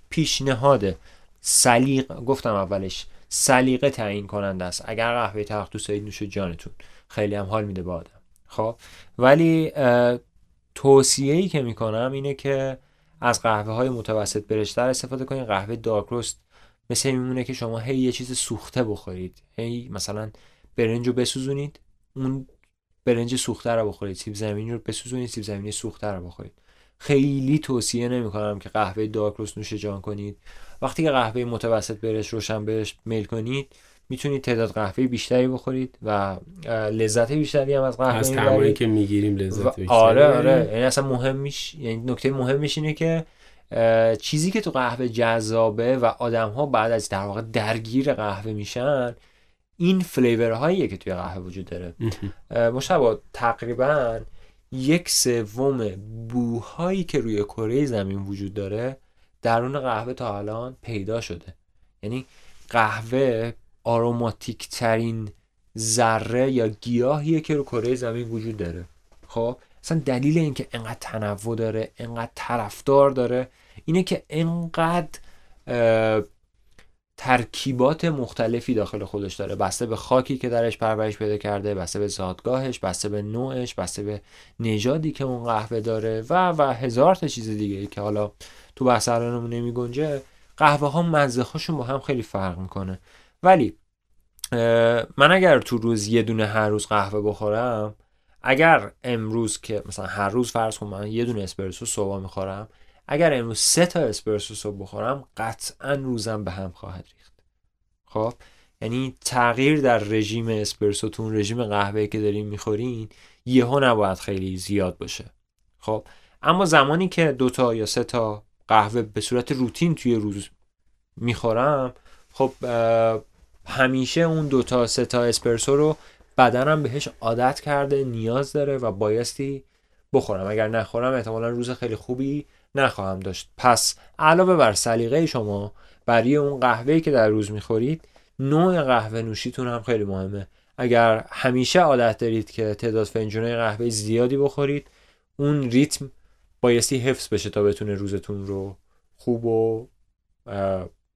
پیشنهاد سلیق گفتم اولش سلیقه تعیین کننده است. اگر قهوه تلخ دوست دارید نوش جانتون. خیلی هم حال میده به آدم. خب؟ ولی توصیه ای که می‌کنم اینه که از قهوه های متوسط برشتر استفاده کنید. قهوه دارک روست مثل میمونه که شما هی یه چیز سوخته بخورید. هی مثلا برنج رو بسوزونید اون برنج سوخته رو بخورید. سیب زمینی رو بسوزونید سیب زمینی سوخته رو بخورید. خیلی توصیه نمی کنم که قهوه دارک روست نوش جان کنید. وقتی که قهوه متوسط برش روشن بهش میل کنید می‌تونید تعداد قهوه بیشتری بخورید و لذت بیشتری هم از قهوه از که می‌گیریم لذت بیشتری. آره آره. یعنی اصلا مهم میش یعنی نکته مهمش اینه که چیزی که تو قهوه جذابه و آدم ها بعد از در واقع درگیر قهوه میشن این فلیور هاییه که توی قهوه وجود داره. مشابه تقریبا یک سوم بوهایی که روی کره زمین وجود داره درون قهوه تا الان پیدا شده. یعنی قهوه آروماتیک ترین ذره یا گیاهیه که رو کره زمین وجود داره. خب؟ اصلا دلیل اینکه انقدر تنوع داره انقدر طرفدار داره اینه که انقدر ترکیبات مختلفی داخل خودش داره. بسته به خاکی که درش پرورش پیدا کرده بسته به زادگاهش بسته به نوعش بسته به نژادی که اون قهوه داره و و هزار تا چیز دیگه که حالا تو بحث الانمون نمی گنجه قهوه ها مزه هاشون با هم خیلی فرق می‌کنه. ولی من اگر تو روز یه دونه هر روز قهوه بخورم اگر امروز که مثلا هر روز فرض کنم من یه دونه اسپرسو صبح می‌خورم اگر امروز سه تا اسپرسو صبح بخورم قطعا روزم به هم خواهد ریخت. خب؟ یعنی تغییر در رژیم اسپرسوتون رژیم قهوه که دارین می‌خورین یهو نباید خیلی زیاد باشه. خب؟ اما زمانی که دوتا یا سه تا قهوه به صورت روتین توی روز می‌خورم خب همیشه اون دو تا سه تا اسپرسو رو بدنم بهش عادت کرده نیاز داره و بایستی بخورم. اگر نخورم احتمالا روز خیلی خوبی نخواهم داشت. پس علاوه بر سلیقه شما برای اون قهوه‌ای که در روز می‌خورید نوع قهوه نوشیتون هم خیلی مهمه. اگر همیشه عادت دارید که تعداد فنجون قهوه زیادی بخورید اون ریتم بایستی حفظ بشه تا بتونه روزتون رو خوب و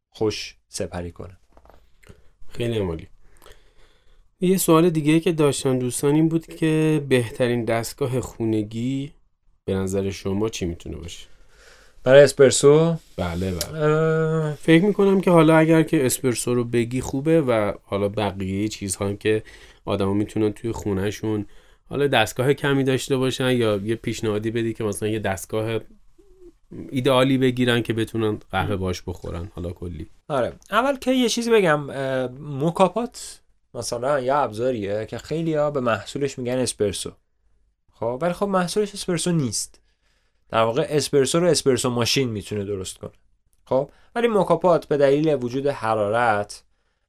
خوش سپری کنه. خیلی عمالی یه سوال دیگه که داشتن دوستان این بود که بهترین دستگاه خونگی به نظر شما چی می‌تونه باشه؟ برای اسپرسو؟ بله بله. فکر می‌کنم که حالا اگر که اسپرسو رو بگی خوبه و حالا بقیه چیزها هم که آدما می‌تونن توی خونهشون حالا دستگاه کمی داشته باشن یا یه پیشنهادی بدی که مثلا یه دستگاه ایدئالی بگیرن که بتونن قهوه باش بخورن حالا کلی. آره. اول که یه چیزی بگم موکاپات مثلا یه ابزاریه که خیلی ها به محصولش میگن اسپرسو. خب ولی خب محصولش اسپرسو نیست. در واقع اسپرسو رو اسپرسو ماشین می‌تونه درست کنه. خب ولی موکاپات به دلیل وجود حرارت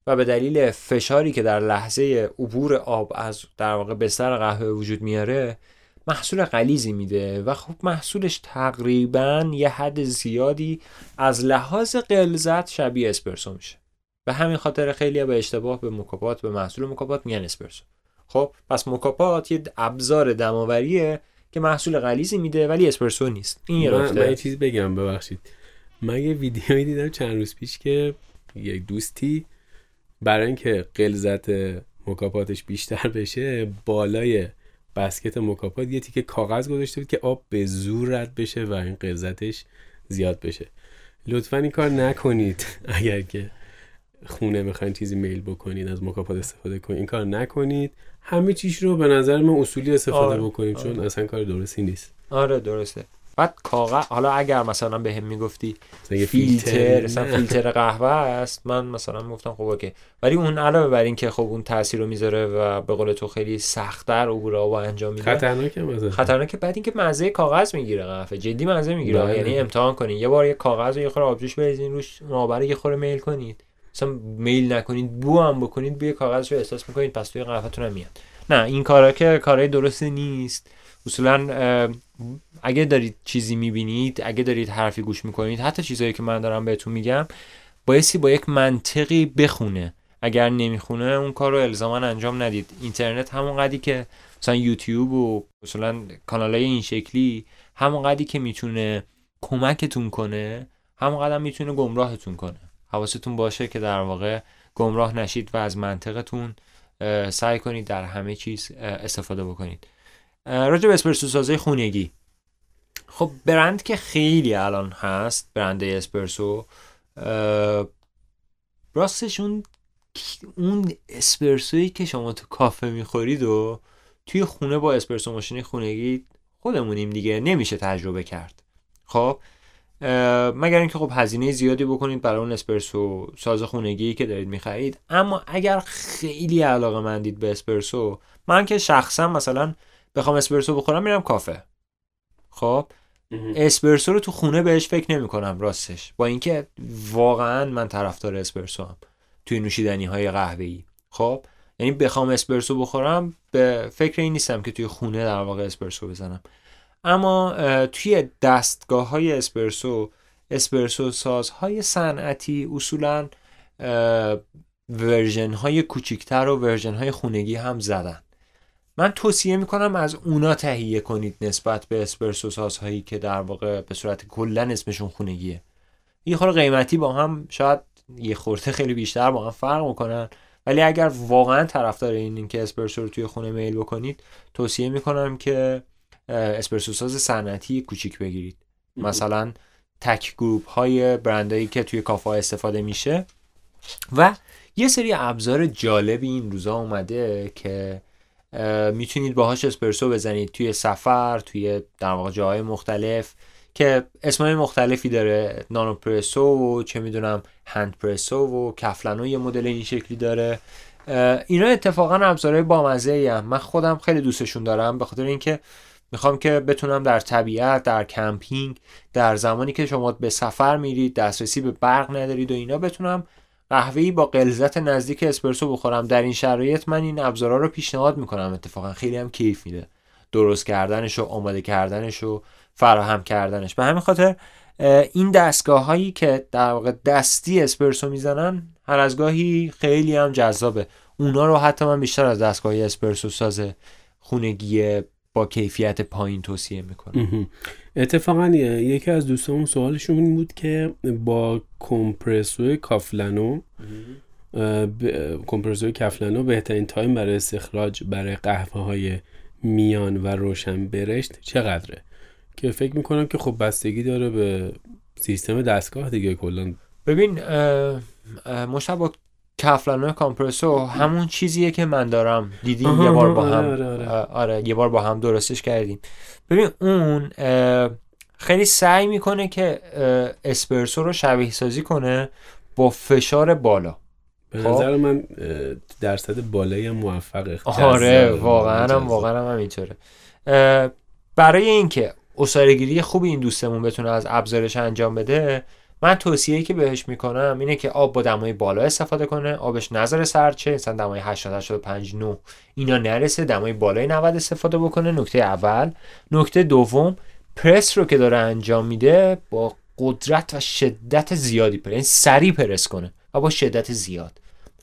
و به دلیل فشاری که در لحظه عبور آب از در واقع بستر قهوه وجود میاره محصول غلیزی میده و خب محصولش تقریبا یه حد زیادی از لحاظ قلزت شبیه اسپرسو میشه. به همین خاطر خیلی به اشتباه به مکاپات به محصول مکاپات میگن اسپرسو. خب پس مکاپات یه ابزار دماوریه که محصول غلیزی میده ولی اسپرسو نیست. این یه من, من یه چیز بگم ببخشید. من یه ویدیویی دیدم چند روز پیش که یک دوستی برای اینکه قلزت مکاپاتش بیشتر بشه بالای بسکت مکاپات یه تیکه کاغذ گذاشته بود که آب به زور رد بشه و این قلزتش زیاد بشه. لطفا این کار نکنید اگر که خونه می‌خواین چیزی میل بکنید از مکاپات استفاده کنید این کار نکنید. همه چیش رو به نظر من اصولی استفاده آره. بکنید چون آره. اصلا کار درستی نیست. آره درسته. بعد کاغذ حالا اگر مثلا به هم می‌گفتی فیلتر مثلا فیلتر قهوه است من مثلا می‌گفتم خب اوکی. ولی اون علاوه بر این که خب اون تاثیر رو می‌ذاره و به قول تو خیلی سختتر عبور آب انجام میده خطرناکه مثلا خطرناکه. بعد اینکه مزه کاغذ می‌گیره قهوه. جدی مزه می‌گیره. بله. یعنی امتحان کنین. یه بار یه کاغذ و یه خورده آبجوش بریزین روش اون یه خورده میل کنید مثلا میل نکنید بو هم بکنید بوی کاغذ رو احساس می‌کنید پس توی قهوهتون هم میاد. نه این کارا که کارهای درستی نیست. اصولا اگه دارید چیزی می‌بینید اگه دارید حرفی گوش می‌کنید حتی چیزهایی که من دارم بهتون میگم بایستی با یک منطقی بخونه. اگر نمی‌خونه اون کار رو الزاما انجام ندید. اینترنت همون قدی که مثلا یوتیوب و مثلا کانال های این شکلی همون قدی که می‌تونه کمکتون کنه همون قدم می‌تونه گمراهتون کنه. حواستون باشه که در واقع گمراه نشید و از منطقتون سعی کنید در همه چیز استفاده بکنید. راجع به اسپرسو سازی خونگی. خب برند که خیلی الان هست برند اسپرسو راستش اون اون اسپرسویی که شما تو کافه می‌خورید و توی خونه با اسپرسو ماشین خونگی خودمونیم دیگه نمیشه تجربه کرد. خب مگر اینکه خب هزینه زیادی بکنید برای اون اسپرسو ساز خونگی که دارید می‌خرید. اما اگر خیلی علاقه مندید به اسپرسو من که شخصا مثلا بخوام اسپرسو بخورم میرم کافه. خب؟ اسپرسو رو تو خونه بهش فکر نمی کنم راستش. با اینکه واقعا من طرفدار اسپرسو هم توی نوشیدنی های قهوه ای خب؟ یعنی بخوام اسپرسو بخورم به فکر این نیستم که توی خونه در واقع اسپرسو بزنم. اما توی دستگاه های اسپرسو اسپرسو سازهای صنعتی اصولا version های کوچیکتر و version های خونگی هم زدن. من توصیه می‌کنم از اونا تهیه کنید نسبت به اسپرسو سازهایی که در واقع به صورت کلا اسمشون خونگیه. یه خورده قیمتی با هم شاید یه خورده خیلی بیشتر با هم فرق می‌کنن. ولی اگر واقعا طرفدار این که اسپرسو رو توی خونه میل بکنید توصیه می‌کنم که اسپرسو ساز صنعتی کوچیک بگیرید. مثلا تک گروپ های برندایی که توی کافه استفاده میشه. و یه سری ابزار جالبی این روزا اومده که می‌تونید باهاش اسپرسو بزنید توی سفر توی در واقع جاهای مختلف که اسمای مختلفی داره. نانو پرسو و چه می‌دونم هند پرسو و کفلنو یه مدل این شکلی داره. اینا اتفاقا ابزارهای بامزه هم من خودم خیلی دوستشون دارم به خاطر اینکه می‌خوام که بتونم در طبیعت در کمپینگ در زمانی که شما به سفر میرید دسترسی به برق ندارید و اینا بتونم قهوه‌ای با غلظت نزدیک اسپرسو بخورم. در این شرایط من این ابزارا رو پیشنهاد می‌کنم. اتفاقا خیلی هم کیف میده. درست کردنش و آماده کردنش و فراهم کردنش. به همین خاطر این دستگاه هایی که در واقع دستی اسپرسو می‌زنن هر از گاهی خیلی هم جذابه. اونا رو حتی من بیشتر از دستگاه اسپرسو ساز خونگی با کیفیت پایین توصیه می‌کنم اتفاقا یکی از دوستامون سوالشون این بود که با کمپرسو کافلانو کمپرسو کافلانو بهترین time برای استخراج برای قهوه های میان و روشن برشت چقدره؟ که فکر می‌کنم که خب بستگی داره به سیستم دستگاه دیگه کلا. ببین مشابه کفلانو کامپرسو همون چیزیه که من دارم. دیدیم یه بار با هم. آره, آره. آره یه بار با هم درستش کردیم. ببین اون خیلی سعی می‌کنه که اسپرسو رو شبیه سازی کنه با فشار بالا. به نظر من درصد بالایی موفقه آره واقعا هم واقعا هم همینطوره. برای اینکه اصارگیری خوبی این دوستمون بتونه از ابزارش انجام بده من توصیه‌ای که بهش می‌کنم اینه که آب با دمای بالا استفاده کنه آبش نظر سرچه مثلا دمای 80 85 9 اینا نرسه دمای بالای 90 استفاده بکنه. نکته اول. نکته دوم پرس رو که داره انجام میده با قدرت و شدت زیادی پرس یعنی سریع پرس کنه و با شدت زیاد.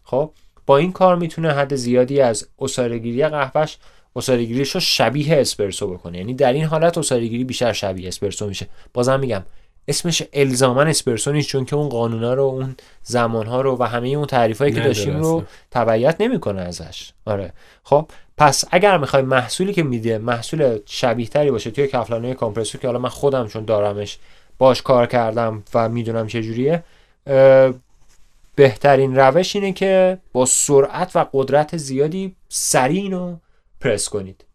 خب با این کار می‌تونه حد زیادی از اسارگیری قهوهش اسارگیریش رو شبیه اسپرسو بکنه. یعنی در این حالت اسارگیری بیشتر شبیه اسپرسو میشه. بازم میگم اسمش الزاما اسپرسو نیست چون که اون قانونا رو اون زمانها رو و همه اون تعریفایی که داشتیم رو تبعیت نمی‌کنه ازش. آره. خب پس اگر می‌خوای محصولی که میده محصول شبیه تری باشه توی کفلانه کامپرسور که حالا من خودم چون دارمش باش کار کردم و می‌دونم چه جوریه بهترین روش اینه که با سرعت و قدرت زیادی سریع اینو پرس کنید.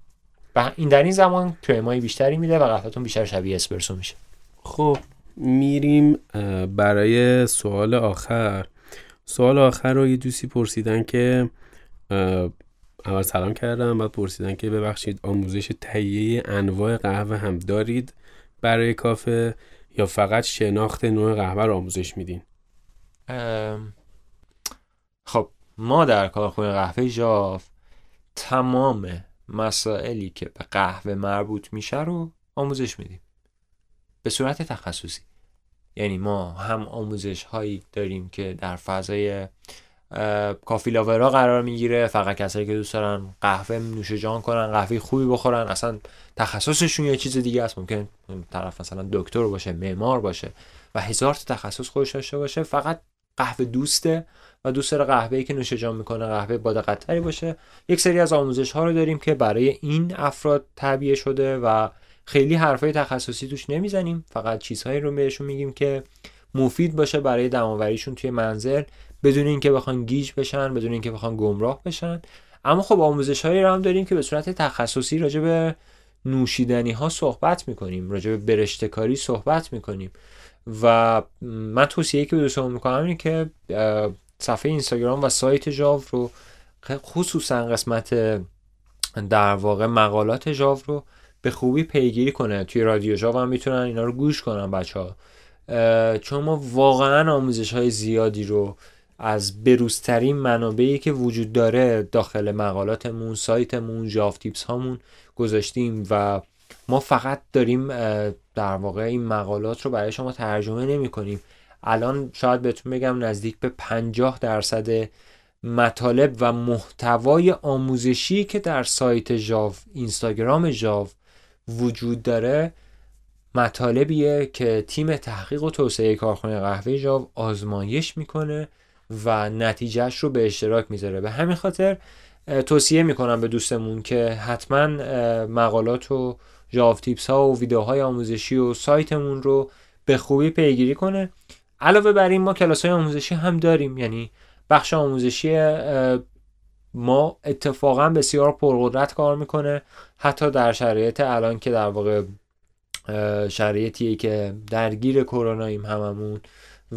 و این در این زمان کرمای بیشتری میده و قهوهتون بیشتر شبیه اسپرسو میشه. خب. میریم برای سوال آخر. سوال آخر رو یه دوستی پرسیدن که اول سلام کردم بعد پرسیدن که ببخشید آموزش تهیه انواع قهوه هم دارید برای کافه یا فقط شناخت نوع قهوه رو آموزش میدین؟ خب ما در کارخونه قهوه جاف تمام مسائلی که به قهوه مربوط میشه رو آموزش میدیم. به صورت تخصصی. یعنی ما هم آموزش هایی داریم که در فضای کافی لاورا قرار می‌گیره فقط کسایی که دوست دارن قهوه نوش جان کنن قهوه خوبی بخورن اصلا تخصصشون یه چیز دیگه است. ممکن طرف مثلا دکتر باشه معمار باشه و هزار تخصص خودش داشته باشه فقط قهوه دوسته و دوست داره قهوه‌ای که نوش جان می‌کنه قهوه با دقتری باشه. یک سری از آموزش ها رو داریم که برای این افراد تعبیه شده و خیلی حرفای تخصصی توش نمی‌زنیم. فقط چیزهایی رو بهشون میگیم که مفید باشه برای دماوریشون توی منزل بدون اینکه بخوان گیج بشن بدون اینکه بخوان گمراه بشن. اما خب آموزش هایی رو هم داریم که به صورت تخصصی راجع به نوشیدنی ها صحبت می‌کنیم راجع به برشتکاری صحبت می‌کنیم. و من توصیه که به دوستان می‌کنم اینه که صفحه اینستاگرام و سایت جاو رو خصوصا قسمت در واقع مقالات جاو رو به خوبی پیگیری کنه. توی رادیو جاو هم می‌تونن اینا رو گوش کنن بچه ها چون ما واقعا آموزش های زیادی رو از بروزترین منابعی که وجود داره داخل مقالاتمون سایتمون جاف تیپس هامون گذاشتیم و ما فقط داریم در واقع این مقالات رو برای شما ترجمه نمی کنیم الان شاید بهتون بگم نزدیک به 50 درصد مطالب و محتوای آموزشی که در سایت جاو اینستاگرام جاو وجود داره مطالبیه که تیم تحقیق و توسعه کارخانه قهوه جاو آزمایش می‌کنه و نتیجهش رو به اشتراک می‌ذاره. به همین خاطر توصیه می‌کنم به دوستمون که حتما مقالات و جاو تیپس ها و ویدیوهای آموزشی و سایتمون رو به خوبی پیگیری کنه. علاوه بر این ما کلاس های آموزشی هم داریم. یعنی بخش آموزشی ما اتفاقا بسیار پرقدرت کار می‌کنه. حتی در شرایط الان که در واقع شرایطیه که درگیر کروناییم هممون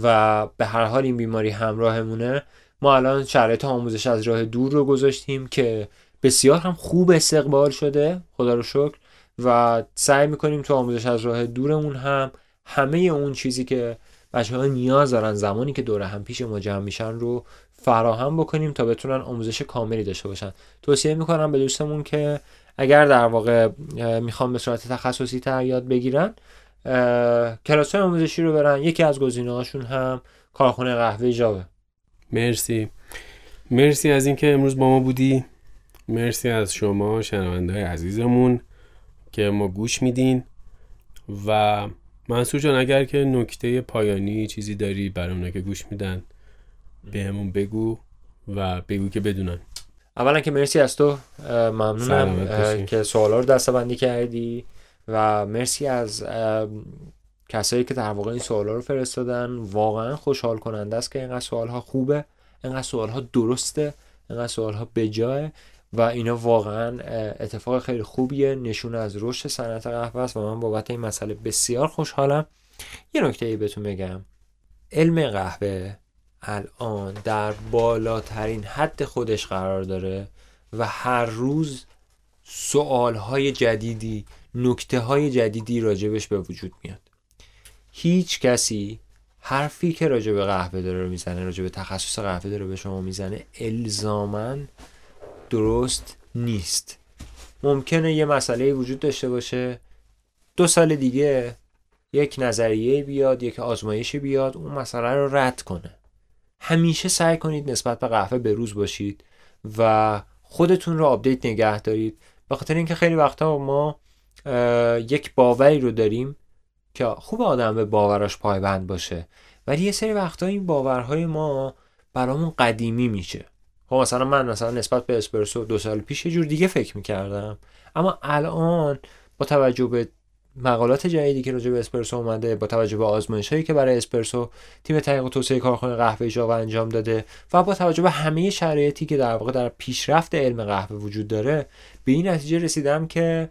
و به هر حال این بیماری همراهمونه ما الان شرایط آموزش از راه دور رو گذاشتیم که بسیار هم خوب استقبال شده خدا رو شکر و سعی می‌کنیم تو آموزش از راه دورمون هم همه اون چیزی که بچه ها نیاز دارن زمانی که دوره هم پیش ما جمع میشن رو فراهم بکنیم تا بتونن آموزش کاملی داشته باشن. توصیه می‌کنم به دوستمون که اگر در واقع می‌خوان به صورت تخصصی تر یاد بگیرن کلاس های آموزشی رو برن. یکی از گزینه هم کارخونه قهوه جاوه مرسی. مرسی از اینکه امروز با ما بودی. مرسی از شما شنونده های عزیزمون که ما گوش میدین. و منصور جان اگر که نکته پایانی چیزی داری برای اونا که گوش میدن بهمون بگو و بگو که بدونن. اولا که مرسی از تو ممنونم که سوالا رو دستبندی کردی و مرسی از کسایی که در واقع این سوالا رو فرستادن. واقعا خوشحال کننده است که اینقدر سوال ها خوبه اینقدر سوال ها درسته اینقدر سوال ها بجاه و اینا واقعا اتفاق خیلی خوبیه. نشون از رشد صنعت قهوه است و من بابت این مسئله بسیار خوشحالم. یه نکته ای بهتون بگم. علم قهوه الان در بالاترین حد خودش قرار داره و هر روز سوال های جدیدی نکته های جدیدی راجبش به وجود میاد. هیچ کسی حرفی که راجب قهوه داره می‌زنه راجب تخصص قهوه داره به شما می‌زنه الزامن درست نیست. ممکنه یه مسئله وجود داشته باشه دو سال دیگه یک نظریه بیاد یک آزمایشی بیاد اون مسئله رو رد کنه. همیشه سعی کنید نسبت به قهوه به روز باشید و خودتون رو update نگه دارید. به خاطر اینکه خیلی وقتا ما یک باوری رو داریم که خوب آدم به باوراش پایبند باشه. ولی یه سری وقتا این باورهای ما برامون قدیمی میشه. خب مثلا من مثلا نسبت به اسپرسو دو سال پیش یه جور دیگه فکر می‌کردم. اما الان با توجه به مقالات جدیدی که راجع به اسپرسو اومده با توجه به آزمایش هایی که برای اسپرسو تیم تحقیق و توسعه کارخانه قهوه جاوا انجام داده و با توجه به همه شرایطی که در واقع در پیشرفت علم قهوه وجود داره به این نتیجه رسیدم که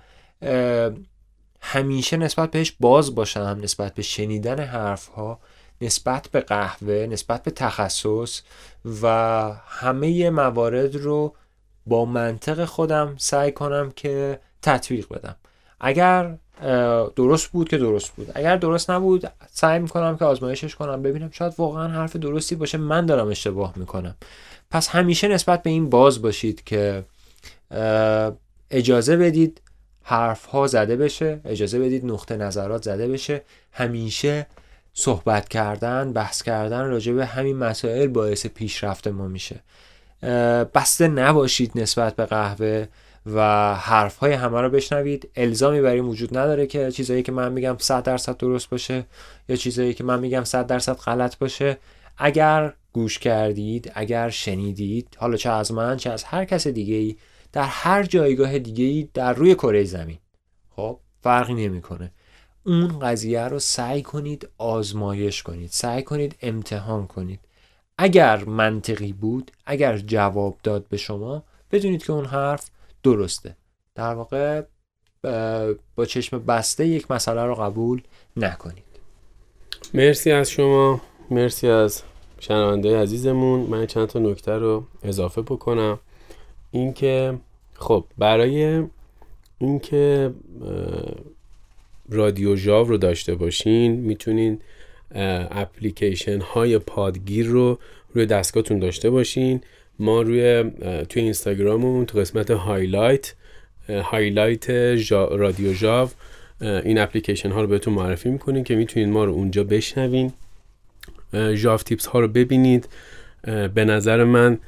همیشه نسبت بهش باز باشم نسبت به شنیدن حرف ها نسبت به قهوه نسبت به تخصص و همه موارد رو با منطق خودم سعی کنم که تطبیق بدم. اگر درست بود که درست بود. اگر درست نبود سعی می‌کنم که آزمایشش کنم ببینم شاید واقعا حرف درستی باشه من دارم اشتباه می‌کنم. پس همیشه نسبت به این باز باشید که اجازه بدید حرف ها زده بشه اجازه بدید نقطه نظرات زده بشه. همیشه صحبت کردن بحث کردن راجع به همین مسائل باعث پیشرفت ما میشه. بسته نباشید نسبت به قهوه. و حرف های همه رو بشنوید. الزامی برای وجود نداره که چیزایی که من میگم 100 درصد درست باشه یا چیزایی که من میگم 100 درصد غلط باشه. اگر گوش کردید اگر شنیدید حالا چه از من چه از هر کس دیگه ای در هر جایگاه دیگه ای در روی کره زمین. خب فرقی نمی‌کنه. اون قضیه رو سعی کنید آزمایش کنید سعی کنید امتحان کنید. اگر منطقی بود اگر جواب داد به شما بدونید که اون حرف درسته. در واقع با چشم بسته یک مسئله رو قبول نکنید. مرسی از شما. مرسی از شنونده عزیزمون. من چند تا نکته رو اضافه بکنم. اینکه خب برای اینکه رادیو ژاو رو داشته باشین می‌تونین اپلیکیشن های پادگیر رو روی دستگاهتون داشته باشین. ما روی توی اینستاگراممون تو قسمت highlight highlight رادیو ژاو این اپلیکیشن ها رو بهتون معرفی می‌کنیم که می‌تونید ما رو اونجا بشنوین. ژاو tips ها رو ببینید. به نظر من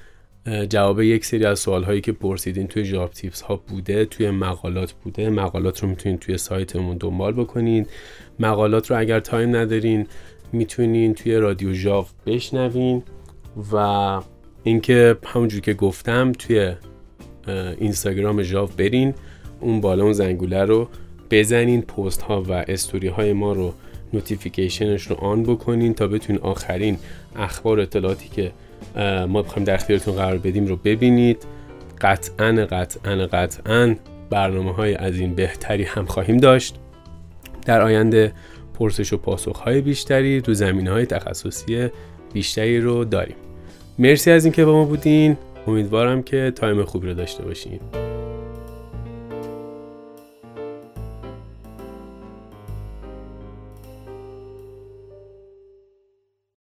جواب یک سری از سوال هایی که پرسیدین توی ژاو tips ها بوده توی مقالات بوده. مقالات رو می‌تونید توی سایتمون دنبال بکنید مقالات رو اگر time ندارین می‌تونین توی رادیو ژاو بشنوین و اینکه همونجور که گفتم توی اینستاگرام ژاو برین اون بالا اون زنگوله رو بزنین پست ها و استوری های ما رو notification ش رو on بکنین تا بتونین آخرین اخبار اطلاعاتی که ما بخوایم در اختیارتون قرار بدیم رو ببینید. قطعا قطعا قطعا برنامه های از این بهتری هم خواهیم داشت. در آینده پرسش و پاسخ های بیشتری رو زمین های تخصصی بیشتری رو داریم. مرسی از اینکه با ما بودین. امیدوارم که تایم خوبی رو داشته باشین.